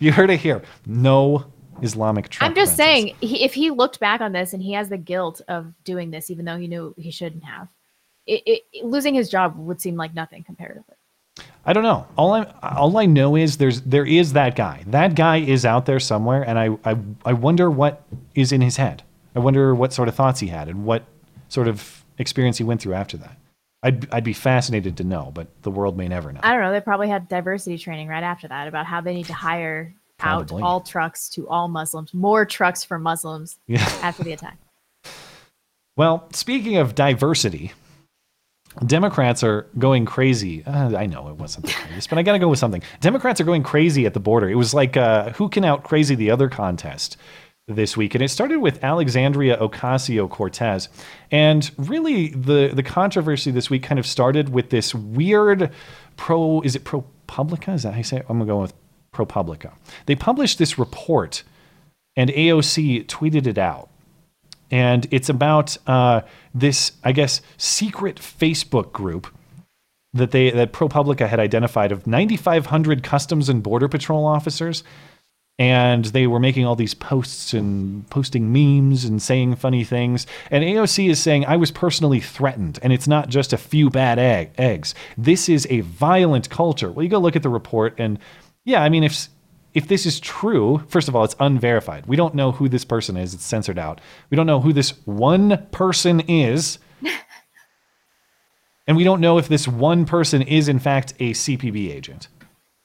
You heard it here. No Islamic truck. I'm just rentals. saying, he, if he looked back on this and he has the guilt of doing this, even though he knew he shouldn't have, it, it, losing his job would seem like nothing comparatively. I don't know. All I all I know is there's there is that guy. That guy is out there somewhere, and I I I wonder what is in his head. I wonder what sort of thoughts he had and what sort of experience he went through after that. I'd I'd be fascinated to know, but the world may never know. I don't know. They probably had diversity training right after that about how they need to hire Probably. out all trucks to all Muslims, more trucks for Muslims Yeah. after the attack. Well, speaking of diversity, Democrats are going crazy. Uh, I know it wasn't the craziest, but I got to go with something. Democrats are going crazy at the border. It was like uh, who can out crazy the other contest this week, and it started with Alexandria Ocasio Cortez. And really, the the controversy this week kind of started with this weird pro. Is it ProPublica? Is that how you say it? I'm gonna go with ProPublica. They published this report, and AOC tweeted it out and it's about uh, this, I guess, secret Facebook group that they that ProPublica had identified of 9,500 Customs and Border Patrol officers. And they were making all these posts and posting memes and saying funny things. And AOC is saying, I was personally threatened, and it's not just a few bad egg- eggs. This is a violent culture. Well, you go look at the report, and yeah, I mean, if if this is true, first of all, it's unverified. We don't know who this person is. It's censored out. We don't know who this one person is. and we don't know if this one person is, in fact, a CPB agent.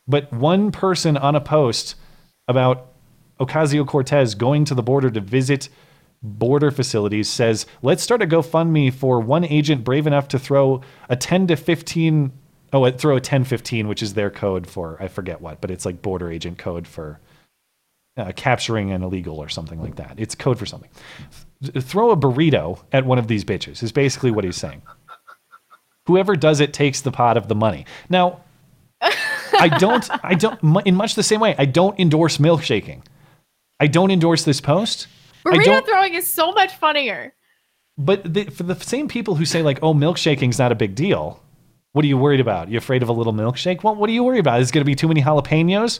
But one person on a post about Ocasio Cortez going to the border to visit border facilities says, let's start a GoFundMe for one agent brave enough to throw a 10 to 15 oh, throw a 1015, which is their code for I forget what, but it's like border agent code for uh, capturing an illegal or something like that. It's code for something. Th- throw a burrito at one of these bitches is basically what he's saying. Whoever does it takes the pot of the money. Now, I don't, I don't, in much the same way, I don't endorse milkshaking. I don't endorse this post. Burrito throwing is so much funnier. but the, for the same people who say like, "Oh, milkshaking's not a big deal," what are you worried about? You afraid of a little milkshake? Well, what are you worried about? Is it going to be too many jalapenos?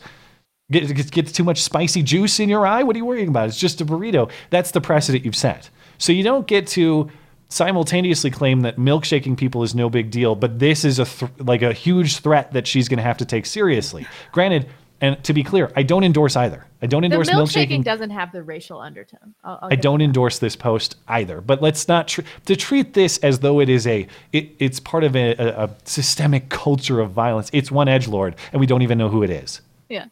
Get, get, get too much spicy juice in your eye? What are you worrying about? It's just a burrito. That's the precedent you've set. So you don't get to simultaneously claim that milkshaking people is no big deal, but this is a th- like a huge threat that she's going to have to take seriously. Granted, and to be clear, I don't endorse either. I don't The endorse milkshaking milkshaking. doesn't have the racial undertone. I'll, I'll I don't endorse this post either. But let's not tr- to treat this as though it is a it, it's part of a, a, a systemic culture of violence. It's one edge lord, and we don't even know who it is. Yeah.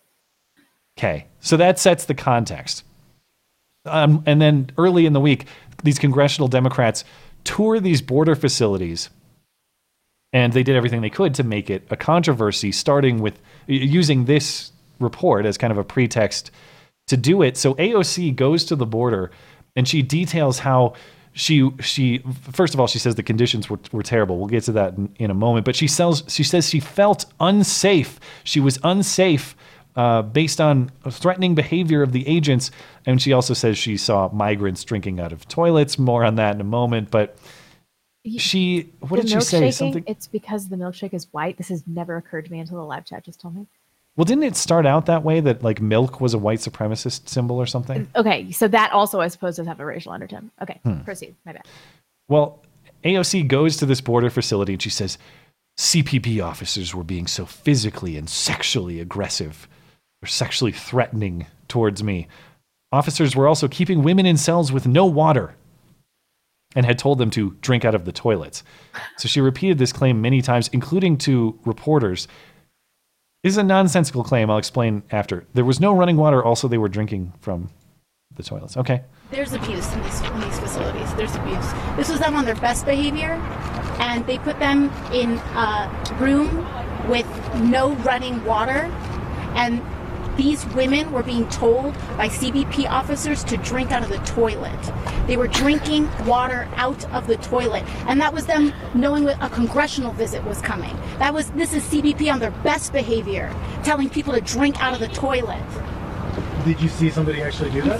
Okay, so that sets the context. Um, and then early in the week, these congressional Democrats tour these border facilities, and they did everything they could to make it a controversy, starting with using this report as kind of a pretext to do it. So AOC goes to the border, and she details how she she first of all she says the conditions were, were terrible. We'll get to that in, in a moment. But she sells she says she felt unsafe. She was unsafe uh, based on threatening behavior of the agents, and she also says she saw migrants drinking out of toilets. More on that in a moment. But she what the did she say? Something. It's because the milkshake is white. This has never occurred to me until the live chat just told me. Well, didn't it start out that way that like milk was a white supremacist symbol or something? Okay, so that also, I suppose, does have a racial undertone. Okay, Hmm. proceed. My bad. Well, AOC goes to this border facility and she says CBP officers were being so physically and sexually aggressive or sexually threatening towards me. Officers were also keeping women in cells with no water and had told them to drink out of the toilets. So she repeated this claim many times, including to reporters. This is a nonsensical claim. I'll explain after. There was no running water. Also, they were drinking from the toilets. Okay. There's abuse in these, in these facilities. There's abuse. This was them on their best behavior, and they put them in a room with no running water, and these women were being told by CBP officers to drink out of the toilet. They were drinking water out of the toilet, and that was them knowing what a congressional visit was coming. That was this is CBP on their best behavior, telling people to drink out of the toilet. Did you see somebody actually do that?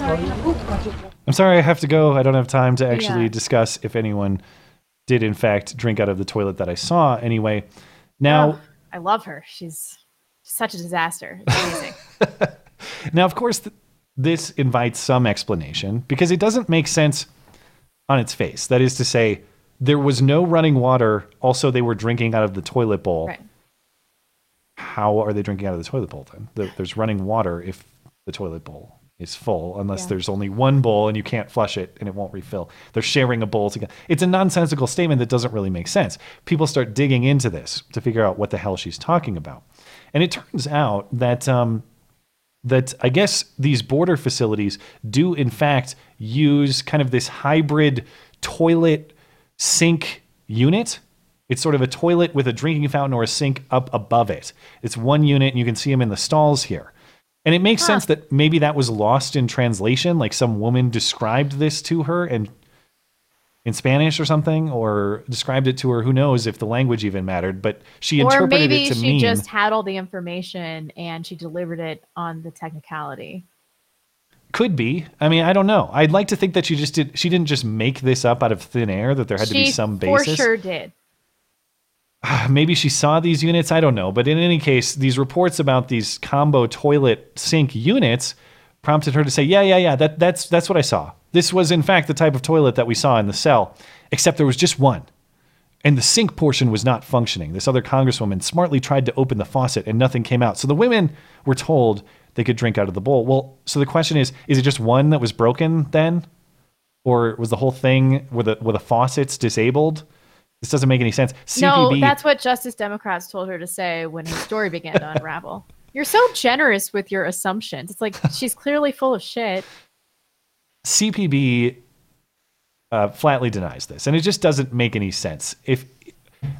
I'm sorry, I have to go. I don't have time to actually Yeah. discuss if anyone did, in fact, drink out of the toilet that I saw. Anyway, now, Oh, I love her. She's such a disaster. Amazing. now, of course, th- this invites some explanation because it doesn't make sense on its face. That is to say, there was no running water. Also, they were drinking out of the toilet bowl. Right. How are they drinking out of the toilet bowl then? There- There's running water if the toilet bowl is full, unless Yeah. there's only one bowl and you can't flush it and it won't refill. They're sharing a bowl together. It's a nonsensical statement that doesn't really make sense. People start digging into this to figure out what the hell she's talking about. And it turns out that um, that I guess these border facilities do in fact use kind of this hybrid toilet sink unit. It's sort of a toilet with a drinking fountain or a sink up above it. It's one unit, and you can see them in the stalls here. And it makes sense that maybe that was lost in translation. Like some woman described this to her and in Spanish or something, or described it to her. Who knows if the language even mattered? But she or interpreted maybe it to she mean She just had all the information and she delivered it on the technicality. Could be. I mean, I don't know. I'd like to think that she just did. She didn't just make this up out of thin air. That there had to be some for basis. sure did. Maybe she saw these units. I don't know. But in any case, these reports about these combo toilet sink units prompted her to say, "Yeah, yeah, yeah, that, that's that's what I saw. This was in fact the type of toilet that we saw in the cell, except there was just one." And the sink portion was not functioning. This other congresswoman smartly tried to open the faucet and nothing came out. So the women were told they could drink out of the bowl. Well, so the question is is it just one that was broken then? Or was the whole thing with the with the faucets disabled? This doesn't make any sense. No, that's what Justice Democrats told her to say when her story began to unravel. You're so generous with your assumptions. It's like she's clearly full of shit. CPB uh, flatly denies this, and it just doesn't make any sense. If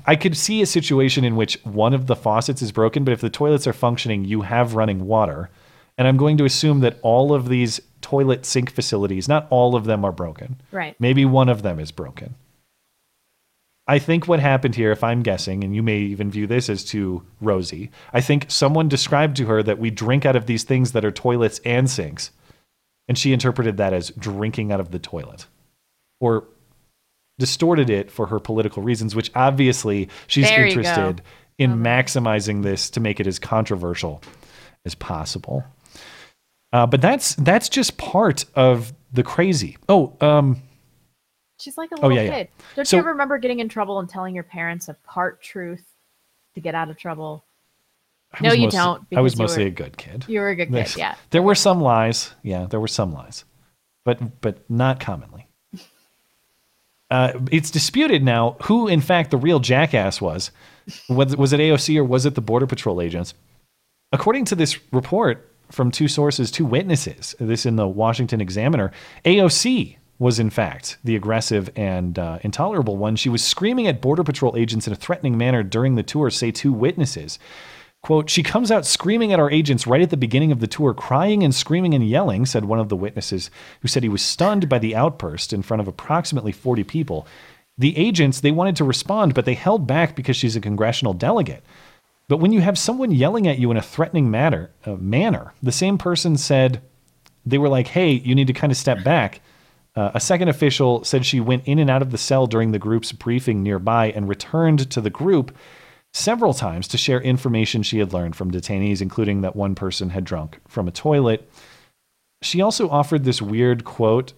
I could see a situation in which one of the faucets is broken, but if the toilets are functioning, you have running water. And I'm going to assume that all of these toilet sink facilities, not all of them are broken. Right. Maybe one of them is broken. I think what happened here, if I'm guessing, and you may even view this as too rosy, I think someone described to her that we drink out of these things that are toilets and sinks. And she interpreted that as drinking out of the toilet. Or distorted it for her political reasons, which obviously she's There interested in maximizing this to make it as controversial as possible. Uh, but that's that's just part of the crazy. Oh, um, She's like a Oh, little yeah, yeah. kid. Don't So- you ever remember getting in trouble and telling your parents a part truth to get out of trouble? No, you mostly- don't. I was mostly were- a good kid. You were a good kid, yeah. There were some lies. Yeah, there were some lies, but but not commonly. Uh, it's disputed now who, in fact, the real jackass was. Was, was it AOC or was it the Border Patrol agents? According to this report from two sources, two witnesses, this in the Washington Examiner, AOC was in fact the aggressive and uh, intolerable one. She was screaming at Border Patrol agents in a threatening manner during the tour, say two witnesses. Quote, she comes out screaming at our agents right at the beginning of the tour, crying and screaming and yelling, said one of the witnesses, who said he was stunned by the outburst in front of approximately 40 people. The agents, they wanted to respond, but they held back because she's a congressional delegate. But when you have someone yelling at you in a threatening manner, uh, manner the same person said, they were like, hey, you need to kind of step back. Uh, a second official said she went in and out of the cell during the group's briefing nearby and returned to the group several times to share information she had learned from detainees, including that one person had drunk from a toilet. She also offered this weird quote.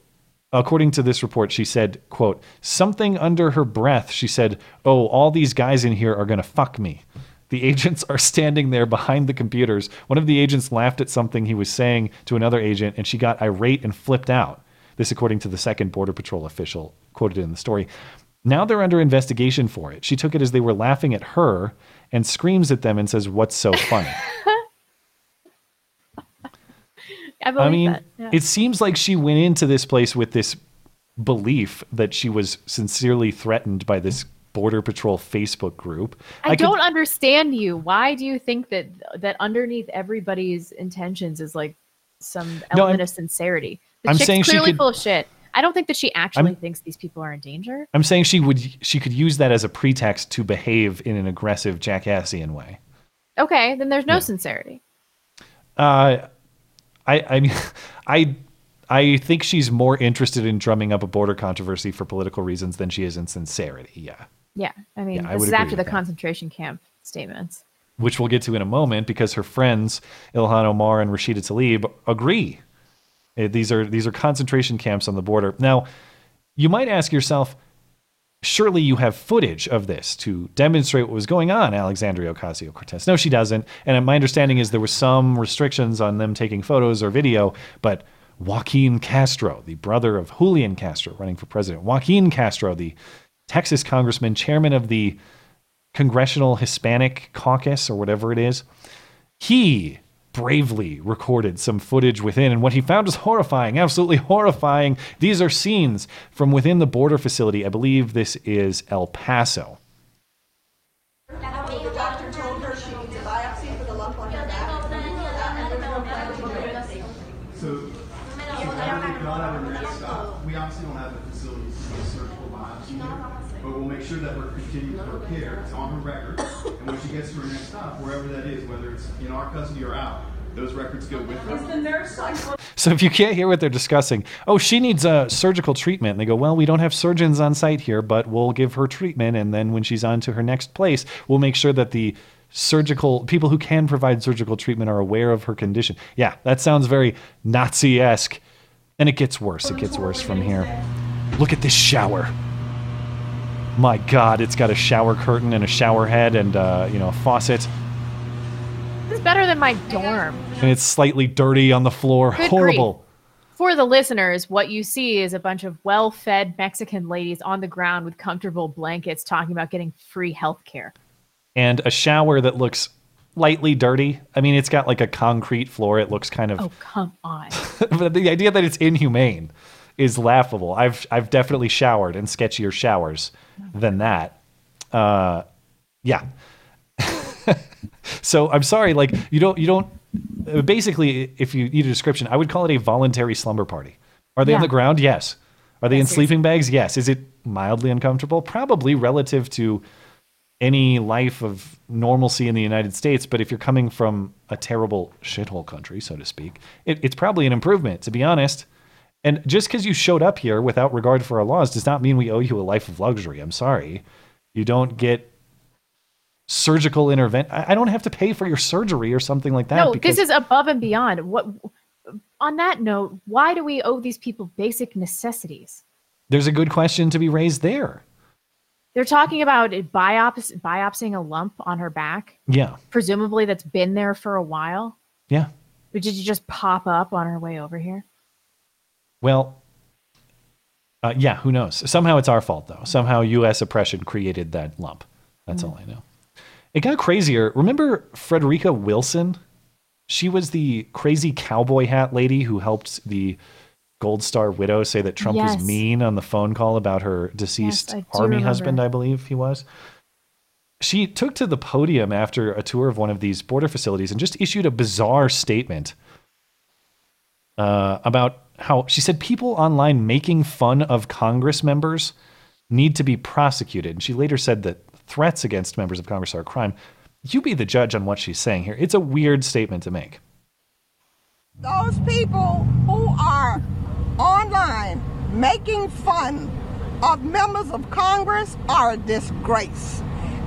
According to this report, she said, quote, something under her breath. She said, Oh, all these guys in here are going to fuck me. The agents are standing there behind the computers. One of the agents laughed at something he was saying to another agent, and she got irate and flipped out. This, according to the second Border Patrol official quoted in the story. Now they're under investigation for it. She took it as they were laughing at her and screams at them and says, What's so funny? I I mean, yeah. it seems like she went into this place with this belief that she was sincerely threatened by this Border Patrol Facebook group. I, could- don't understand you. Why do you think that that underneath everybody's intentions is like some element I'm- of sincerity? The I'm saying she clearly could- full of shit. I don't think that she actually I'm- thinks these people are in danger. I'm saying she would she could use that as a pretext to behave in an aggressive jackassian way. Okay, then there's no sincerity. Uh, I I mean, I I think she's more interested in drumming up a border controversy for political reasons than she is in sincerity. Yeah, Yeah, I mean, Yeah, I this would is after the concentration camp statements. which we'll get to in a moment because her friends Ilhan Omar and Rashida Tlaib agree. Uh, These are these are concentration camps on the border. Now, you might ask yourself, surely you have footage of this to demonstrate what was going on, Alexandria Ocasio Cortez. No, she doesn't. And my understanding is there were some restrictions on them taking photos or video, but Joaquin Castro, the brother of Julian Castro running for president, Joaquin Castro, the Texas congressman, chairman of the Congressional Hispanic Caucus or whatever it is, he bravely recorded some footage within, and what he found was horrifying, absolutely horrifying. These are scenes from within the border facility. I believe this is El Paso. The doctor told her she needs a biopsy for the lump on her back. And there's no plan to do it. So, so now we've not have a med stop. We obviously don't have the facilities to do a surgical biopsy here, but we'll make sure that we're continuing her care. It's on her record, and when she gets to her next stop, wherever that is, whether it's in our custody or out, those records go with her. Is the nurse like? So if you can't hear what they're discussing, oh, she needs a surgical treatment. And they go, well, we don't have surgeons on site here, but we'll give her treatment. And then when she's on to her next place, we'll make sure that the surgical people who can provide surgical treatment are aware of her condition. Yeah, that sounds very Nazi esque. And it gets worse. It gets worse from here. Look at this shower. My God, it's got a shower curtain and a shower head and uh, you know a faucet, This is better than my dorm. and it's slightly dirty on the floor. Good Horrible. grief. For the listeners, what you see is a bunch of well-fed Mexican ladies on the ground with comfortable blankets talking about getting free health care. And a shower that looks lightly dirty. I mean, it's got like a concrete floor. It looks kind of Oh, come on. but the idea that it's inhumane is laughable. I've I've definitely showered in sketchier showers than that. Uh, yeah. so I'm sorry, like you don't you don't. Basically, if you need a description, I would call it a voluntary slumber party. Are they on the ground? Yes. Are they in Yes, sleeping bags? Yes. Is it mildly uncomfortable? Probably relative to any life of normalcy in the United States. But if you're coming from a terrible shithole country, so to speak, it, it's probably an improvement, to be honest. And just because you showed up here without regard for our laws does not mean we owe you a life of luxury. I'm sorry. You don't get surgical intervention. I don't have to pay for your surgery or something like that. no, because this is above and beyond. What? On that note, why do we owe these people basic necessities? there's a good question to be raised there. They're talking about biops- biopsying a lump on her back, Yeah. presumably that's been there for a while. Yeah. But did you just pop up on her way over here? Well, uh, yeah, who knows? Somehow it's our fault, though. Somehow U.S. oppression created that lump. That's all I know. It got crazier. Remember Frederica Wilson? She was the crazy cowboy hat lady who helped the Gold Star widow say that Trump Yes. was mean on the phone call about her deceased do army remember. husband, I believe he was. She took to the podium after a tour of one of these border facilities and just issued a bizarre statement uh, about how she said people online making fun of Congress members need to be prosecuted. And she later said that threats against members of Congress are a crime. You be the judge on what she's saying here. It's a weird statement to make. Those people who are online making fun of members of Congress are a disgrace.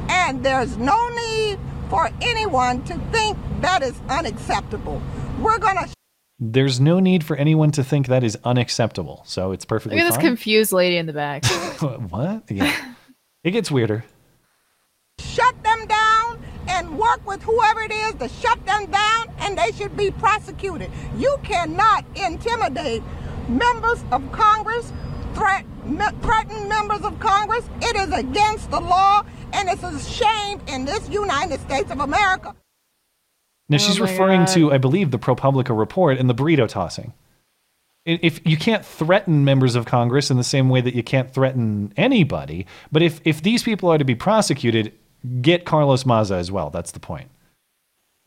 And there's no need for anyone to think that is unacceptable. We're going to There's no need for anyone to think that is unacceptable. So it's perfectly Look at this confused lady in the back. what? Yeah. It gets weirder. Shut them down and work with whoever it is to shut them down, and they should be prosecuted. You cannot intimidate members of Congress, threat, me- threaten members of Congress. It is against the law, and it's a shame in this United States of America. Now she's oh my referring God. to, I believe, the ProPublica report and the burrito tossing. If you can't threaten members of Congress in the same way that you can't threaten anybody, but if if these people are to be prosecuted, get Carlos Maza as well. That's the point.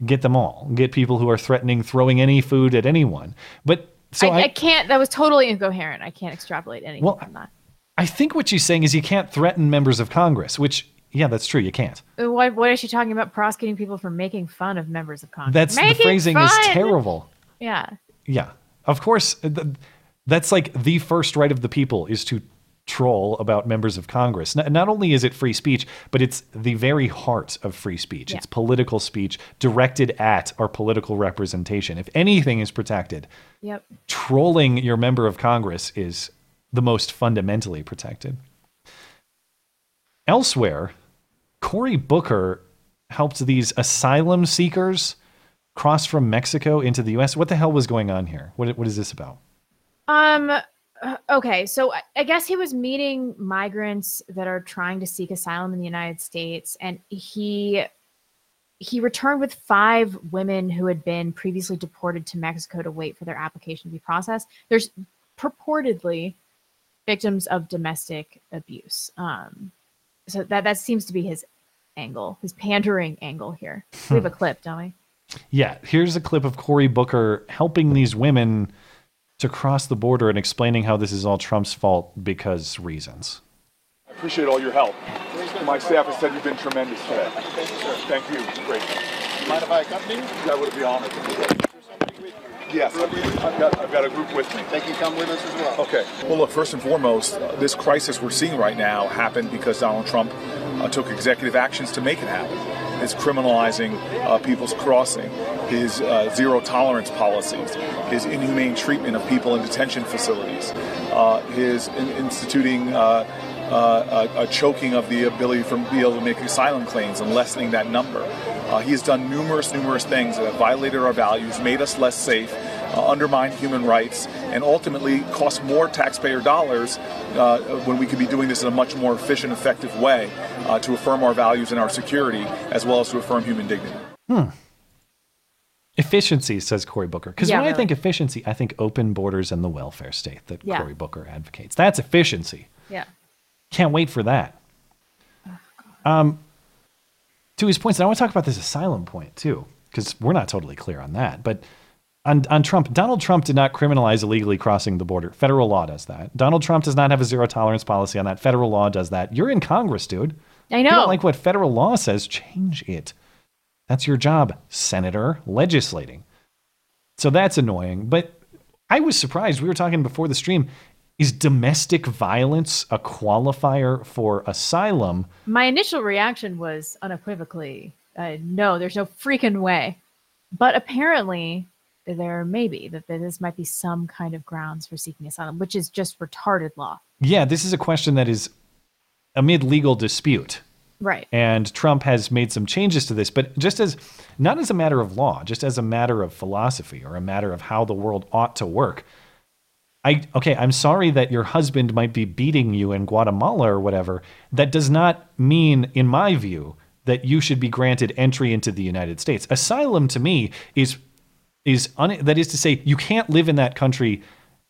Get them all. Get people who are threatening throwing any food at anyone. But so I, I, I can't. That was totally incoherent. I can't extrapolate anything Well, from that. I think what she's saying is you can't threaten members of Congress, which yeah, that's true. You can't. Uh, Why, what is she talking about prosecuting people for making fun of members of Congress? That's the Making phrasing is terrible. Yeah. Yeah, of course. th- That's like the first right of the people is to troll about members of Congress. Not, not only is it free speech, but it's the very heart of free speech. It's political speech directed at our political representation. If anything is protected, Yep. trolling your member of Congress is the most fundamentally protected. Elsewhere, Cory Booker helped these asylum seekers cross from Mexico into the US. What the hell was going on here? What, what is this about? Um. Uh, Okay, so I- I guess he was meeting migrants that are trying to seek asylum in the United States, and he he returned with five women who had been previously deported to Mexico to wait for their application to be processed. There's purportedly victims of domestic abuse. Um, so that that seems to be his angle, his pandering angle here. We have a clip, don't we? Yeah, here's a clip of Cory Booker helping these women to cross the border and explaining how this is all Trump's fault because reasons. I appreciate all your help. My staff has said you've been tremendous today. Thank you. Great. Mind if I accompany you? I would be honored. Yes, I've got, I've got a group with me. They can come with us as well. Okay. Well, look, first and foremost, uh, this crisis we're seeing right now happened because Donald Trump uh, took executive actions to make it happen. Is criminalizing uh, people's crossing, his uh, zero tolerance policies, his inhumane treatment of people in detention facilities, uh, his in- instituting uh, uh, a, a choking of the ability for be able to make asylum claims and lessening that number. Uh, he has done numerous, numerous things that have violated our values, made us less safe, uh, undermined human rights, and ultimately cost more taxpayer dollars uh, when we could be doing this in a much more efficient, effective way uh, to affirm our values and our security, as well as to affirm human dignity. Hmm. Efficiency, says Cory Booker. Because Yeah, when I think efficiency, I think open borders and the welfare state that Yeah. Cory Booker advocates. That's efficiency. Yeah. Can't wait for that. Um, to his points, and I want to talk about this asylum point too, because we're not totally clear on that. But on, on Trump, Donald Trump did not criminalize illegally crossing the border. Federal law does that. Donald Trump does not have a zero tolerance policy on that. Federal law does that. You're in Congress, dude. I know. don't like what federal law says, change it. That's your job, Senator, legislating. So that's annoying. But I was surprised. We were talking before the stream. Is domestic violence a qualifier for asylum? My initial reaction was unequivocally, uh, no, there's no freaking way. But apparently, there may be that this might be some kind of grounds for seeking asylum, which is just retarded law. Yeah, this is a question that is amid legal dispute. Right. And Trump has made some changes to this, but just as not as a matter of law, just as a matter of philosophy or a matter of how the world ought to work. I okay, I'm sorry that your husband might be beating you in Guatemala or whatever. That does not mean in my view that you should be granted entry into the United States. Asylum to me is is un, that is to say you can't live in that country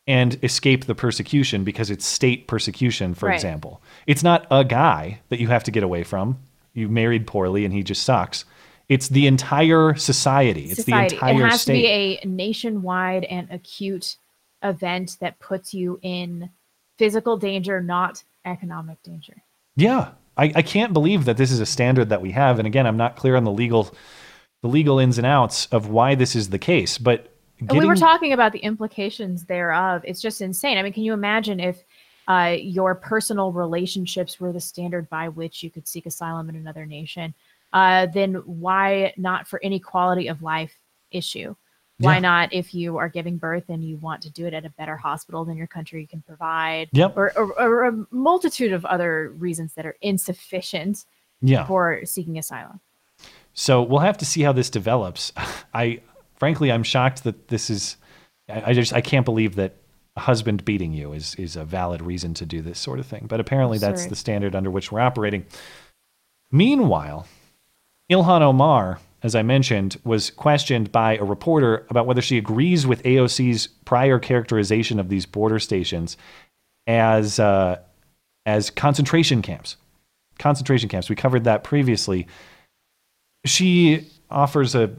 and escape the persecution because it's state persecution for Right. example it's not a guy that you have to get away from you married poorly and he just sucks it's the entire society it's Society. the entire state. it has state to be a nationwide and acute event that puts you in physical danger, not economic danger. Yeah, I, I can't believe that this is a standard that we have. And again, I'm not clear on the legal, the legal ins and outs of why this is the case. But And we were talking about the implications thereof. It's just insane. I mean, can you imagine if uh, your personal relationships were the standard by which you could seek asylum in another nation? Uh, then why not for any quality of life issue? Why Yeah. not if you are giving birth and you want to do it at a better hospital than your country can provide? Yep. Or, or, or a multitude of other reasons that are insufficient Yeah. for seeking asylum. So we'll have to see how this develops. I frankly, I'm shocked that this is. I, I just I can't believe that a husband beating you is is a valid reason to do this sort of thing. But apparently, that's Absurd. the standard under which we're operating. Meanwhile, Ilhan Omar, as I mentioned, was questioned by a reporter about whether she agrees with AOC's prior characterization of these border stations as uh, as concentration camps. Concentration camps. We covered that previously. She offers a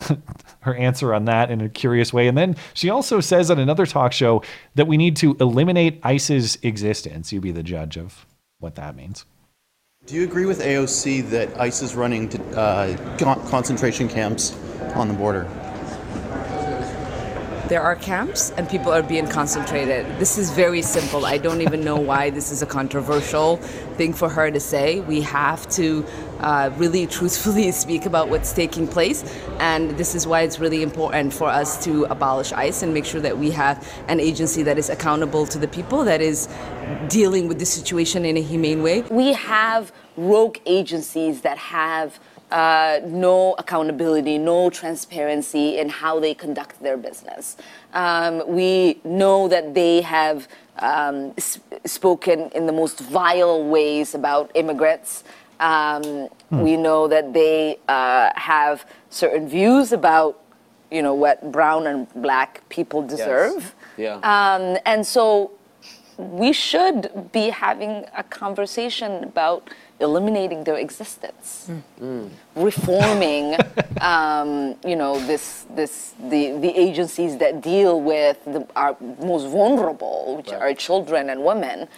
her answer on that in a curious way, and then she also says on another talk show that we need to eliminate ICE's existence. You be the judge of what that means. Do you agree with AOC that ICE is running to, uh, concentration camps on the border? There are camps and people are being concentrated. This is very simple. I don't even know why this is a controversial thing for her to say. We have to uh, really truthfully speak about what's taking place, and this is why it's really important for us to abolish ICE and make sure that we have an agency that is accountable to the people, that is dealing with the situation in a humane way. We have rogue agencies that have uh, no accountability, no transparency in how they conduct their business. Um, we know that they have um, s- spoken in the most vile ways about immigrants. Um, Hmm. We know that they uh, have certain views about, you know, what brown and black people deserve. Yeah. Um, and so we should be having a conversation about eliminating their existence, reforming, um, you know, this, this, the, the agencies that deal with the, our most vulnerable, which are children and women.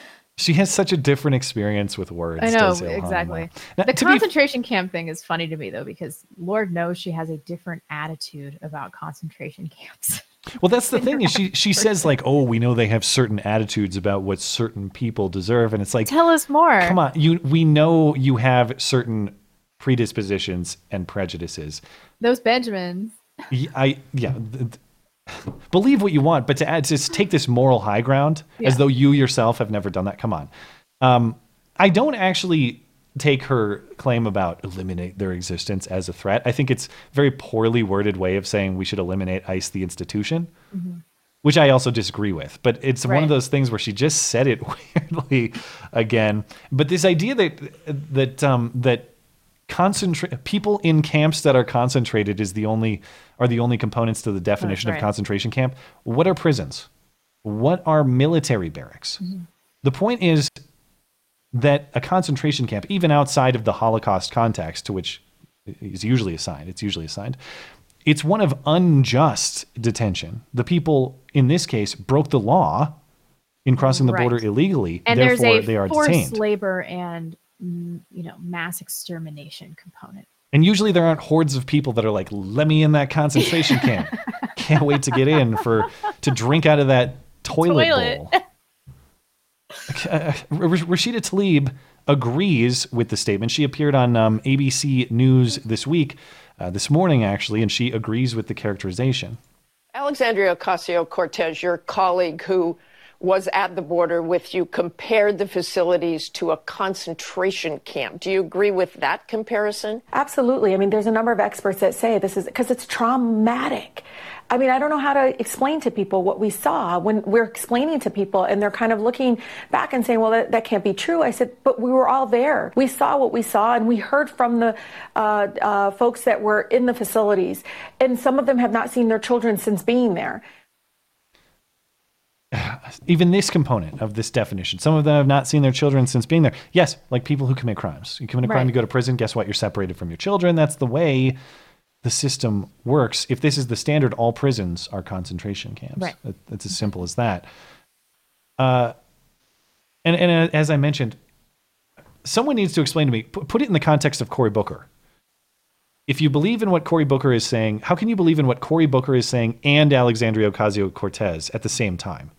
She has such a different experience with words. I know exactly. Now, The concentration camp thing is funny to me though because Lord knows she has a different attitude about concentration camps. Well, that's the thing is she she says like, "Oh, we know they have certain attitudes about what certain people deserve," and it's like, Tell us more. come on, you we know you have certain predispositions and prejudices. Those Benjamins. I yeah. th- Believe what you want, but to add to take this moral high ground as though you yourself have never done that. Come on. Um, I don't actually take her claim about eliminate their existence as a threat. I think it's a very poorly worded way of saying we should eliminate ICE the institution, which I also disagree with. But it's one of those things where she just said it weirdly again. But this idea that that um, that concentrate people in camps that are concentrated is the only are the only components to the definition right. of concentration camp. What are prisons? What are military barracks? Mm-hmm. The point is that a concentration camp, even outside of the Holocaust context to which is usually assigned, it's usually assigned, it's one of unjust detention. The people in this case broke the law in crossing the Right. border illegally, And therefore there's a they are forced detained. labor and you know mass extermination component. And usually there aren't hordes of people that are like, "Let me in that concentration camp. Can't wait to get in for to drink out of that toilet, Toilet. bowl." Uh, Rashida Tlaib agrees with the statement. She appeared on um, ABC News this week, uh, this morning actually, and she agrees with the characterization. Alexandria Ocasio Cortez, your colleague who was at the border with you, compared the facilities to a concentration camp. Do you agree with that comparison? Absolutely. I mean, there's a number of experts that say this is because it's traumatic. I mean, I don't know how to explain to people what we saw when we're explaining to people and they're kind of looking back and saying, well, that, that can't be true. I said, but we were all there. We saw what we saw and we heard from the uh, uh, folks that were in the facilities. And some of them have not seen their children since being there. Even this component of this definition, some of them have not seen their children since being there. Yes, like people who commit crimes. You commit a crime, you go to prison. Guess what? You're separated from your children. That's the way the system works. If this is the standard, all prisons are concentration camps. Right. As simple as that. Uh, and and uh, as I mentioned, someone needs to explain to me. Put, put it in the context of Cory Booker. If you believe in what Cory Booker is saying, how can you believe in what Cory Booker is saying and Alexandria Ocasio Cortez at the same time?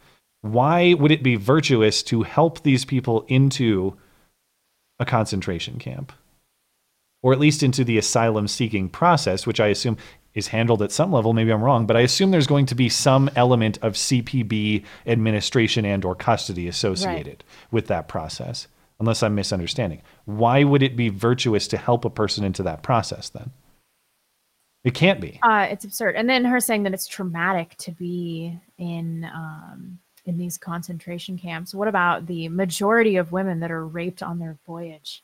Why would it be virtuous to help these people into a concentration camp? Or at least into the asylum seeking process, which I assume is handled at some level. Maybe I'm wrong, but I assume there's going to be some element of CPB administration and or custody associated with that process, unless I'm misunderstanding. Why would it be virtuous to help a person into that process then? It can't be. Uh, it's absurd. And then her saying that it's traumatic to be in um, in these concentration camps. What about the majority of women that are raped on their voyage?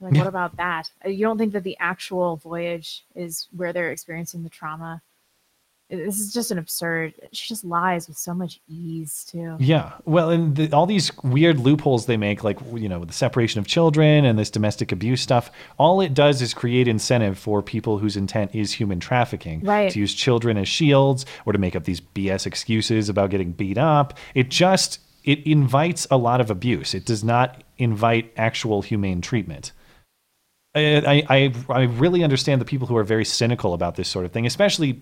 Like, Yeah. what about that? You don't think that the actual voyage is where they're experiencing the trauma? This is just an absurd. She just lies with so much ease too. Yeah. Well, and the, all these weird loopholes they make, like, you know, the separation of children and this domestic abuse stuff, all it does is create incentive for people whose intent is human trafficking Right. to use children as shields or to make up these BS excuses about getting beat up. It just, it invites a lot of abuse. It does not invite actual humane treatment. I, I, I really understand the people who are very cynical about this sort of thing, especially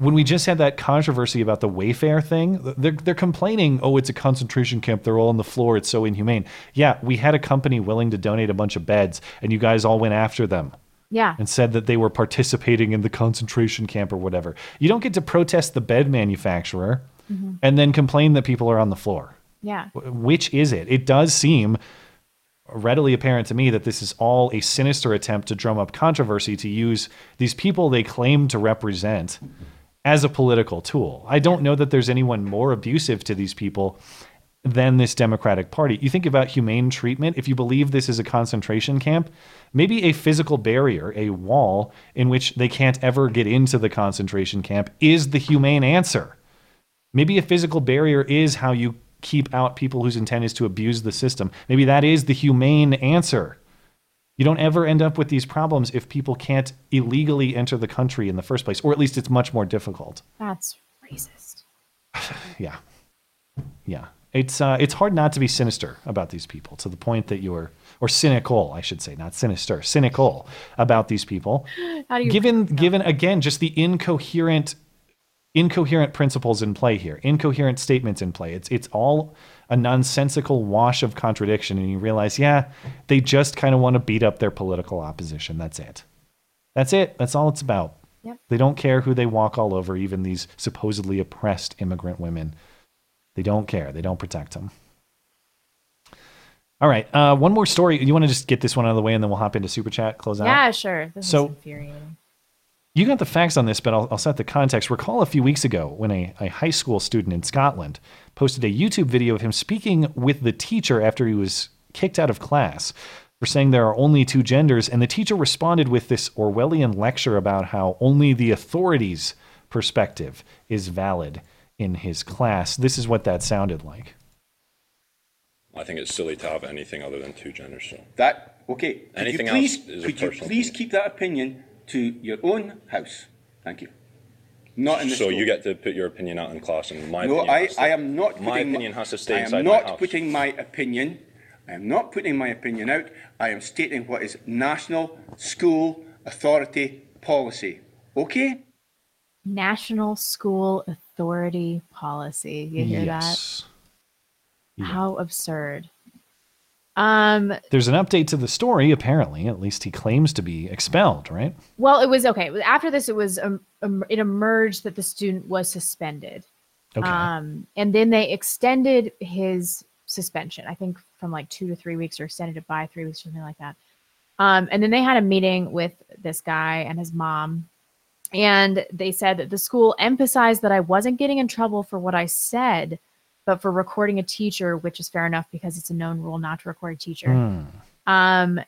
when we just had that controversy about the Wayfair thing. They're, they're complaining, oh, it's a concentration camp. They're all on the floor. It's so inhumane. Yeah, we had a company willing to donate a bunch of beds, and you guys all went after them Yeah. and said that they were participating in the concentration camp or whatever. You don't get to protest the bed manufacturer Mhm. and then complain that people are on the floor. Yeah. Which is it? It does seem readily apparent to me that this is all a sinister attempt to drum up controversy to use these people they claim to represent as a political tool. I don't know that there's anyone more abusive to these people than this Democratic Party. You think about humane treatment, if you believe this is a concentration camp, maybe a physical barrier, a wall in which they can't ever get into the concentration camp is the humane answer. Maybe a physical barrier is how you keep out people whose intent is to abuse the system. Maybe that is the humane answer. You don't ever end up with these problems if people can't illegally enter the country in the first place, or at least it's much more difficult. That's racist. Yeah. Yeah. It's uh, it's hard not to be sinister about these people to the point that you're or cynical, I should say, not sinister, cynical about these people. How do you given given again just the incoherent incoherent principles in play here, incoherent statements in play. It's it's all a nonsensical wash of contradiction, and you realize, yeah, they just kind of want to beat up their political opposition. That's it. That's it. That's all it's about. Yep. They don't care who they walk all over, even these supposedly oppressed immigrant women. They don't care. They don't protect them. All right. Uh, one more story. You want to just get this one out of the way, and then we'll hop into super chat, close out. Yeah, sure. This So- is infuriating. You got the facts on this, but I'll, I'll set the context. Recall a few weeks ago when a, a high school student in Scotland posted a YouTube video of him speaking with the teacher after he was kicked out of class for saying there are only two genders. And the teacher responded with this Orwellian lecture about how only the authorities' perspective is valid in his class. This is what that sounded like. I think it's silly to have anything other than two genders. So That okay? Could Anything you please, else is a could you personal please keep that opinion to your own house? Thank you. Not in the so school. you get to put your opinion out in class, and my no, opinion. I, has to- I am not. My putting opinion has to stay I am inside not my house. putting my opinion. I am not putting my opinion out. I am stating what is national school authority policy. Okay. National School Authority Policy. You hear Yes. that? How absurd. Um, There's an update to the story, apparently. At least he claims to be expelled, right? well, it was okay. After this, it was um, um, it emerged that the student was suspended. Okay. Um, and then they extended his suspension. I think from like two to three weeks, or extended it by three weeks, something like that. Um, and then they had a meeting with this guy and his mom, and they said that the school emphasized that I wasn't getting in trouble for what I said, but for recording a teacher, which is fair enough because it's a known rule not to record a teacher. Hmm. Um,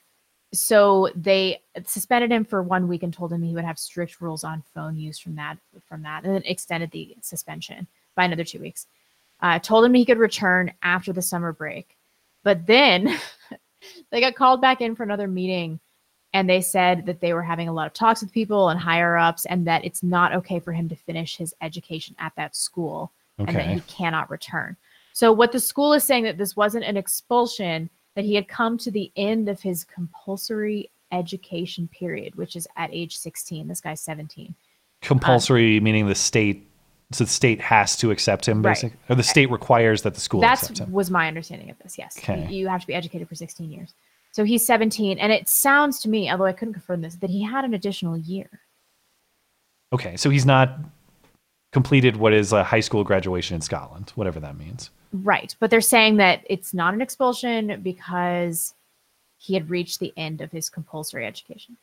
so they suspended him for one week and told him he would have strict rules on phone use from that from that, and then extended the suspension by another two weeks. Uh, told him he could return after the summer break, but then they got called back in for another meeting, and they said that they were having a lot of talks with people and higher ups, and that it's not okay for him to finish his education at that school, and that Okay. he cannot return. So what the school is saying that this wasn't an expulsion, that he had come to the end of his compulsory education period, which is at age 16. This guy's 17. Compulsory, meaning the state, so the state has to accept him, Right. or the state requires that the school That's accepts him. That was my understanding of this. Yes, Okay. you, you have to be educated for 16 years. So he's 17, and it sounds to me, although I couldn't confirm this, that he had an additional year. Okay, so he's not completed what is a high school graduation in Scotland, whatever that means. Right, but they're saying that it's not an expulsion because he had reached the end of his compulsory education.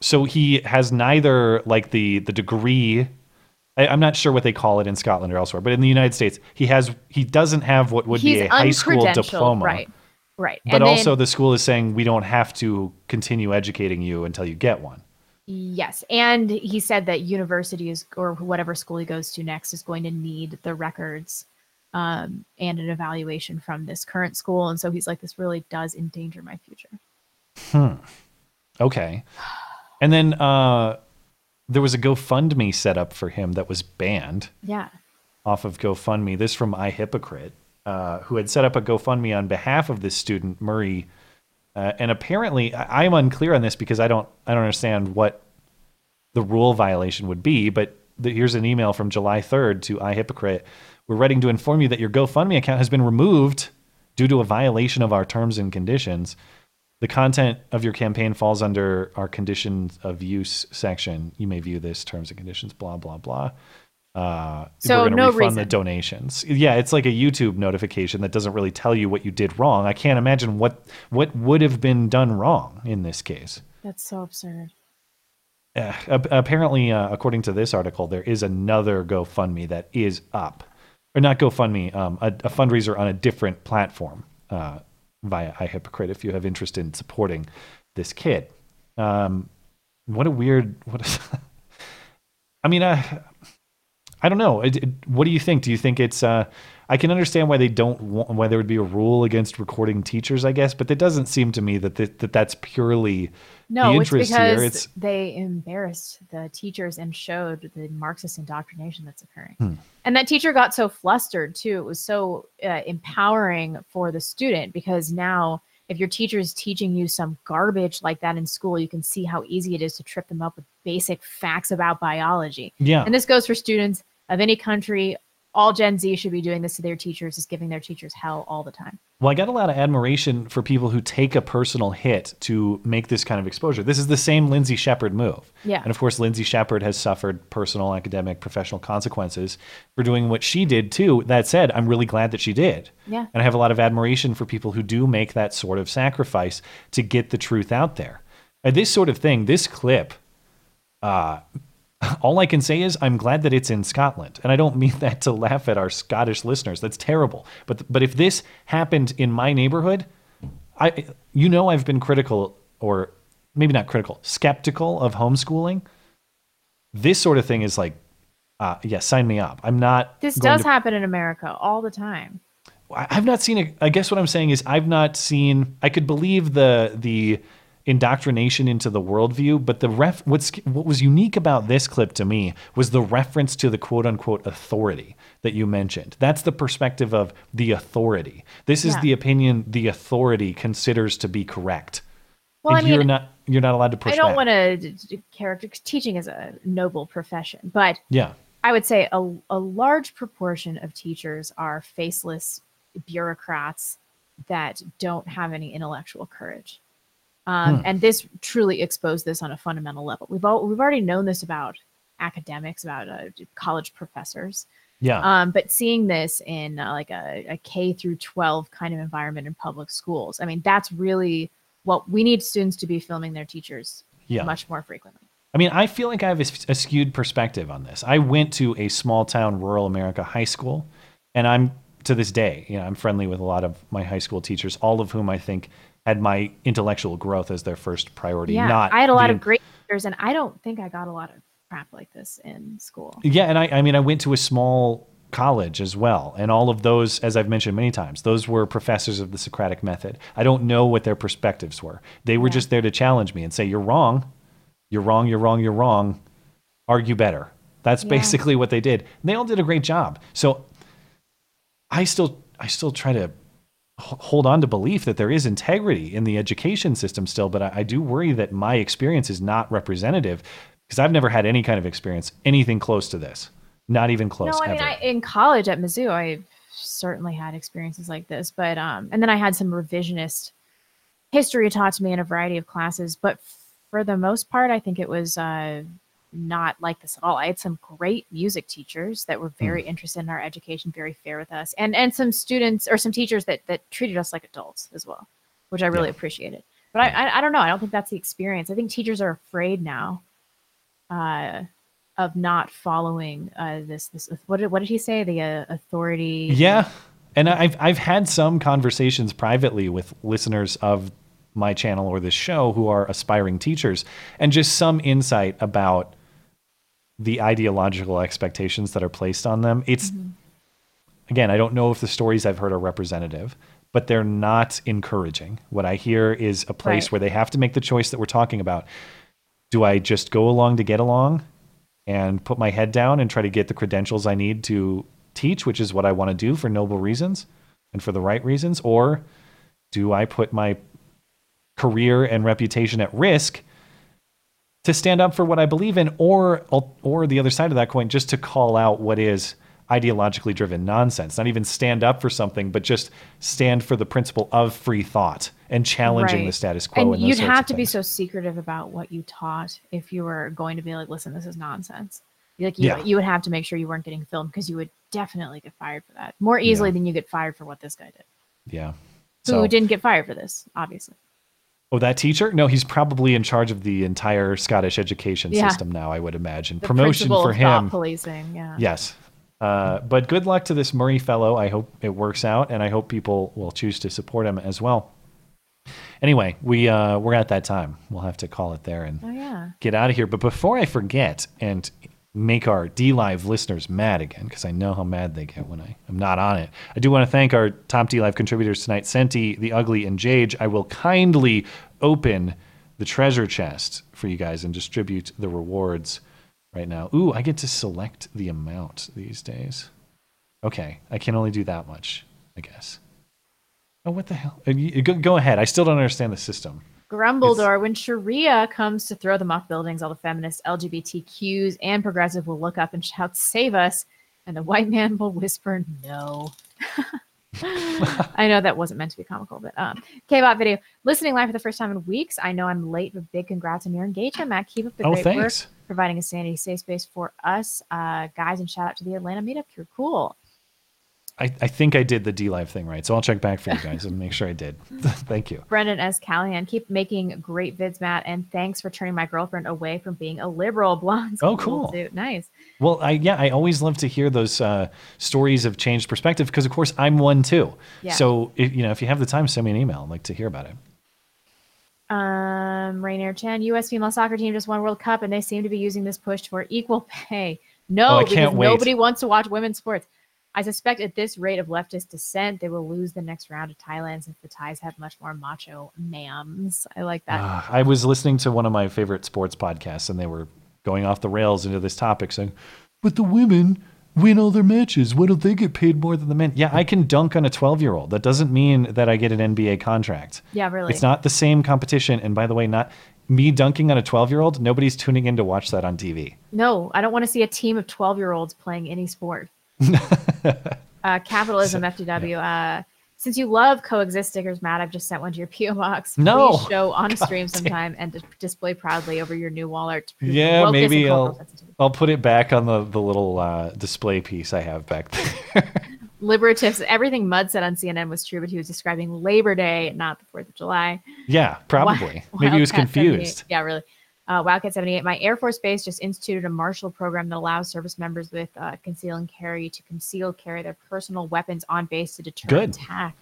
So he has neither like the the degree. I, I'm not sure what they call it in Scotland or elsewhere, but in the United States, he has he doesn't have what would he's be a high school diploma. Right, right. But And then- also, the school is saying we don't have to continue educating you until you get one. Yes, and he said that universities or whatever school he goes to next is going to need the records um, and an evaluation from this current school, and so he's like, this really does endanger my future. Hmm. Okay. And then uh, there was a GoFundMe set up for him that was banned Yeah. off of GoFundMe. This from iHypocrite, uh, who had set up a GoFundMe on behalf of this student Murray. Uh, and apparently, I I'm unclear on this because I don't I don't understand what the rule violation would be. But the, here's an email from July 3rd to iHypocrite. We're writing to inform you that your GoFundMe account has been removed due to a violation of our terms and conditions. The content of your campaign falls under our conditions of use section. You may view this terms and conditions, blah blah blah. Uh, So we're gonna no refund the reason. donations. Yeah, it's like a YouTube notification that doesn't really tell you what you did wrong. I can't imagine what what would have been done wrong in this case. That's so absurd. Uh, apparently, uh, according to this article, there is another GoFundMe that is up, or not GoFundMe, um, a, a fundraiser on a different platform uh, via iHypocrite. If you have interest in supporting this kid, um, what a weird. what. I mean, uh, I don't know. It, it- what do you think? Do you think it's? Uh, I can understand why they don't want, why there would be a rule against recording teachers, I guess, but it doesn't seem to me that that, that that's purely No, the it's interest because here. It's they embarrassed the teachers and showed the Marxist indoctrination that's occurring. Hmm. And that teacher got so flustered too. It was so uh, empowering for the student because now if your teacher is teaching you some garbage like that in school, you can see how easy it is to trip them up with basic facts about biology. Yeah. And this goes for students of any country. All Gen Z should be doing this to their teachers, is giving their teachers hell all the time. Well, I got a lot of admiration for people who take a personal hit to make this kind of exposure. This is the same Lindsay Shepherd move. Yeah. And of course, Lindsay Shepherd has suffered personal, academic, professional consequences for doing what she did too. That said, I'm really glad that she did. Yeah. And I have a lot of admiration for people who do make that sort of sacrifice to get the truth out there. And this sort of thing, this clip, uh, all I can say is I'm glad that it's in Scotland, and I don't mean that to laugh at our Scottish listeners. That's terrible. But but if this happened in my neighborhood, I you know I've been critical or maybe not critical, skeptical of homeschooling. This sort of thing is like, uh, yeah, sign me up. I'm not. This does to- happen in America all the time. I- I've not seen it. I guess what I'm saying is I've not seen. I could believe the the indoctrination into the worldview, but the ref. What's what was unique about this clip to me was the reference to the quote unquote authority that you mentioned. That's the perspective of the authority. This is Yeah. the opinion the authority considers to be correct. Well, and I you're mean, not you're not allowed to push I don't want to character teaching is a noble profession, but Yeah. I would say a, a large proportion of teachers are faceless bureaucrats that don't have any intellectual courage. Um, Hmm. And this truly exposed this on a fundamental level. We've all, we've already known this about academics, about uh, college professors. Yeah. Um, but seeing this in uh, like a, a K through 12 kind of environment in public schools, I mean, that's really what we need students to be filming their teachers Yeah. much more frequently. I mean, I feel like I have a, a skewed perspective on this. I went to a small town, rural America high school, and I'm to this day, you know, I'm friendly with a lot of my high school teachers, all of whom I think had my intellectual growth as their first priority. Yeah, not I had a lot the- of great teachers, and I don't think I got a lot of crap like this in school. Yeah, and I, I mean, I went to a small college as well, and all of those, as I've mentioned many times, those were professors of the Socratic method. I don't know what their perspectives were. They were just there to challenge me and say, "You're wrong, you're wrong, you're wrong, you're wrong. Argue better." That's Yeah. basically what they did. And they all did a great job. So I still, I still try to hold on to belief that there is integrity in the education system still, but I, I do worry that my experience is not representative because I've never had any kind of experience anything close to this. Not even close. no, I mean. I, in college at Mizzou, I certainly had experiences like this, but um, and then I had some revisionist history taught to me in a variety of classes, but for the most part, I think it was uh, not like this at all. I had some great music teachers that were very Hmm. interested in our education, very fair with us, and and some students or some teachers that that treated us like adults as well, which I really appreciated. But I, I I don't know. I don't think that's the experience. I think teachers are afraid now. Uh, of not following uh, this this what did what did he say the uh, authority Yeah, and I've I've had some conversations privately with listeners of my channel or this show who are aspiring teachers, and just some insight about the ideological expectations that are placed on them. It's mm-hmm. again, I don't know if the stories I've heard are representative, but they're not encouraging. What I hear is a place Right. where they have to make the choice that we're talking about. Do I just go along to get along and put my head down and try to get the credentials I need to teach, which is what I want to do for noble reasons and for the right reasons? Or do I put my career and reputation at risk to stand up for what I believe in, or or the other side of that coin, just to call out what is ideologically driven nonsense. Not even stand up for something, but just stand for the principle of free thought and challenging Right. the status quo. and and you'd have to be so secretive about what you taught if you were going to be like listen this is nonsense like you, Yeah. you would have to make sure you weren't getting filmed because you would definitely get fired for that more easily than you get fired for what this guy did Yeah. who didn't get fired for this obviously oh, that teacher? No, he's probably in charge of the entire Scottish education Yeah. system now. I would imagine the promotion for him. policing yeah Yes. Uh, but good luck to this Murray fellow. I hope it works out, and I hope people will choose to support him as well. Anyway, we uh, we're at that time. We'll have to call it there and oh yeah get out of here. But before I forget and make our DLive listeners mad again, because I know how mad they get when I am not on it, I do want to thank our top DLive contributors tonight Senti, The Ugly, and Jage. I will kindly open the treasure chest for you guys and distribute the rewards right now. Ooh, I get to select the amount these days. Okay, I can only do that much, I guess. Oh, what the hell? Uh, go ahead. I still don't understand the system. Grumbledore, when Sharia comes to throw them off buildings, all the feminists, LGBTQs, and progressive will look up and shout, Save us. And the white man will whisper, No. I know that wasn't meant to be comical, but um, K-Bot video. Listening live for the first time in weeks. I know I'm late, but big congrats on your engagement, Matt. Keep up the Oh, great thanks. work, providing a sanity safe space for us uh, guys, and shout out to the Atlanta meetup. You're cool. I, I think I did the DLive thing right. So I'll check back for you guys and make sure I did. Thank you. Brendan S. Callahan, keep making great vids, Matt, and thanks for turning my girlfriend away from being a liberal. Blonde's Oh, cool. too. Nice. Well, I yeah, I always love to hear those uh, stories of changed perspective because, of course, I'm one too. Yeah. So if, you know, if you have the time, send me an email. I'd like to hear about it. Um, Rainier Chen, U.S. female soccer team just won World Cup, and they seem to be using this push for equal pay. No, Oh, I because nobody wants to watch women's sports. I suspect at this rate of leftist dissent, they will lose the next round of Thailand since the Thais have much more macho mams. I like that. Uh, I was listening to one of my favorite sports podcasts, and they were going off the rails into this topic, saying, "But the women win all their matches. Why don't they get paid more than the men?" Yeah, I can dunk on a 12 year old. That doesn't mean that I get an NBA contract. Yeah, really. It's not the same competition. And by the way, not me dunking on a 12 year old. Nobody's tuning in to watch that on TV. No, I don't want to see a team of 12 year olds playing any sport. uh, capitalism, FDW. Uh, since you love coexist stickers, Matt, I've just sent one to your PO box. No. Please show on a God stream sometime and dis- display proudly over your new wall art. Yeah, maybe I'll. I'll put it back on the the little uh, display piece I have back there. Liberatives, everything Mud said on CNN was true, but he was describing Labor Day, not the 4th of July. yeah, probably. Wi- Maybe he was Wildcat 78. confused. Yeah, really. Uh, Wildcat 78. My Air Force Base just instituted a martial program that allows service members with uh, conceal and carry to conceal carry their personal weapons on base to deter Good. attack.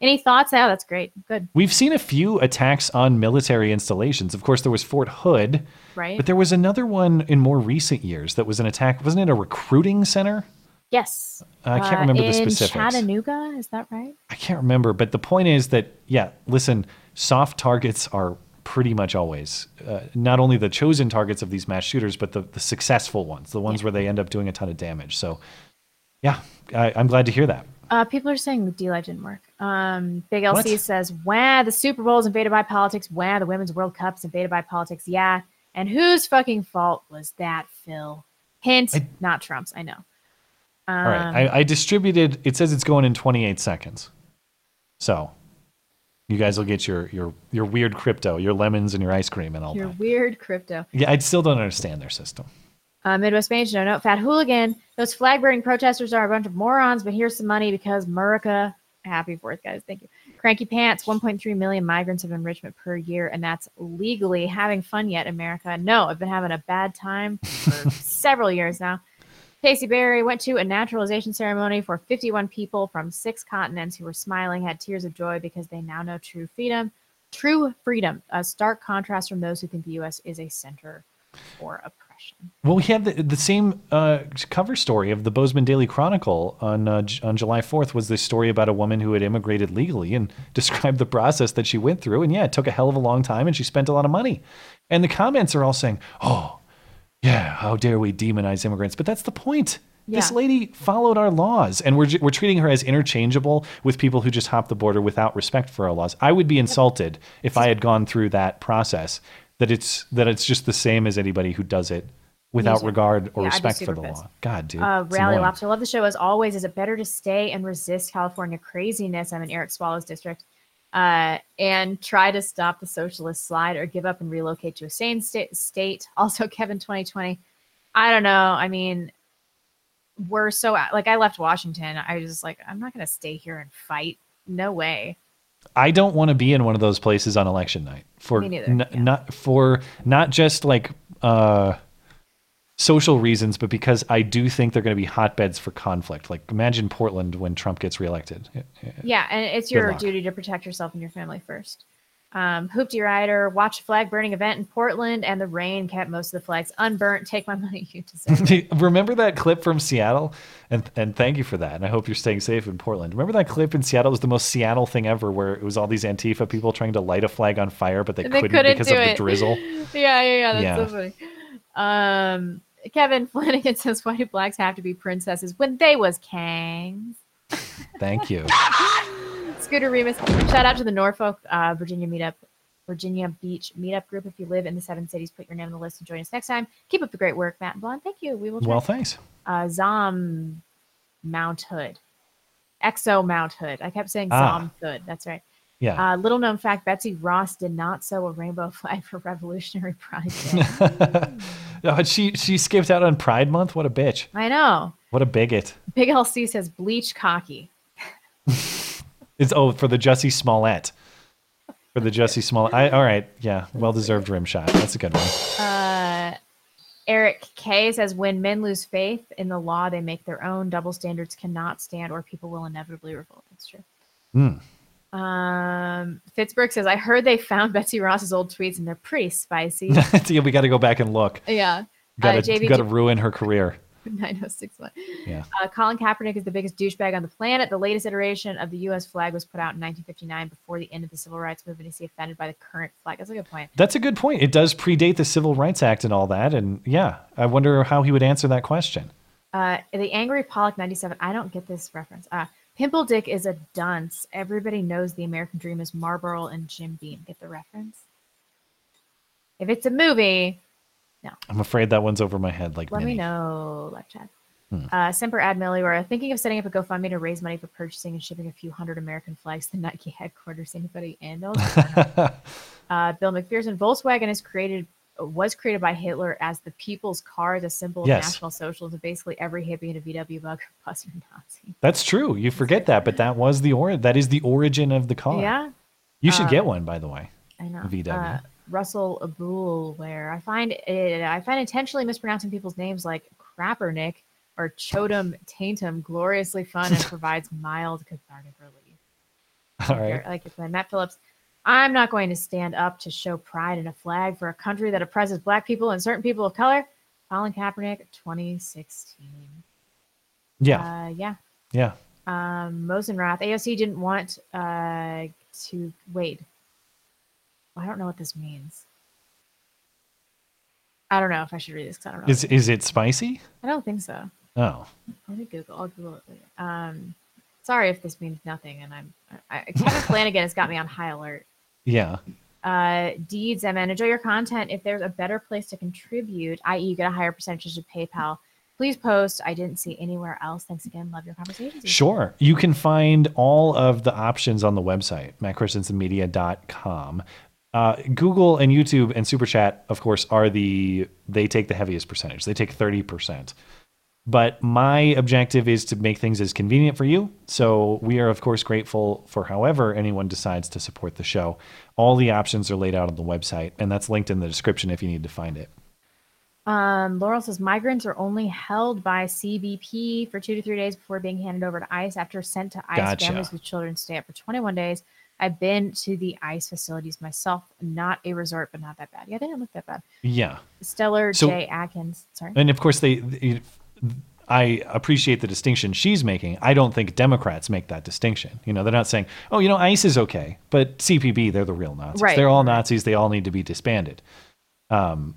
Any thoughts? Yeah, that's great. Good. We've seen a few attacks on military installations. Of course, there was Fort Hood, Right. but there was another one in more recent years that was an attack. Wasn't it a recruiting center? Yes. I can't Uh, remember the in specifics. Chattanooga, is that right? I can't remember, but the point is that yeah, listen, soft targets are pretty much always uh, not only the chosen targets of these mass shooters, but the, the successful ones, the ones where they end up doing a ton of damage. So, yeah, I, I'm glad to hear that. Uh, people are saying the DLive didn't work. Um, Big LC What? says, "Wah, the Super Bowl is invaded by politics. Wah, the Women's World Cup's invaded by politics. Yeah, and whose fucking fault was that, Phil? Hint, not Trump's. I know. Um, All right, I, I distributed. It says it's going in 28 seconds, so you guys will get your your your weird crypto, your lemons and your ice cream and all your that. weird crypto. Yeah, I still don't understand their system. Uh, Midwest Mage, no, no, fat hooligan. Those flag burning protesters are a bunch of morons, but here's some money because America. Happy Fourth, guys. Thank you. Cranky Pants, 1.3 million migrants of enrichment per year, and that's legally having fun yet, America. No, I've been having a bad time for several years now. Casey Berry went to a naturalization ceremony for 51 people from six continents who were smiling, had tears of joy because they now know true freedom. True freedom, a stark contrast from those who think the U.S. is a center for oppression. Well, we had the, the same uh, cover story of the Bozeman Daily Chronicle on uh, on July 4th was this story about a woman who had immigrated legally and described the process that she went through. And yeah, it took a hell of a long time and she spent a lot of money. And the comments are all saying, oh, yeah, how dare we demonize immigrants? But that's the point. This lady followed our laws, and we're, we're treating her as interchangeable with people who just hop the border without respect for our laws. I would be insulted if I had gone through that process. That it's that it's just the same as anybody who does it without regard or Yeah, respect for the pissed. law. God, dude. Uh, Rally. Lobster. Love the show as always. Is it better to stay and resist California craziness? I'm in Eric Swalwell's district. Uh, and try to stop the socialist slide or give up and relocate to a sane sta- state. Also, Kevin 2020. I don't know. I mean, we're so like I left Washington. I was just like, I'm not going to stay here and fight. No way. I don't want to be in one of those places on election night for Me neither, n- not for not just like uh, social reasons, but because I do think they're going to be hotbeds for conflict. Like imagine Portland when Trump gets reelected. Yeah, and it's Good your luck. duty to protect yourself and your family first. Um, Hoopty Rider, watch a flag burning event in Portland, and the rain kept most of the flags unburnt. Take my money, you deserve it. Remember that clip from Seattle? And and thank you for that. And I hope you're staying safe in Portland. Remember that clip in Seattle? It was the most Seattle thing ever, where it was all these Antifa people trying to light a flag on fire, but they, they couldn't, couldn't because of the drizzle. yeah, yeah, yeah. That's Yeah. so funny. Um, Kevin Flanagan says, "Why do blacks have to be princesses when they was kangs?" Thank you. Scooter Remus. Shout out to the Norfolk, uh, Virginia meetup, Virginia Beach meetup group. If you live in the seven cities, put your name on the list and join us next time. Keep up the great work, Matt and Blonde. Thank you. We will. Well, thanks. Uh, Zom Mount Hood, Exo Mount Hood. I kept saying Ah. Zom Hood. That's right. Yeah. Uh, little known fact: Betsy Ross did not sew a rainbow flag for Revolutionary Pride Day. Oh, she she skipped out on Pride Month. What a bitch. I know. What a bigot. Big LC says bleach cocky. It's oh for the Jussie Smollett. For the Jussie Smollett. I, all right. Yeah. Well deserved rim shot. That's a good one. Uh, Eric K says when men lose faith in the law, they make their own. Double standards cannot stand, or people will inevitably revolt. That's true. Hmm. Um, Fitzberg says I heard they found Betsy Ross's old tweets and they're pretty spicy. yeah, we got to go back and look. yeah. Got Uh, to ruin her career. 9061. Yeah. Uh, Colin Kaepernick is the biggest douchebag on the planet. The latest iteration of the U.S. flag was put out in 1959 before the end of the civil rights movement. Is he offended by the current flag? That's a good point. That's a good point. It does predate the Civil Rights Act and all that. And yeah, I wonder how he would answer that question. Uh, the Angry Pollock 97. I don't get this reference. Uh, Pimple Dick is a dunce. Everybody knows the American Dream is Marlboro and Jim Beam. Get the reference? If it's a movie, no. I'm afraid that one's over my head. Like let many. me know. Live chat. Hmm. Uh, Semper Ad Meliora, thinking of setting up a GoFundMe to raise money for purchasing and shipping a few hundred American flags to Nike headquarters. Anybody in those? uh, Bill McPherson, Volkswagen has created was created by Hitler as the people's car, a symbol of Yes. National Socialism. Basically, every hippie and a VW bug plus your Nazi. That's true. You forget that, but that was the or that is the origin of the car. Yeah, You should Uh, get one, by the way. I know. VW. Uh, Russell Abul, where I find it, I find intentionally mispronouncing people's names like Crappernick or Chodum Taintum gloriously fun and provides mild cathartic relief. All right. like it's plan. Matt Phillips, I'm not going to stand up to show pride in a flag for a country that oppresses black people and certain people of color. Colin Kaepernick, 2016. Yeah. Uh, yeah. Yeah. Um, Mosenrath, AOC didn't want uh, to wait. I don't know what this means. I don't know if I should read this because I don't know. Is is it spicy? I don't think so. Oh. Let me Google. I'll Google it later. Um, sorry if this means nothing, and I'm I, I- Kevin Flanagan has got me on high alert. Yeah. Uh, deeds, and enjoy your content. If there's a better place to contribute, i.e., you get a higher percentage of PayPal, please post. I didn't see anywhere else. Thanks again. Love your conversations. Sure. You can find all of the options on the website, mattchristiansenmedia.com. Uh, Google and YouTube and Super Chat, of course, are the they take the heaviest percentage. They take 30%. But my objective is to make things as convenient for you. So we are, of course, grateful for however anyone decides to support the show. All the options are laid out on the website, and that's linked in the description if you need to find it. Um, Laurel says migrants are only held by CBP for two to three days before being handed over to ICE. After sent to ICE, Gotcha. families with children stay up for 21 days. I've been to the ICE facilities myself. Not a resort, but not that bad. Yeah, they didn't look that bad. Yeah. Stellar So- J. Atkins. Sorry. And of course, they, they- I appreciate the distinction she's making. I don't think Democrats make that distinction. You know, they're not saying, "Oh, you know, ICE is okay," but CPB, they're the real Nazis. Right, They're all Nazis. They all need to be disbanded. Um,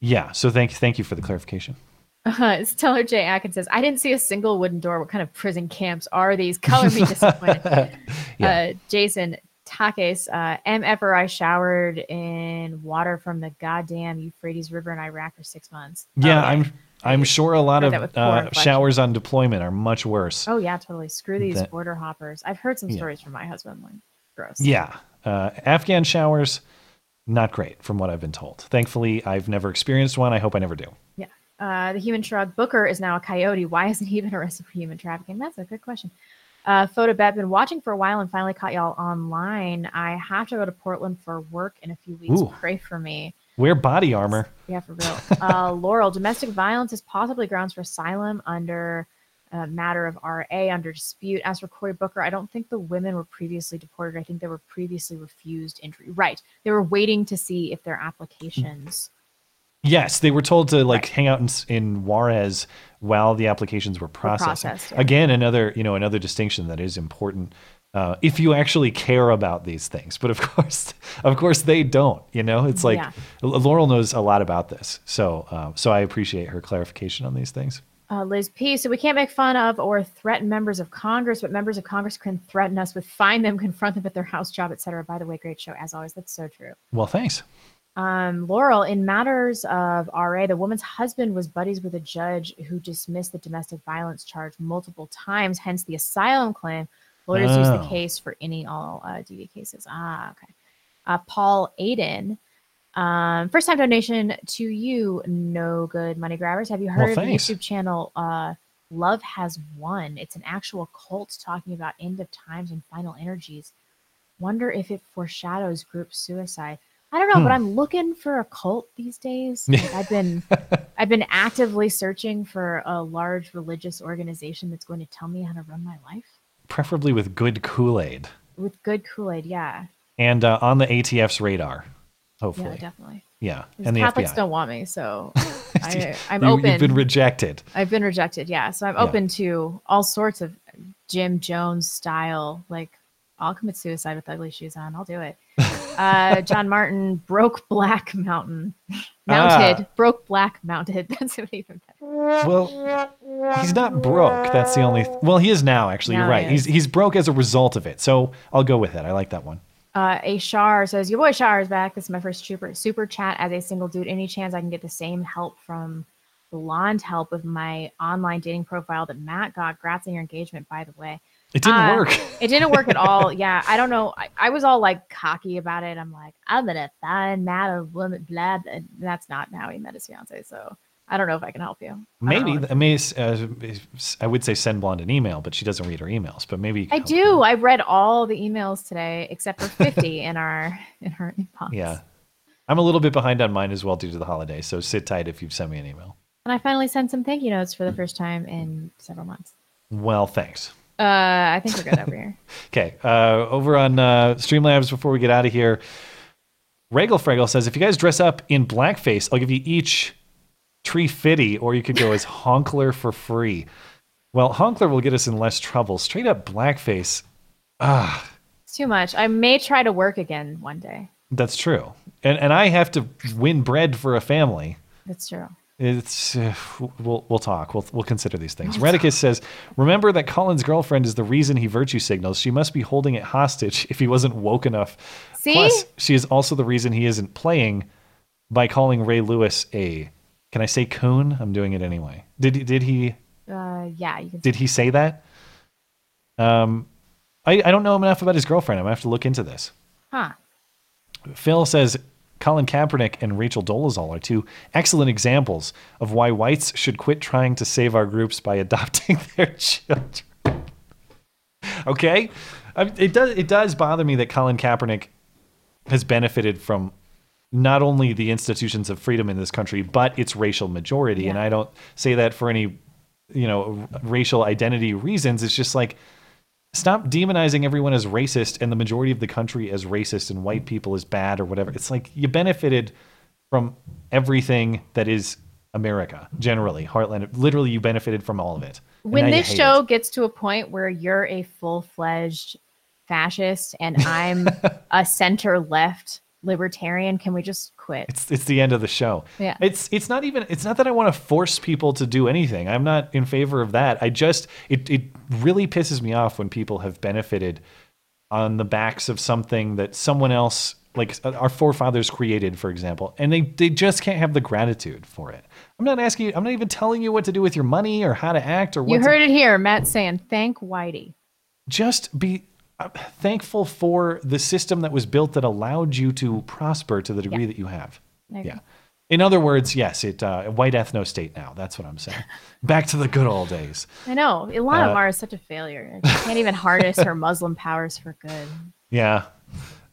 yeah. So thank thank you for the clarification. Uh, Stellar J. Atkins says, I didn't see a single wooden door. What kind of prison camps are these? Color me disappointed. uh, Jason Takes, uh, MF or I showered in water from the goddamn Euphrates River in Iraq for six months. Yeah, Oh, I'm I'm sure a lot of that with poor uh, showers on deployment are much worse. Oh yeah, totally. Screw these That- border hoppers. I've heard some Yeah. stories from my husband. Like, gross. Yeah, uh, Afghan showers, not great from what I've been told. Thankfully, I've never experienced one. I hope I never do. Yeah. Uh, the human shrug Booker is now a coyote. Why isn't he been arrested for human trafficking? That's a good question. Uh, Photobet been watching for a while and finally caught y'all online. I have to go to Portland for work in a few weeks. Ooh. Pray for me. Wear body armor. Yeah, for real. Uh, Laurel, domestic violence is possibly grounds for asylum under a matter of RA under dispute. As for Cory Booker, I don't think the women were previously deported. I think they were previously refused entry. Right. They were waiting to see if their applications. Yes, they were told to like hang out in, in Juarez while the applications were processing. processed, yeah. Again, another you know another distinction that is important uh, if you actually care about these things. But of course, of course, they don't. You know, it's like Yeah. Laurel knows a lot about this, so uh, so I appreciate her clarification on these things. Uh, Liz P. So we can't make fun of or threaten members of Congress, but members of Congress can threaten us with fine them, confront them at their house job, etc. By the way, great show as always. That's so true. Well, thanks. Um, Laurel, in matters of RA, the woman's husband was buddies with a judge who dismissed the domestic violence charge multiple times, hence the asylum claim. Lawyers use the Oh. case for any all uh, DV cases. Ah, okay. Uh, Paul Aiden, um, first time donation to you, no good money grabbers. Have you Well, heard of the. YouTube channel uh, Love Has Won? It's an actual cult talking about end of times and final energies. Wonder if it foreshadows group suicide. I don't know, but Hmm. I'm looking for a cult these days. Like I've been I've been actively searching for a large religious organization that's going to tell me how to run my life Preferably with good Kool Aid with good Kool-Aid. Yeah. and uh, on the ATF's radar. Hopefully. Yeah, definitely. Yeah. And the Catholics FBI. don't want me, so I, I'm You- open. You've been rejected. I've been rejected, yeah. So I'm Yeah. open to all sorts of Jim Jones style. Like, I'll commit suicide with ugly shoes on. I'll do it. Uh, John Martin broke Black Mountain, mounted, Ah. broke Black mounted. That's what even better. Well, he's not broke. That's the only. well, he is now. Actually, you're Now he right. He's he's broke as a result of it. So I'll go with it. I like that one. Uh, a Shar says, Your boy Shar is back. This is my first super, super chat as a single dude. Any chance I can get the same help from blonde help with my online dating profile that Matt got? Grats on your engagement, by the way. It didn't Uh, work. it didn't work at all. Yeah. I don't know. I, I was all like cocky about it. I'm like, I'm going to find Matt a woman, blah. blah. And that's not how he met his fiance. So I don't know if I can help you. Maybe I may. Uh, I would say send blonde an email, but she doesn't read her emails. But maybe. I do. I read all the emails today except for 50 in our in our inbox. Yeah. I'm a little bit behind on mine as well due to the holiday. So sit tight if you've sent me an email. And I finally sent some thank you notes for the first time in several months. Well, thanks. Uh, I think we're good over here. Okay. Uh, over on uh, Streamlabs, before we get out of here, Regal Fraggle says if you guys dress up in blackface, I'll give you each Tree Fitty, or you could go as Honkler for free. Well, Honkler will get us in less trouble. Straight up blackface. Ah, It's too much. I may try to work again one day. that's true. And and I have to win bread for a family. That's true. It's uh, we'll we'll talk. We'll we'll consider these things. Redicus says, "Remember that Colin's girlfriend is the reason he virtue signals. She must be holding it hostage if he wasn't woke enough. See? Plus, she is also the reason he isn't playing by calling Ray Lewis a. Can I say coon? I'm doing it anyway. Did he- did he Uh, yeah, you can. did he say that? Um, I I don't know enough about his girlfriend. I'm gonna have to look into this. Huh. Phil says Colin Kaepernick and Rachel Dolezal are two excellent examples of why whites should quit trying to save our groups by adopting their children. okay, I, it does it does bother me that Colin Kaepernick has benefited from not only the institutions of freedom in this country, but its racial majority. And I don't say that for any, you know, racial identity reasons. It's just like stop demonizing everyone as racist and the majority of the country as racist and white people as bad or whatever. It's like you benefited from everything that is America generally. Heartland, literally, you benefited from all of it. When this show it. gets to a point where you're a full fledged fascist and I'm a center left libertarian, can we just quit? It's it's the end of the show. Yeah. It's it's not even it's not that I want to force people to do anything. I'm not in favor of that. I just it it really pisses me off when people have benefited on the backs of something that someone else like uh, our forefathers created, for example, and they they just can't have the gratitude for it. I'm not asking you. I'm not even telling you what to do with your money or how to act or what. You to- heard it here, Matt saying, thank Whitey. just be thankful for the system that was built that allowed you to prosper to the degree that you have. Yeah. In other words, yes, it uh, white ethno state now. That's what I'm saying. Back to the good old days. I know. Ilana Uh, Mar is such a failure. She can't even harness her Muslim powers for good. Yeah.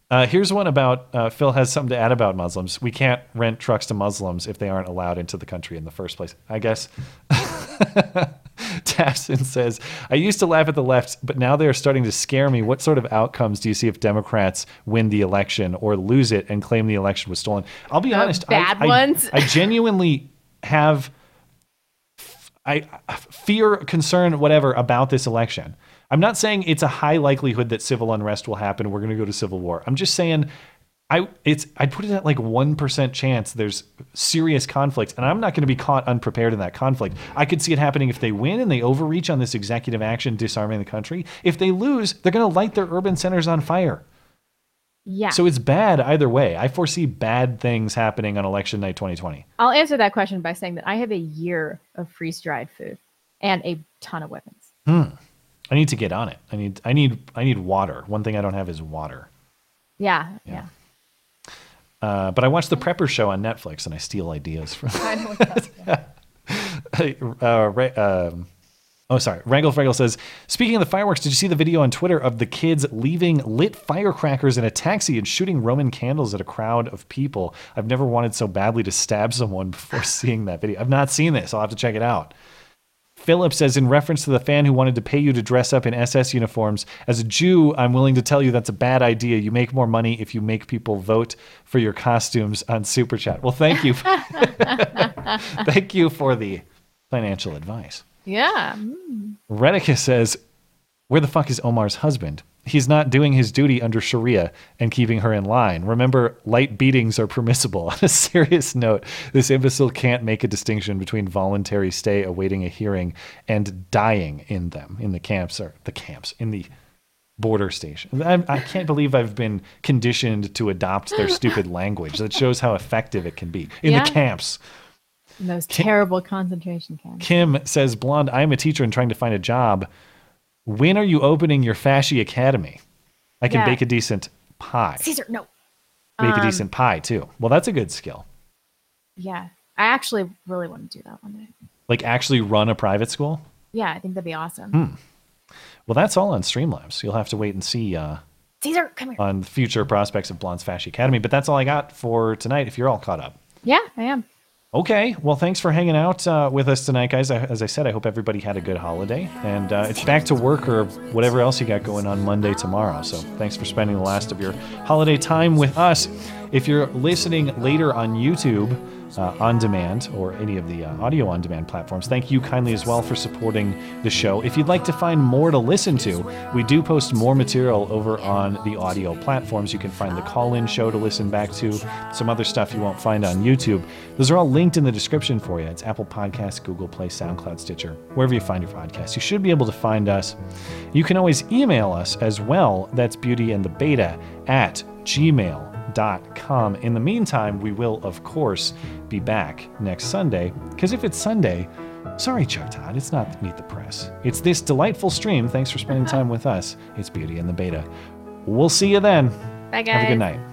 Uh, here's one about uh, Phil has something to add about Muslims. We can't rent trucks to Muslims if they aren't allowed into the country in the first place. I guess. Tafson says, I used to laugh at the left, but now they are starting to scare me. What sort of outcomes do you see if Democrats win the election or lose it and claim the election was stolen? I'll be The honest. bad I, I- ones? I genuinely have I fear, concern, whatever about this election. I'm not saying it's a high likelihood that civil unrest will happen. We're going to go to civil war. I'm just saying I it's I'd put it at like one percent chance there's serious conflict, and I'm not going to be caught unprepared in that conflict. I could see it happening if they win and they overreach on this executive action disarming the country. If they lose, they're going to light their urban centers on fire. Yeah. So it's bad either way. I foresee bad things happening on election night 2020. I'll answer that question by saying that I have a year of freeze dried food and a ton of weapons. Hmm. I need to get on it. I need I need I need water. One thing I don't have is water. Yeah, yeah. Uh, but I watch the Prepper Show on Netflix and I steal ideas from. I know what that's uh, um, oh, sorry. Wrangle Fraggle says, speaking of the fireworks, did you see the video on Twitter of the kids leaving lit firecrackers in a taxi and shooting Roman candles at a crowd of people? I've never wanted so badly to stab someone before seeing that video. I've not seen this. I'll have to check it out. Philip says, in reference to the fan who wanted to pay you to dress up in SS uniforms, as a Jew, I'm willing to tell you that's a bad idea. You make more money if you make people vote for your costumes on Super Chat. Well, thank you. thank you for the financial advice. Yeah. mm. Redicus says, Where the fuck is Omar's husband? He's not doing his duty under Sharia and keeping her in line. Remember, light beatings are permissible. On a serious note, this imbecile can't make a distinction between voluntary stay awaiting a hearing and dying in them, in the camps, or the camps, in the border station. I, I can't believe I've been conditioned to adopt their stupid language. That shows how effective it can be. In Yeah. the camps. In those terrible concentration camps. Kim says, Blonde, I am a teacher and trying to find a job. When are you opening your Fashy Academy? I can Yeah. bake a decent pie. Caesar, no. Bake a Um, decent pie too. Well, that's a good skill. Yeah. I actually really want to do that one day. Like actually run a private school. Yeah, I think that'd be awesome. Hmm. Well, that's all on Streamlabs. You'll have to wait and see uh, Caesar, come here. on future prospects of Blonde's Fashy Academy. But that's all I got for tonight. If you're all caught up. Yeah, I am. Okay, well, thanks for hanging out uh, with us tonight, guys. I, as I said, I hope everybody had a good holiday, and uh, it's back to work or whatever else you got going on Monday tomorrow. So, thanks for spending the last of your holiday time with us. If you're listening later on YouTube, uh, on demand, or any of the uh, audio on demand platforms, thank you kindly as well for supporting the show. If you'd like to find more to listen to, we do post more material over on the audio platforms. You can find the call in show to listen back to, some other stuff you won't find on YouTube. Those are all linked in the description for you. It's Apple Podcasts, Google Play, SoundCloud, Stitcher, wherever you find your podcast. You should be able to find us. You can always email us as well. That's beauty and the beta at gmail.com. In the meantime, we will, of course, be back next Sunday. Because if it's Sunday, sorry, Chuck Todd, it's not Meet the Press. It's this delightful stream. Thanks for spending uh-huh. time with us. It's Beauty and the Beta. We'll see you then. Bye, guys. Have a good night.